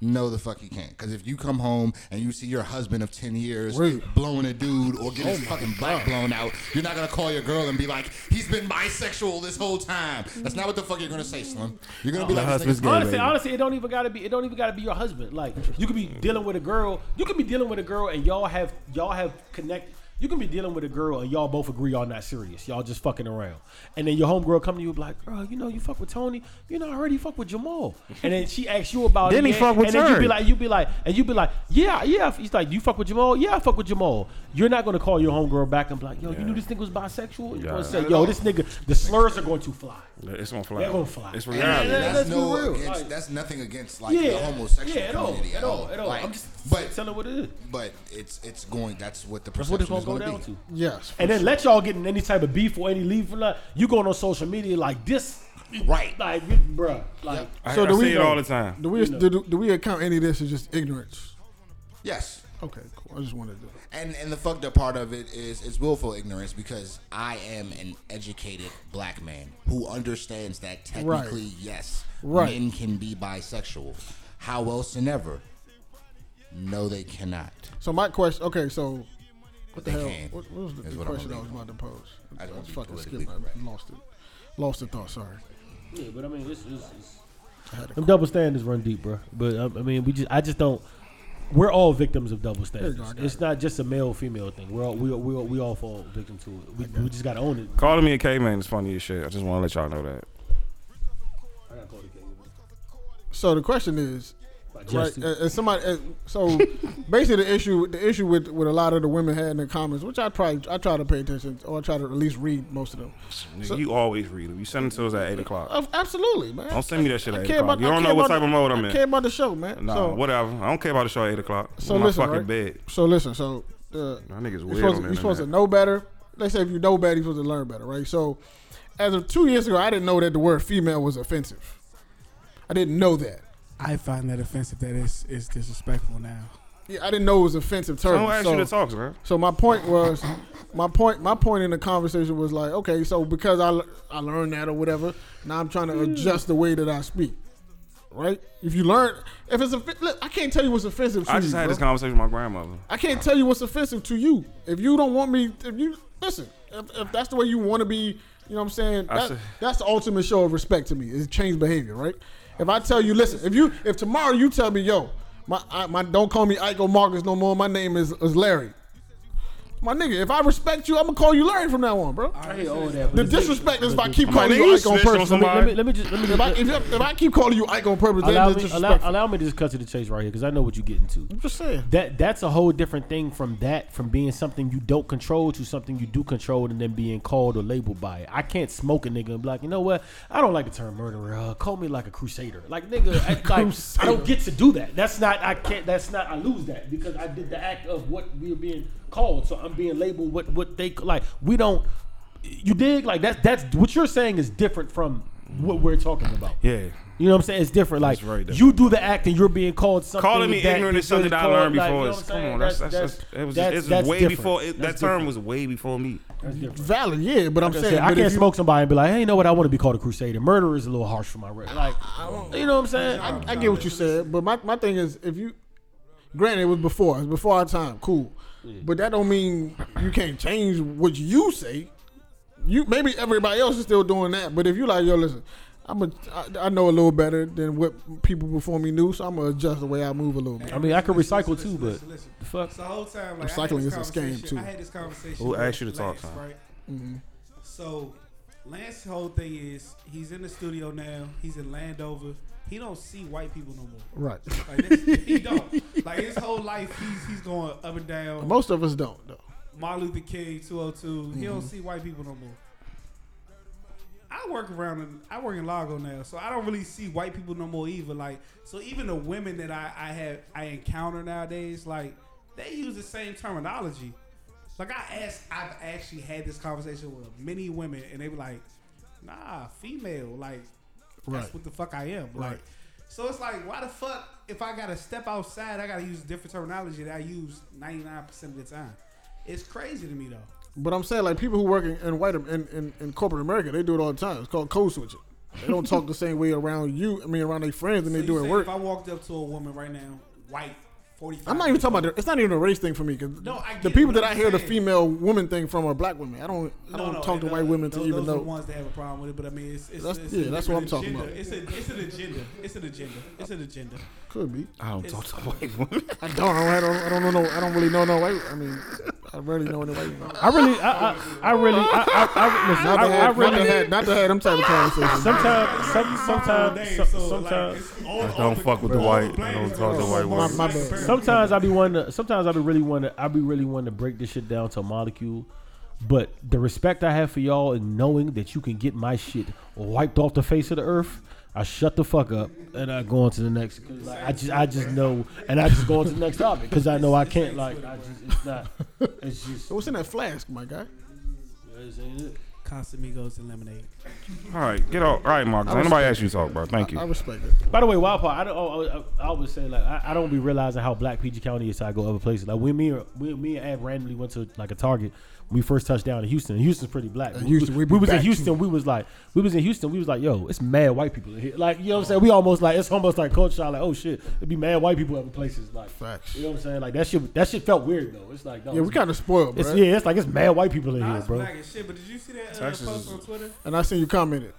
No, the fuck you can't. Because if you come home and you see your husband of ten years
Wait.
blowing a dude or getting
Oh
his fucking back blown out, you're not gonna call your girl and be like, "He's been bisexual this whole time." That's not what the fuck you're gonna say, Slim. You're gonna be
My
like,
husband's
"This
gay,
honestly,
baby.
honestly, it don't even gotta be. It don't even gotta be your husband. Like you could be dealing with a girl. You could be dealing with a girl and y'all have y'all have connect. You can be dealing with a girl and y'all both agree y'all not serious. Y'all just fucking around. And then your homegirl come to you and be like, girl, you know you fuck with Tony. You know I heard he fuck with Jamal. And then she asks you about
Then
it.
he
yeah,
fuck with
And then you be like, you be like, and you be like, yeah, yeah. He's like, you fuck with Jamal? Yeah, I fuck with Jamal. You're not gonna call your homegirl back and be like, yo, you knew this nigga was bisexual. You're
Yeah.
gonna say, yo, this nigga, the slurs are going to fly.
It's gonna fly.
They're gonna fly.
It's reality.
and-
that's
let's
no
real.
against,
Like-
that's nothing against like
Yeah,
the homosexual
yeah, at all,
community
at all, at all.
Like,
I'm just
but tell
telling what it is.
but it's it's going. That's what the
That's what
perception
it's gonna
is
go
going
down
to be.
to.
Yes.
And then let y'all get in any type of beef or any leave for that. You going on social media like this,
Right.
Like, you- bruh, like.
I,
So
I
do we
see it all the time.
Do we do, do we account any of this as just ignorance?
Yes.
Okay, cool. I just wanted to. Do it.
And and the fucked up part of it is is willful ignorance because I am an educated black man who understands that technically yes,
Right.
men can be bisexual. How else than ever? No, they cannot.
So my question. Okay, so what the hell?
can,
What, what was the, the
what
question I was about to pose?
I
I was fucking
politically
skipped.
correct.
I lost it. Lost the thought. Sorry.
Yeah, but I mean, it's, it's, it's
I had
them double standards run deep, bro. But um, I mean, we just, I just don't. We're all victims of double standards.
go,
It's
it.
not just a male female thing. We're all we all, we all, we all fall victim to it. We, we just gotta own it.
Calling me a caveman is funny as shit. I just want to let y'all know that.
I gotta call the king.
So the question is, right? And, and somebody, uh, so basically the issue, the issue with with a lot of the women had in the comments, which I try, I try to pay attention, or I try to at least read most of them.
Nigga, you always read them. You send them to us at eight o'clock.
Of- absolutely, man.
Don't send me that shit
I
at eight o'clock.
about-
You don't know what
about
type of mode I'm
I
in.
care about the show, man.
Nah,
so,
whatever. I don't care about the show at eight o'clock.
So
I'm my
listen,
fucking
right?
bed.
So listen, so uh,
Y'all niggas
you're
weird
supposed, to, you're supposed to know better. They say if you know better, you're supposed to learn better, right? So, as of two years ago, I didn't know that the word female was offensive. I didn't know that.
I find that offensive. That is is disrespectful now.
Yeah, I didn't know it was offensive term.
Don't ask
so,
you to talk, man.
so my point was, my point, my point in the conversation was like, okay, so because I I learned that or whatever, now I'm trying to hmm. adjust the way that I speak, right? If you learn, if it's offensive, look, I can't tell you what's offensive to
I
you.
just had
bro.
this conversation with my grandmother.
I can't tell you what's offensive to you. If you don't want me, if you listen, if, if that's the way you want to be, you know what I'm saying?
I
That, that's the ultimate show of respect to me. Is change behavior, right? If I tell you, listen, if you if tomorrow you tell me, yo, my I, my don't call me Ike Marcus no more. My name is, is Larry. My nigga, if I respect you, I'm gonna call you Larry from now on, bro.
I hear all that.
The disrespect is if I keep calling you
you
Ike on
snitched on
purpose.
somebody.
Let me, let me just let me
If I, if, if I keep calling you Ike on purpose,
allow
it's
me, allow, allow me to just cut to the chase right here because I know what you're getting to.
I'm just saying.
That that's a whole different thing from that from being something you don't control to something you do control and then being called or labeled by it. I can't smoke a nigga and be like, you know what? I don't like the term murderer. Uh, call me like a crusader. Like nigga, I, like, I don't get to do that. That's not. I can't. That's not. I lose that because I did the act of what we are being called. So I'm being labeled what what they like. We don't. You dig? Like that's that's what you're saying is different from what we're talking about.
Yeah.
You know what I'm saying? It's different. Like
very different.
you do the act and you're being called something.
Calling me
that
ignorant is something
feel
I
called,
learned
like,
before.
you know
come on, that's that's, that's, it was
that's-
it's
that's
way
different.
before it, that term
different.
was way before me.
That's.
Valid, yeah, but I'm
Like I
saying
said, I
but if
can't
you-
smoke somebody and be like, hey, you know what? I want to be called a crusader. Murder is a little harsh for my record. Like, you know what I'm saying?
I, I get what you said, but my, my thing is, if you, granted, it was before, it's before our time, cool, but that don't mean you can't change what you say. You maybe everybody else is still doing that, but if you like, yo, listen, I'm a, I, I know a little better than what people before me knew, so I'm gonna adjust the way I move a little bit.
I mean, I could recycle
listen,
too, but
listen, listen.
the fuck.
So the whole time, like,
Recycling is a scam, too.
I had this conversation.
Who asked you to talk,
Lance. Right.
Mm-hmm.
So, Lance's whole thing is he's in the studio now. He's in Landover. He don't see white people no more.
Right.
Like this, he don't. Like his whole life, he's he's going up and down.
Most of us don't though.
Martin Luther King, 202. He don't mm-hmm. see white people no more. I work around in, I work in Largo now, so I don't really see white people no more either. Like, so even the women that I, I have I encounter nowadays, like, they use the same terminology. Like I asked, I've actually had this conversation with many women, and they were like, "Nah, female, like, that's what the fuck I am." Like,
Right.
so it's like, why the fuck if I gotta step outside, I gotta use different terminology that I use ninety nine percent of the time. It's crazy to me though.
But I'm saying like people who work in, in white in, in, in corporate America, they do it all the time. It's called code switching. They don't talk the same way around you. I mean, around their friends, and
So
they do at work.
If I walked up to a woman right now, white, forty five.
I'm not even talking about. The, it's not even a race thing for me. Cause
No,
the people that
I'm
I hear the female woman thing from are black women. I don't. I don't talk to
and,
white women to
those,
even
those are the
know.
ones that have a problem with it. But I mean, it's, it's,
That's-
it's
yeah, that's what I'm talking
agenda.
about.
It's a it's an agenda. It's an agenda. It's an agenda.
Could be.
I don't
It's-
talk to white women.
I don't. I don't. I don't know. I don't really know no white. I mean, I rarely know any white. women.
I really, I, I, I really, I, I, I, listen,
Not to
I, I
have, not to
really,
have, not to have them type of conversations.
sometimes, some, sometimes,
so,
sometimes.
it's all-
I don't
the-
fuck with the white. I don't talk to white.
My- my bad.
Sometimes I be wanting to. Sometimes I be really want to. I be really wanting to break this shit down to a molecule. But the respect I have for y'all and knowing that you can get my shit wiped off the face of the earth, I shut the fuck up and I go on to the next. 'cause, Like, I just, I just know, and I just go on to the next topic because I know I can't. Like, I just, it's not. It's just.
What's in that flask, my guy?
this ain't it.
Casamigos and lemonade.
All right, get off. All right, Marcus. Ain't nobody asked you to talk, bro. Thank you.
I
you.
respect it.
By the way, wild part. I don't. oh, I, I, I was saying like I, I don't be realizing how black PG County is. till I go other places. Like when me, or- we, me and Ab randomly went to like a Target. When we first touched down in Houston. Houston's pretty black.
And
we, was,
Houston, we
we
be
was in Houston.
too.
We was like, we was in Houston. We was like, yo, it's mad white people in here. Like you know what I'm saying. We almost like it's almost like culture shock. Like oh shit, it'd be mad white people other places. Like
Facts.
you know what I'm saying. Like that shit. That shit felt weird though. It's like no,
Yeah, we kind of spoiled,
It's
bro.
yeah. It's like it's mad white people in
Nah,
here,
it's
bro.
black as shit. But did you see that uh, post on Twitter?
And I seen you commented.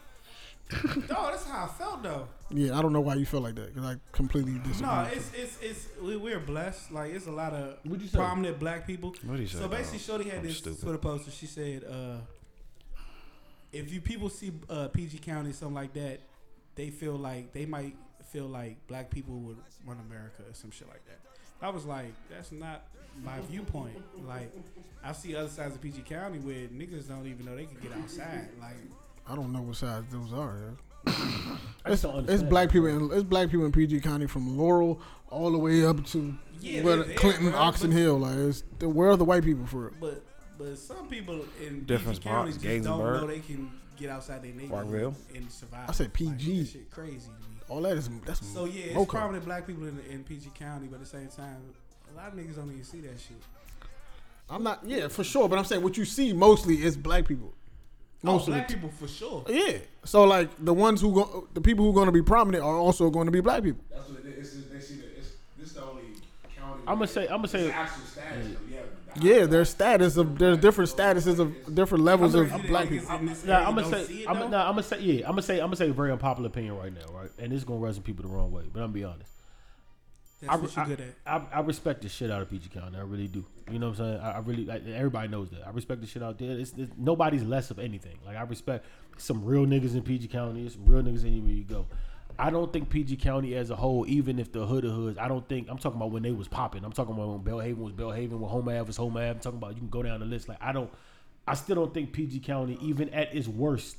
oh, that's how I felt though.
Yeah, I don't know why you feel like that because I completely disagree.
No, it's it's it's we, we're blessed. Like it's a lot of
What'd you say?
prominent black people.
What'd he say,
So basically,
dog?
Shorty had
I'm
this
stupid.
Twitter post, and she said, uh, "If you people see uh, PG County something like that, they feel like they might feel like black people would run America or some shit like that. I was like, that's not my viewpoint. Like, I see other sides of PG County where niggas don't even know they can get outside. Like,
I don't know what sides those are. Yeah.
Just
It's, it's black people. In, it's black people in PG County from Laurel all the way up to
Yeah,
where
they're there,
Clinton,
bro,
Oxon
but-
Hill. Like, it's the, where are the white people for it?
but but some people in
Different
PG County
spots,
just don't
Gainsborough.
know they can get outside their neighborhood
Parkville.
and survive.
I said
Like,
PG.
that shit crazy to me.
All that is that's
So yeah, it's
Mocha.
prominent black people in, in PG County, but at the same time, a lot of niggas don't even see that shit.
I'm not. Yeah, for sure. But I'm saying what you see mostly is black people.
Oh,
Most of
black
the
people for sure.
Yeah. So like the ones who go, the people who are going to be prominent are also going to be black people.
That's what it is. It's, they see that it's, this the only county.
I'm gonna say. I'm gonna say.
Actual status. Yeah.
Yeah, there's status of there's different statuses of different levels of
Crazy
black people.
in this
Nah, I'm gonna say. I'm, nah, I'm gonna say. Yeah, I'm gonna say. I'm gonna say a very unpopular opinion right now, right? And this is gonna rub some people the wrong way, but I'm gonna be honest.
That's what you good at.
I, I respect the shit out of PG County. I really do. You know what I'm saying? I, I really like everybody knows that. I respect the shit out there. It's, it's nobody's less of anything. Like I respect some real niggas in PG County. Some real niggas anywhere you go. I don't think PG County as a whole, even if the hood of hoods, I don't think I'm talking about when they was popping. I'm talking about when Bellhaven was Bellhaven, when Home Ave was Home Ave. I'm talking about you can go down the list. Like I don't, I still don't think PG County, even at its worst,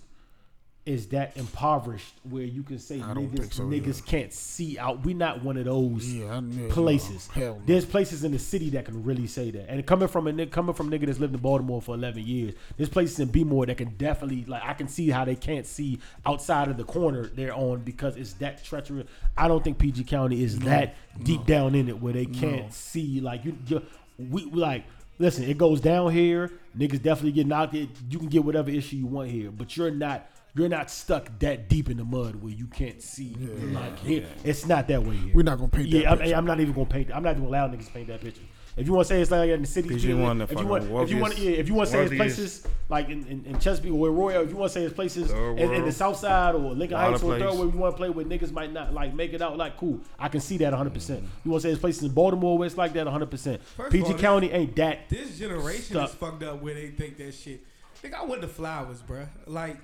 is that impoverished where you can say niggas
so,
niggas can't see out. We not one of those
Yeah,
places.
no, no.
There's places in the city that can really say that. And coming from a nigga, coming from a nigga that's lived in Baltimore for 11 years, there's places in Bmore that can definitely like I can see how they can't see outside of the corner they're on because it's that treacherous. I don't think PG County is that deep down in it where they can't see like you. you we we like. Listen, it goes down here. Niggas definitely get knocked. It, you can get whatever issue you want here, but you're not. You're not stuck that deep in the mud where you can't see. like here, it's not that way here.
We're not gonna paint that
Yeah, I'm,
picture.
I'm not even gonna paint. That I'm not even gonna allow niggas to paint that picture. If you want to say it's like in the city,
PG one, the
if you want, if you want, yeah, if you want to say it's places like in, in, in Chesapeake or Royal, if you want to say it's places in, in the. South Side or Lincoln Heights or Third
place.
where you want to play where niggas might not like make it out, like cool, I can see that 100. percent You want to say it's places in Baltimore where it's like that 100. percent
First
PG
all, this-
County ain't that.
This generation
Stuck.
is fucked up where they think that shit. Think I went to flowers, bruh. Like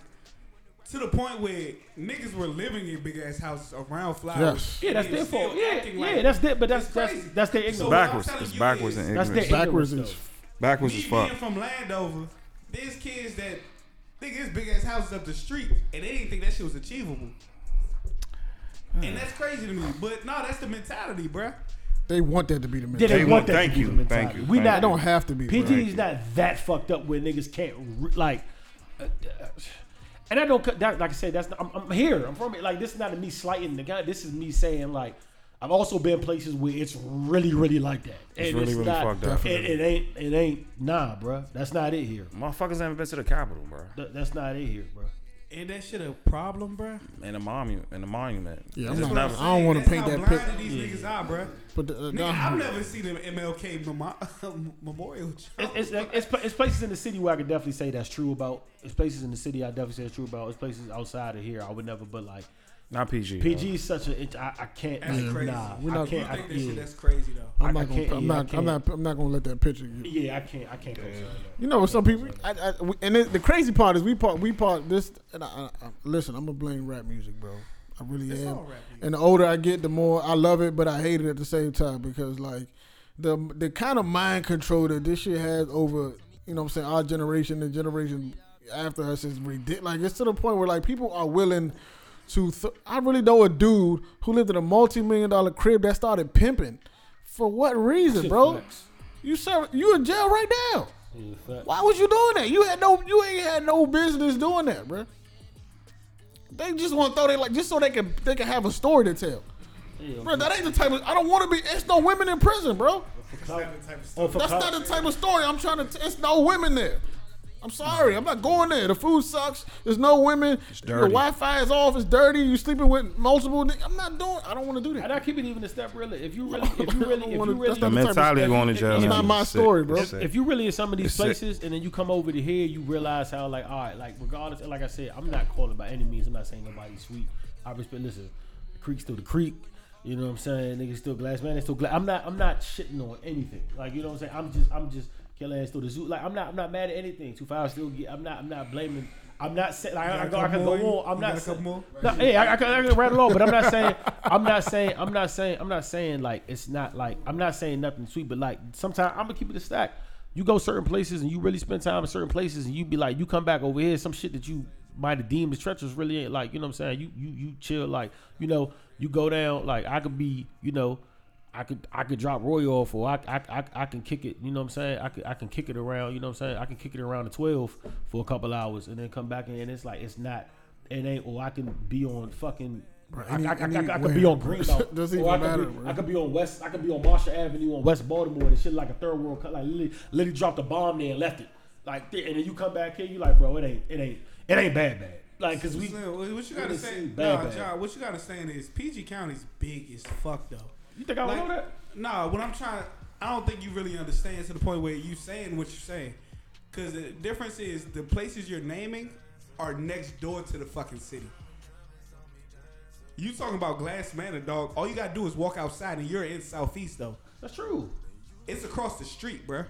to the point where niggas were living in big ass houses around flowers.
Yes.
Yeah, that's their fault. Yeah, yeah,
like-
that's their, but that's
It's
that's that's their ignorance.
what I'm
backwards.
telling
It's backwards
is-
and
That's their
Backwards
ignorance,
is
though.
Backwards as fuck.
being from Landover, there's kids that think it's big ass houses up the street, and they didn't think that shit was achievable. And that's crazy to me. But no, that's the mentality, bruh.
They want that to be the mentality.
they
They
want
want-
that
thank
to be
you,
the mentality.
thank you,
We
thank
not
It don't have to be. bro.
PG's not that fucked up where niggas can't re- like. uh, uh, and I don't cut that. Like I said, that's not, I'm, I'm here. I'm from it. Like this is not me slighting the guy. This is me saying like I've also been places where it's really, really like that.
It's
And
really, really
not,
fucked up.
It, it ain't. It ain't. Nah, bruh. That's not it here.
Motherfuckers haven't been to the Capitol, bro.
Th- that's not it here, bruh.
Ain't that shit a problem, bruh?
And the monument. And the monument.
Yeah, I'm not-
never-
I don't wanna paint
how
that
picture.
pic-
these niggas are, bruh.
But the, uh,
Nigga,
nah.
I've never seen an MLK memo- memorial.
It's, it's, it's, it's places in the city where I could definitely say that's true about. It's places in the city I definitely say it's true about. It's places outside of here I would never. But like
Not PG.
PG is such a. It, I, I can't.
That's crazy.
Nah,
We're
I
not-
can't.
I
I,
think that shit that's crazy though.
I'm
I
not gonna.
can't-
I'm
yeah, I
not. I'm
can't.
I'm not gonna let that picture. Get.
Yeah, I can't. I can't. co-sign that.
You know, some people, I, I, we- and it, the crazy part is we part, we part this. And I, I, I, listen, I'm gonna blame rap music, bro. I really
It's
am.
all rap music.
And the older I get, the more I love it, but I hate it at the same time because like the the kind of mind control that this shit has over, you know, what I'm saying our generation, and generation after us is ridiculous. Like it's to the point where like people are willing to. Th- I really know a dude who lived in a multi million dollar crib that started pimping. For what reason, bro?
flex.
You serve, you in jail right now. Why was you doing that? You had no, you ain't had no business doing that, bro. They just want to throw they like just so they can they can have a story to tell,
Yeah,
bro. That ain't the type of. I don't want to be. It's no women in prison, bro.
That's not the type of stuff.
Oh, for
That's
co-
not the type of story I'm trying to. T- it's no women there. I'm sorry, I'm not going there. The food sucks. There's no women. Your
dirty.
The Wi-Fi is off. It's dirty. You sleeping with multiple. ni- I'm not doing. I don't want to do
And
that.
I keep it even a step really. If you really, if you really, if you
wanna-
really,
that's
The
not the type of
mentality
stuff-
going to jail.
That's
now
not my
sick.
story, bro.
If,
sick.
if you really in some of these
It's sick.
places and then you come over to here, you realize how like all right, like regardless, like I said, I'm not calling by any means. I'm not saying nobody's sweet. I respect. Listen, the creek's still the creek. You know what I'm saying? Niggas still glass man. They still glass. I'm not. I'm not shitting on anything. Like you know what I'm saying? I'm just. I'm just. Killer ass still the zoo. Like I'm not. I'm not mad at anything. Two five still get. I'm not. I'm not blaming. I'm not saying like, I, I, go- I
couple
can
more?
go on. I'm not
got
saying.
couple more?
No, hey, I, I, can, I can rattle on, but I'm not saying. I'm not saying. I'm not saying. I'm not saying like it's not like. I'm not saying nothing sweet, but like sometimes I'm gonna keep it a stack. You go certain places and you really spend time in certain places, and you be like, you come back over here, some shit that you might have deemed as treacherous really ain't like. You know what I'm saying? You you you chill like you know you go down like I could be you know. I could I could drop Roy off or I, I, I, I can kick it, you know what I'm saying? I could I can kick it around, you know what I'm saying? I can kick it around to twelve for a couple hours and then come back in and it's like it's not it ain't or I can be on fucking I,
any-
I, I, I, I could be on Greenbelt.
Doesn't
or I
even
could
matter,
be,
bro.
I could be on West I could be on Marshall Avenue on West Baltimore and shit like a third world like literally, literally dropped a bomb there and left it. Like and then you come back here, you like, bro, it ain't it ain't it ain't bad bad. Like cause we
what you gotta say?
seen
Nah,
bad, bad.
John, what you gotta say is PG County's big as fuck though.
You think I
Like,
know that?
Nah, what I'm trying, I don't think you really understand to the point where you saying what you're saying. Because the difference is the places you're naming are next door to the fucking city. You talking about Glass Manor, dog? All you gotta do is walk outside, and you're in Southeast though.
That's true.
It's across the street, bruh.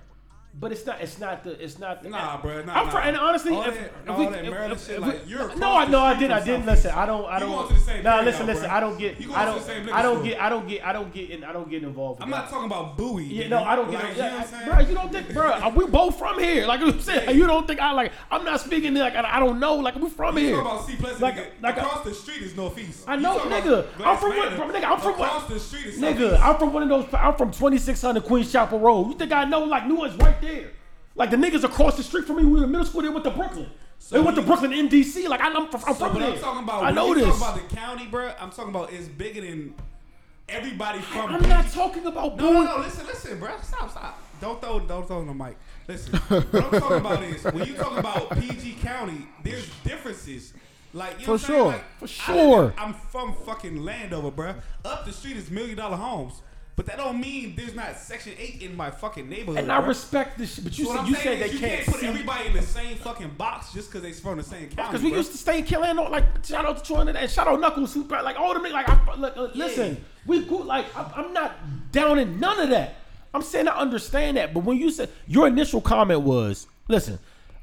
But it's not. It's not the. It's not. The,
Nah, bruh, nah,
I'm
nah.
fr- and honestly,
All
if,
that-
if
all
we,
that Maryland
if-
shit,
if
like, you're
no, I no, I didn't. I didn't listen. I don't. I don't.
going to the same
Nah, listen,
now,
listen.
bruh.
I don't get.
You going
I don't.
the same
I don't get. I don't get. I don't get. In, I don't get involved. in
I'm not talking about Bowie.
Yeah, no, I don't get.
Like, you know what I'm saying?
bro, you don't think, bro? We both from here. Like I'm saying, you don't think I like? I'm not speaking like I, don't know. Like we from
You
here.
talking about Seat Pleasant,
Like-
across uh, the street is Northeast.
I know, nigga. I'm from what- from- nigga, I'm from what-
across the street is
Nigga, I'm from one of those. I'm from 2600 Queens Chapel Road. You think I know? Like Newark's right there. Like the niggas across the street from me. We were in middle school. They went to Brooklyn.
So
they went to Brooklyn MDC. Like I, I'm, from- I'm
So,
from there.
I'm talking about.
I know this.
Talking about the county, bro. I'm talking about it's bigger than everybody from.
I'm not talking about
No, no, no. Listen, listen, bro. Stop, stop. Don't throw, don't throw the mic. Listen, what I'm talking about is when you talk about PG County, there's differences. Like you know
For
I'm
sure.
Like,
For sure.
I'm from fucking Landover, bro. Up the street is million dollar homes, but that don't mean there's not Section Eight in my fucking neighborhood.
And I
bruh.
respect this shit, but you
So what
said
I'm
you
saying
said
is
they
you
can't
put
see.
everybody in the same fucking box just because they from the same county.
Because we
bruh.
used to stay in Killeen, like shout out to Troy and shout out Knuckles, who like all the niggas, like I, look, uh, listen, we go like I'm, I'm not down in none of that. I'm saying I understand that, but when you said your initial comment was, listen,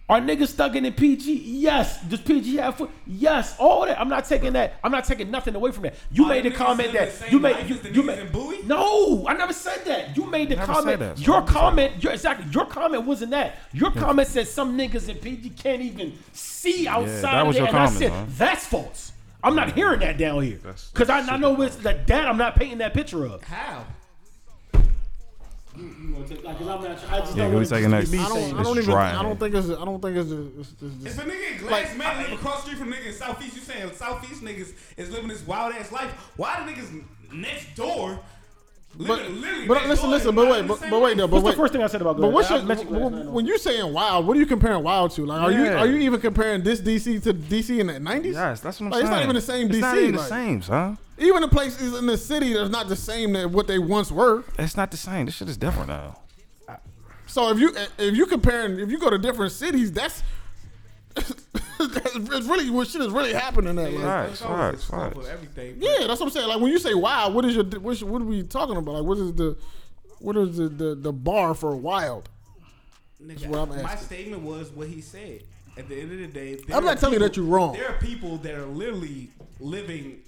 are niggas stuck in the PG? Yes. Does PG have foot? Yes. All that. I'm not taking that. I'm not taking nothing away from that. You
Are
made the comment that
the
you made you, you made
in Bowie?
no. I never said that. You made the
Never
comment.
said that.
Your comment. Your exactly. Your comment wasn't that. Your comment said some niggas in PG can't even see outside.
Yeah, that
of
was
there,
your
and I
comment,
said
huh?
that's false. I'm not hearing that down here because I, I know it's that that I'm not painting that picture of.
How?
You, you gonna take, like, 'cause I'm not, I just
Yeah,
don't
who we
want it to
taking
just
next?
me
I don't. I
this.
don't
It's
even.
dry,
I don't think it's. I don't think it's. It's, it's,
If
it's,
a nigga in Glass Man live across the street from nigga in Southeast, you saying Southeast niggas is living this wild ass life. Why the niggas next door
but
living
but listen, listen, but wait,
in the
but, but wait,
life?
though, but
What's
wait.
the first thing I said about
But what's your,
mentioned Glass Man.
when you're saying wild? What are you comparing wild to? Like, are you
Yeah.
are you even comparing this DC to DC in the nineties?
Yes, that's what I'm
Like, it's not even the same
It's not
DC,
even the
like-
same, son.
Even the places in the city that's not the same that what they once were.
It's not the same. This shit is different now.
So if you if you comparing if you go to different cities, that's that's really what shit is really happening there. Like,
Right.
It's
Facts, facts, facts.
of everything.
Yeah, that's what I'm saying. Like when you say wild, what is your what's, what are we talking about? Like what is the what is the the, the bar for wild?
Nigga,
what I'm
my
asking.
statement was what he said. At the end of the day, there
I'm
are
not telling you
people-
that you're wrong.
There are people that are literally living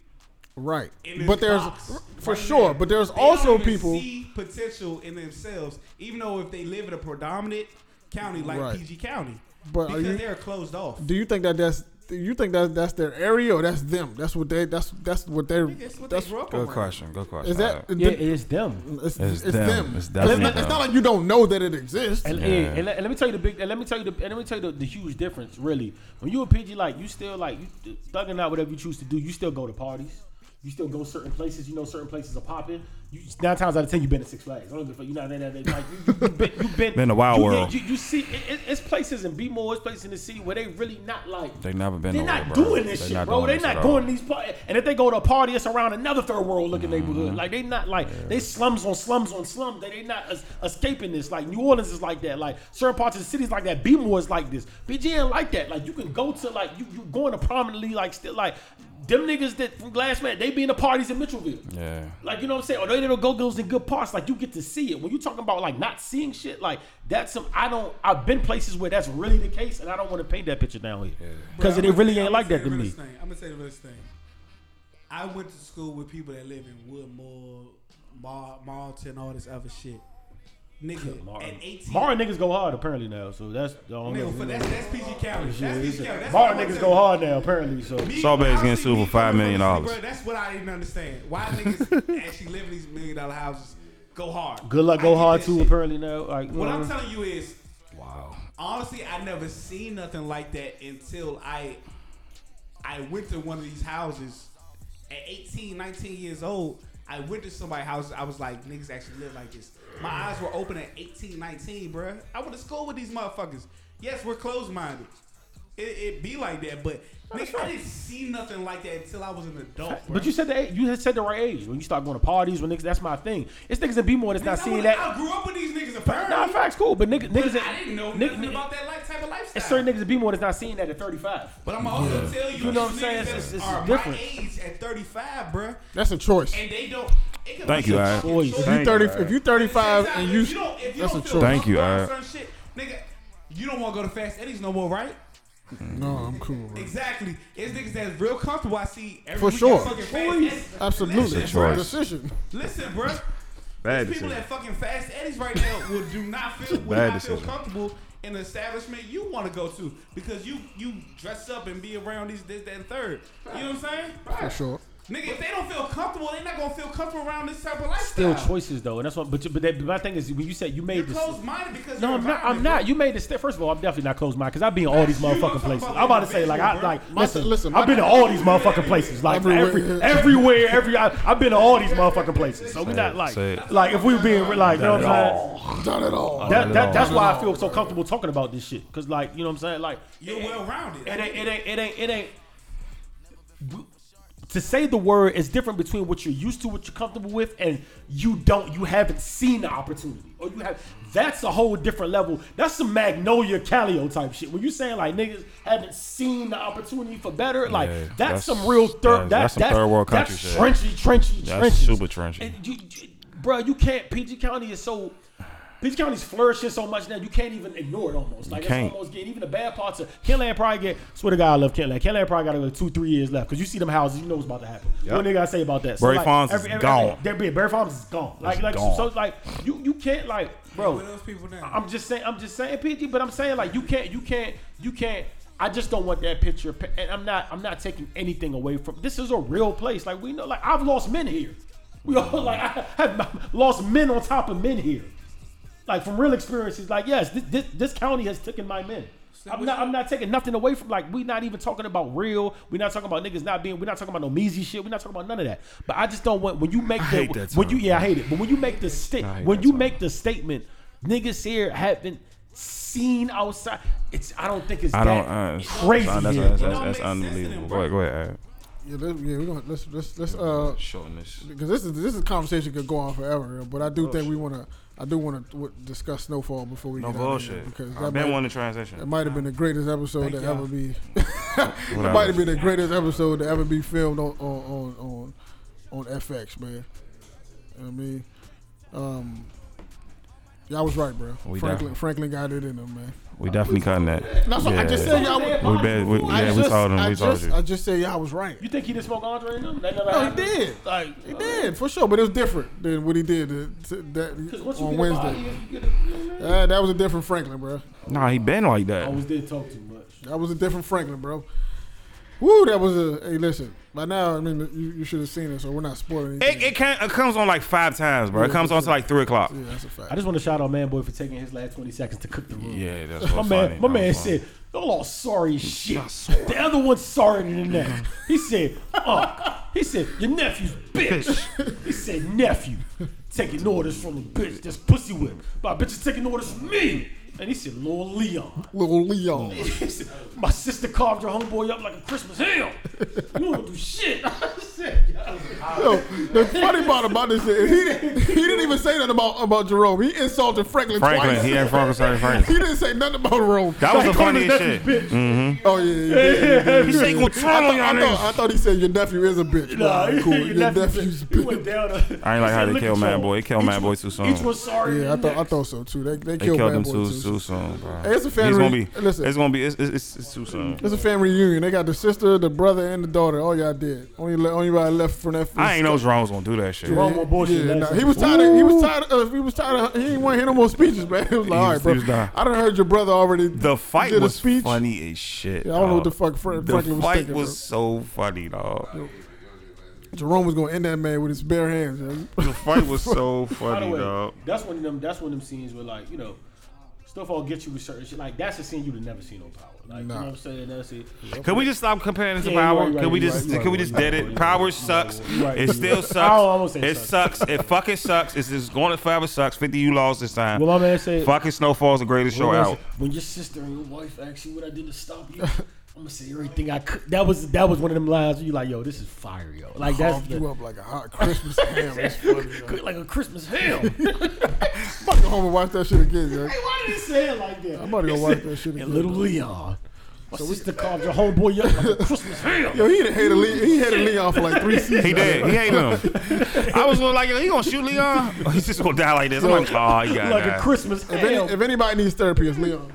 Right.
in this
But there's
box
for
right
sure,
now.
but there's
They don't
also
even
people
see potential in themselves, even though if they live in a predominant county like
Right.
PG County,
But are
because
you-
they're closed off.
do you think that that's you think that that's their area or that's them? That's what they that's that's what they're
That's what
that's
they grew up
Good
around.
question. Good question.
is that
Yeah, it's them.
it's,
It's
it's
them.
them.
It's
it's,
definitely
not, it's
them.
not like you don't know that it exists.
And,
Yeah.
and, and, let, and let me tell you the big. And let me tell you the. And let me tell you the, the huge difference. Really, when you a PG, like you still like you thugging out whatever you choose to do. You still go to parties. You still go certain places. You know certain places are popping. You nine times out of ten you've been to Six Flags. I don't give a fuck. You know that that like you, you been you been
Been to Wild
you,
World.
You, you see it, it, it's places in B-more, it's places in the city where they really not like.
They never been
They're not doing this
They
shit, bro. They
this
not going to these parties. And if they go to a party, it's around another third world looking
Mm-hmm.
neighborhood. Like they not like they slums on slums on slums. They they not es- escaping this. Like New Orleans is like that. Like certain parts of the cities like that. B-more is like this. PG ain't like that. Like you can go to like you you going to prominently like still like them niggas that from Glass Man, they be in the parties in Mitchellville.
Yeah.
Like you know what I'm saying? Or they don't go girls in good parts. Like you get to see it. When you talking about like not seeing shit, like that's some. I don't. I've been places where that's really the case, and I don't want to paint that picture down here because
Bro,
it
I'ma
really ain't
I'ma
like that to me.
Thing. I'm gonna say the realest thing. I went to school with people that live in Woodmore, Mar- Marlton, all this other shit. Nigga, at 18.
Martin niggas go hard apparently now, so that's I don't know.
Nigga, for that's, that's PG County.
Yeah,
That's
it's
PG County. That's
Martin niggas go hard now apparently. So
Me,
Sawbane's getting sued for $5
coming
million
from the city, bro, That's what I didn't understand. Why niggas actually live in these million dollar houses go hard.
good luck go hard too
shit.
apparently now. Like
What
uh,
I'm telling you is,
Wow.
honestly, I never seen nothing like that until I I went to one of these houses at 18, 19 years old. I went to somebody's house. I was like, niggas actually live like this. My eyes were open at 18, 19, bruh. I went to school with these motherfuckers. Yes, we're closed minded. It, it be like that, but nigga, I didn't see nothing like that until I was an adult. Bruh.
But you said the age, you had said the right age when you start going to parties when niggas. That's my thing. It's niggas in B more that's not
Niggas, I
seeing
was-
that.
I grew up with these niggas apparently.
Nah, facts cool, but niggas,
but
niggas,
I didn't know
niggas,
nothing about that like type of lifestyle.
It's certain niggas in B more that's not seeing that at 35.
But I'm also tell you,
You know what I'm saying?
niggas
It's-
that
it's
are
different.
my age at 35, bruh,
That's a choice.
and they don't. It could
Thank you,
a
Al.
fucking
Choice.
choice.
If
Thank
you thirty,
you,
if you thirty five
At
and you,
if you don't, if you
that's
don't
a
feel
choice.
Thank you,
comfortable
Al.
around certain shit, nigga, you don't want to go to Fast Eddie's no more, right?
no, I'm cool, bro.
Exactly. It's niggas that's real comfortable. I see every
For
week at
sure.
fucking Fast Eddie's.
Absolutely,
Listen,
it's
choice.
a decision.
Listen, bro.
Bad
These people
decision.
at fucking Fast Eddie's right now will do not feel will
Bad
not feel comfortable in the establishment you want to go to because you you dress up and be around these this that and third. You know what I'm saying?
For sure.
Nigga, if they don't feel comfortable, they're not gonna feel comfortable around this type of
life
Still
choices though, and that's what. But but that, my thing is when you said you made
You're
this.
closed minded because
No, I'm not. I'm not. You made this. step. First of all, I'm definitely not closed minded because I be in all these
You know what I'm
motherfucking places. I'm about to say like I like
bro.
listen.
Listen,
I've been to all these motherfucking places. Like
Everywhere.
every everywhere, every I, I've been to all these motherfucking places. So we not like like if we being like you know what I'm saying.
Not at all.
That, that, that's why I feel so comfortable talking about this shit. Cause like, you know what I'm saying? Like
You're well rounded.
it ain't, it ain't, it ain't, it ain't. To say the word is different between what you're used to, what you're comfortable with, and you don't, you haven't seen the opportunity, or you have. That's a whole different level. That's some Magnolia Calio type shit. When you saying like niggas haven't seen the opportunity for better, like
Yeah,
that's,
that's-
some real third.
that's-
That,
that's some third world country
That's
shit.
trenchy, trenchy,
That's
trenchy.
super trenchy.
And you, you, bro, you can't. PG County is so. PG County's flourishing so much now you can't even ignore it almost. Like
can't.
it's almost getting even the bad parts of Kentland probably get. Swear to God, I love Kentland. Kentland probably got like two, three years left because you see them houses, you know what's about to happen. What they gotta say about that?
Berry
like,
Farms is gone.
They're being Barry Farms is gone. Like,
It's
like
gone.
so, like you, you can't like, bro.
Where those people now?
I'm just saying, I'm just saying, PG, but I'm saying like you can't, you can't, you can't. I just don't want that picture, and I'm not, I'm not taking anything away from. This is a real place. Like we know, like I've lost men here. We all like I have lost men on top of men here. Like from real experiences, like yes, this this, this county has taken my men. I'm not. I'm not taking nothing away from. Like we're not even talking about real. We're not talking about niggas not being. We're not talking about no measy shit. We're not talking about none of that. But I just don't want when you make the
hate that
when you
term.
yeah I hate it. But when you make the sta-
I hate
when you
term.
make the statement, niggas here haven't seen outside. It's I don't think it's
I don't.
that
Uh,
crazy
That's, that's,
here.
that's, that's, that's
make sense to
unbelievable. Go ahead. Go ahead. Ad.
Yeah, let's, yeah, we're gonna let's let's let's uh
Shorten this.
because this is this is a conversation could go on forever. But I do think we want to. I do want to w- discuss Snowfall before we
No
get out of here
bullshit.
because
I've been
might,
wanting to
that
transition.
might have been the greatest episode
Thank
to
y'all.
ever be. it might have been the greatest episode to ever be filmed on on on on, on FX, man. You know what I mean, um, y'all was right, bro.
We
Franklin
def-
Franklin got it in him, man.
We definitely cutting that.
That's what I just said. Y'all. was-
We been, we,
I
yeah, we
just,
told him.
I
We told
just,
you.
I just said y'all was right.
You think he didn't smoke Andre in them? That never
No, he
happened?
did.
Like
He did for sure, but it was different than what he did to, to, that
Cause once you
on
get a body,
Wednesday.
you get a,
Uh, that was a different Franklin, bro.
Nah, he been like that.
always did talk too much.
That was a different Franklin, bro. Woo, that was a. Hey, listen. By now, I mean, you, you should have seen it, so we're not spoiling
It,
anything.
it, can't, it comes on like five times, bro. It comes on to like three o'clock.
yeah, that's a fact.
I just want to shout out Man Boy for taking his last 20 seconds to cook the room.
Yeah, that's
My
what
man,
funny.
my
That
man
was funny.
said, "Y'all all sorry as shit." The other one's sorrier than that. He said, "Uh, he said your nephew's bitch." he said, "Nephew taking orders from a bitch that's pussy whip. My bitch is taking orders from me." And he said, Lord Leon.
Little Leon.
He said, My sister carved your homeboy up like a Christmas ham. You don't do shit. I said, yo.
Yo, the funny part about this is he didn't, he didn't even say nothing about, about Jerome. He insulted Franklin,
Franklin,
twice.
he ain't Franklin, sorry, Franklin.
He didn't say nothing about Jerome.
That was the
He called his
funniest
nephew
shit.
bitch. Mm-hmm.
Oh yeah, yeah, yeah. yeah.
He said, "Go
I,
tell
thought,
on y'all
I, thought, I thought he said your nephew is a bitch.
Nah,
Nah, cool.
your
Your nephew's a
he went
bitch.
down. To,
I ain't like how they
"Look
killed Mad
y'all.
Boy. He killed Mad Boy
one-
too soon.
Each one sorry.
Yeah, I
than
thought I
next.
thought so too. They they
They
killed,
killed
Bad
him
Boy
too,
too.
Too soon, bro.
It's a
He's
family.
gonna be.
listen,
It's gonna be. It's, it's, it's, it's too soon.
it's a family reunion. They got the sister, the brother, and the daughter. All y'all did. Only le- only everybody left from that.
I ain't know Jerome was gonna do that shit.
Jerome on bullshit
Yeah, nah, he was tired. Of, he was tired. Of, he was tired. Of, he didn't want to hear no more speeches, man. He was like,
He
all
was-
right, bro.
he was done.
I done heard your brother already.
The fight
did a
was
speech.
funny as shit.
Yeah, I don't know what the fuck Fra-
The
Franklin was
fight
thinking,
was so funny, dog.
Jerome was gonna end that man with his bare hands. man.
The fight was so funny,
way,
dog.
that's one of them. That's one of them scenes where like you know, stuff all get you with certain shit. Like that's a scene you'd have never seen on Power. Like you know what I'm saying? That's it.
Can we just stop comparing it to
Yeah,
Power?
right, you're
Can we just
you're right,
can we just
right,
dead
you're
it? Power
you're
sucks.
right.
It still
I don't
sucks.
wanna say
It
sucks.
sucks. It fucking sucks. It's just going to forever sucks. Fifty you lost this time.
Well, my man said.
Fucking Snowfall's the greatest show
What
out.
it? When your sister and your wife ask you what I did to stop you, I'm gonna say everything I could. That was that was one of them lines where you like, yo, this is fire, yo. Like that's
Carved
the,
you up like a hot Christmas ham. It's funny. yo.
like a Christmas ham.
I'm about to go home and watch that shit again, yo.
Why did he say it like that?
I'm about to go watch that shit again.
And little Leon, my sister carved your homeboy up like a Christmas ham.
Yo, he done hated Lee. He hated Leon for like three seasons.
He did. He hated him. I was like, he gonna shoot Leon? Oh, he's just gonna die like this. I'm like, oh, he got
like a
that.
Christmas
If, any,
ham.
if anybody needs therapy, it's Leon.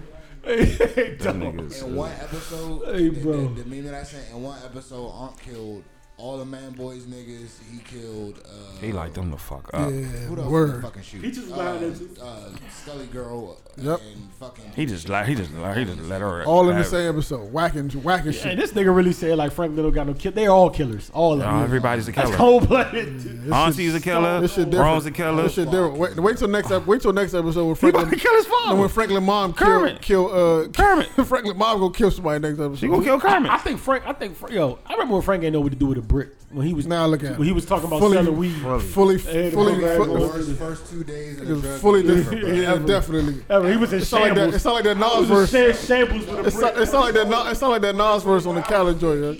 That nigga's-
In one episode,
Hey,
the,
bro.
The, the meme that I sent in one episode, Aunt killed all the man boys niggas. He killed. Uh,
He like them the fuck up.
Yeah,
Who the
word.
fucking shoot?
He just was
uh,
behind
uh, Scully girl.
Yep.
And fucking.
He just like he just like he just let her
All in the same episode, whacking, whacking
Hey,
shit.
this nigga really said like Frank Little got no kid. They all killers. All of
No,
them.
everybody's a
That's
killer.
cold blooded.
Auntie's a killer.
This shit different.
Rome's a killer.
This shit different. Wait, wait till next. ep- Wait till next episode when
He about
Franklin.
to kill his
No, when
father.
Franklin mom kill,
Kermit.
kill uh
Kermit.
Franklin mom gonna kill somebody next episode.
She gonna kill Kermit.
I think Frank. I think Frank, yo. I remember when Frank ain't know what to do with a brick when he was
Now look at
when he was talking about
Fully-
selling weed.
fully,
Hey,
fully,
big
fully,
bag
First, first two days of
it
the
was fully different.
bro.
Yeah,
Ever.
definitely.
Ever, he was in
It's not like that.
shambles.
It's not like that
He
Nas
was
verse.
in shambles with a
It's not,
brick.
it's not like that. Nas- It's not like that Nas verse on the Khaled joint. yo.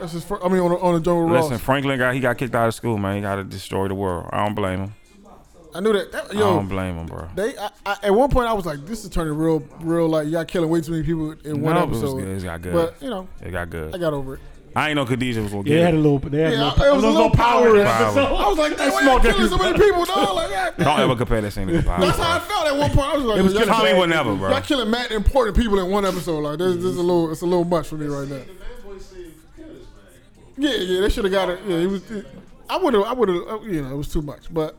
That's his. First, I mean, on the, on the Jungle
Listen,
Ross.
Franklin got he got kicked out of school, man. He got to destroy the world. I don't blame him.
I knew that. that
I
yo,
don't blame him, bro.
they. I, I, at one point, I was like, "This is turning real, real. Like y'all killing way too many people in one
No, it was
episode."
good. It got good.
But you know,
It got good.
I got over it.
I ain't know Khadijah was gonna
Yeah,
get
they had a little. They had
Yeah,
a little,
it was a little power
in
in
Power.
episode.
I was like, "Damn, why killing so many people, dog?" Like that.
Don't ever compare that scene to Power.
That's how I felt at one point. I was like,
It was
y'all,
killing
Tommy would never, bro.
y'all killing mad important people in one episode. Like this, this is a little, it's a little much for me right now.
The man boy said kill this man.
Yeah, yeah, they should have got it. Yeah, it was. It, I would have, I would have. Uh, you know, it was too much, but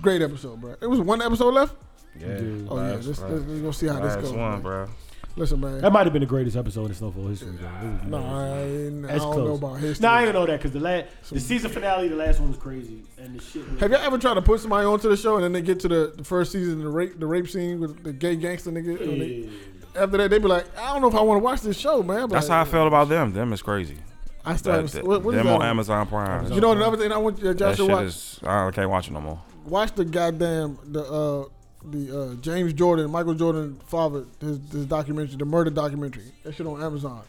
great episode, bro. It was one episode left.
Yeah.
Oh yeah, let's, let's, let's go see how this goes.
one, bro.
Listen, man.
That might have been the greatest episode in Snowfall history. Though. It was
No,
amazing.
I, ain't- I don't
close.
know about history.
No, I ain't know that because the last, the season finale, the last one was crazy, and the shit. Was,
Have y'all ever tried to put somebody onto the show and then they get to the, the first season, the rape, the rape scene with the gay gangster nigga? and they-
Yeah.
after that, they be like, I don't know if I want to watch this show, man. But
That's how I felt about them. Them is crazy.
I started
That,
haven't- what, what is
them
that
on Amazon Prime.
You know another thing I want uh,
that
to watch?
is. I can't watch it no more.
watch the goddamn the uh the uh James Jordan, Michael Jordan father, his, his documentary, the murder documentary. That shit on Amazon.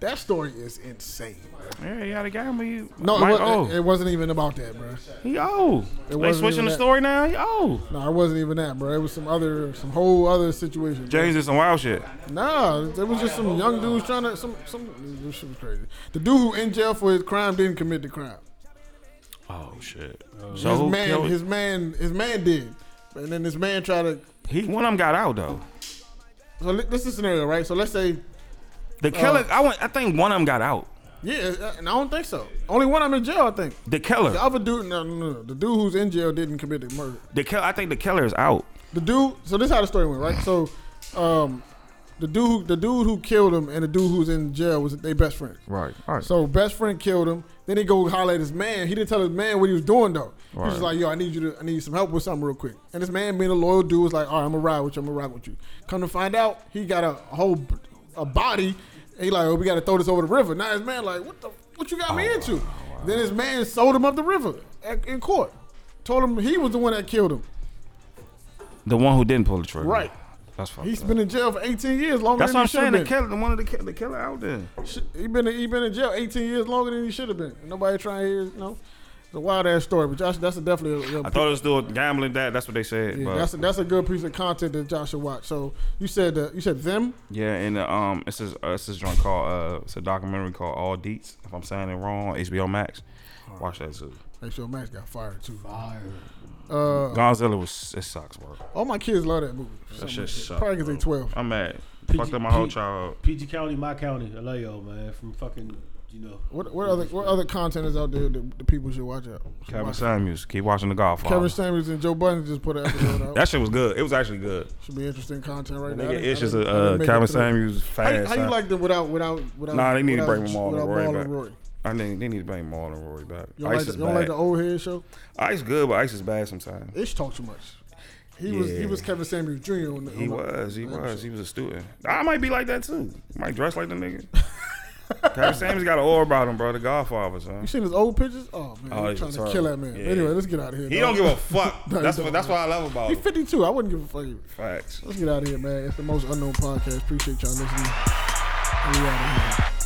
That story is insane.
Yeah, yeah, the guy me.
No, it,
Mike
wasn't, it, it wasn't even about that, bro.
He old.
It
They switching the
that.
story now. He old.
No, it wasn't even that, bro. It was some other, some whole other situation. bro.
James did some wild shit.
Nah, there was just some young dudes trying to some some. This shit was crazy. The dude who in jail for his crime didn't commit the crime.
Oh shit.
his
So who
man,
killed-
his man, his man did, and then this man tried to.
he one of them got out though.
So this is a scenario, right? So let's say
The killer. I want. I think one of them got out.
Yeah, uh, and I don't think so. Only one I'm in jail, I think.
The killer.
The other dude, no, no, no. The dude who's in jail didn't commit the murder.
The kill. I think the killer is out.
The dude. So this is how the story went, right? So, um, the dude, who, the dude who killed him, and the dude who's in jail was their best friend.
Right. All right.
So best friend killed him. Then he go holler at his man. He didn't tell his man what he was doing though. He was just like, "Yo, I need you to, I need some help with something real quick." And this man, being a loyal dude, was like, "All right, I'm gonna ride with you. I'm gonna ride with you." Come to find out, he got a, whole a body. And he like, "Oh, we got to throw this over the river." Now his man like, "What the? What you got me oh, into?" Then his man sold him up the river at, in court. Told him he was the one that killed him.
the one who didn't pull the trigger.
Right.
That's fucked
He's
up.
been in jail for 18 years, longer
That's
than
what I'm
he should
saying.
have
The
been.
killer, the one of the ki- the killer out there.
Sh- He been in, he been in jail 18 years longer than he should have been. Nobody trying to hear, you know. It's a wild ass story, but Josh, that's a definitely a, a
I thought it was doing gambling. That that's what they said.
yeah,
but
that's a, that's a good piece of content that Josh should watch. So you said that you said them.
yeah, and uh, um, it's this uh, it's this joint called uh, it's a documentary called All Deets. If I'm saying it wrong, HBO Max. Watch that too.
Make sure Max got fired too.
Fire.
Uh,
Godzilla was it sucks, bro.
all my kids love that movie.
That shit
Something
sucks.
Probably because they 12.
I'm mad.
PG
Fucked up my whole
P-
childhood.
PG County, my county. I love y'all, man. From fucking, you know.
What what other what other content is out there that the people should watch out? Should
Kevin
watch?
Samuels, keep watching The Godfather.
Kevin Samuels and Joe Budden just put an episode out.
that shit was good. It was actually good.
Should be interesting content right now.
Nigga, it's just a
didn't- I didn't
uh, Kevin
through.
Samuels
How,
fast.
you- how you like them without without without?
Nah, they need to
without-
bring Marlon
without
Roy
Marlon
back.
Roy.
I think they need to bring Marlon Roy back.
You don't, like
Ice
the,
is
you don't like the old head show?
Ice good, but Ice is bad sometimes.
Ish talk too much. He was he was Kevin Samuels Jr. on the,
He
on the-
was, he
on the
was,
episode.
he was a student. I might be like that too. Might dress like the nigga. Kevin Samuels got an aura about him, bro. The Godfather, son.
You seen his old pictures? Oh man,
Oh,
he's
he's
trying to kill that man.
Yeah.
Anyway, let's get out of here.
He
dog.
don't give a fuck.
No, he
that's
don't,
what that's what I love about
He's
him.
52. I wouldn't give a fuck.
Facts.
Let's get out of here, man. It's the most unknown podcast. Appreciate y'all listening. We out of here.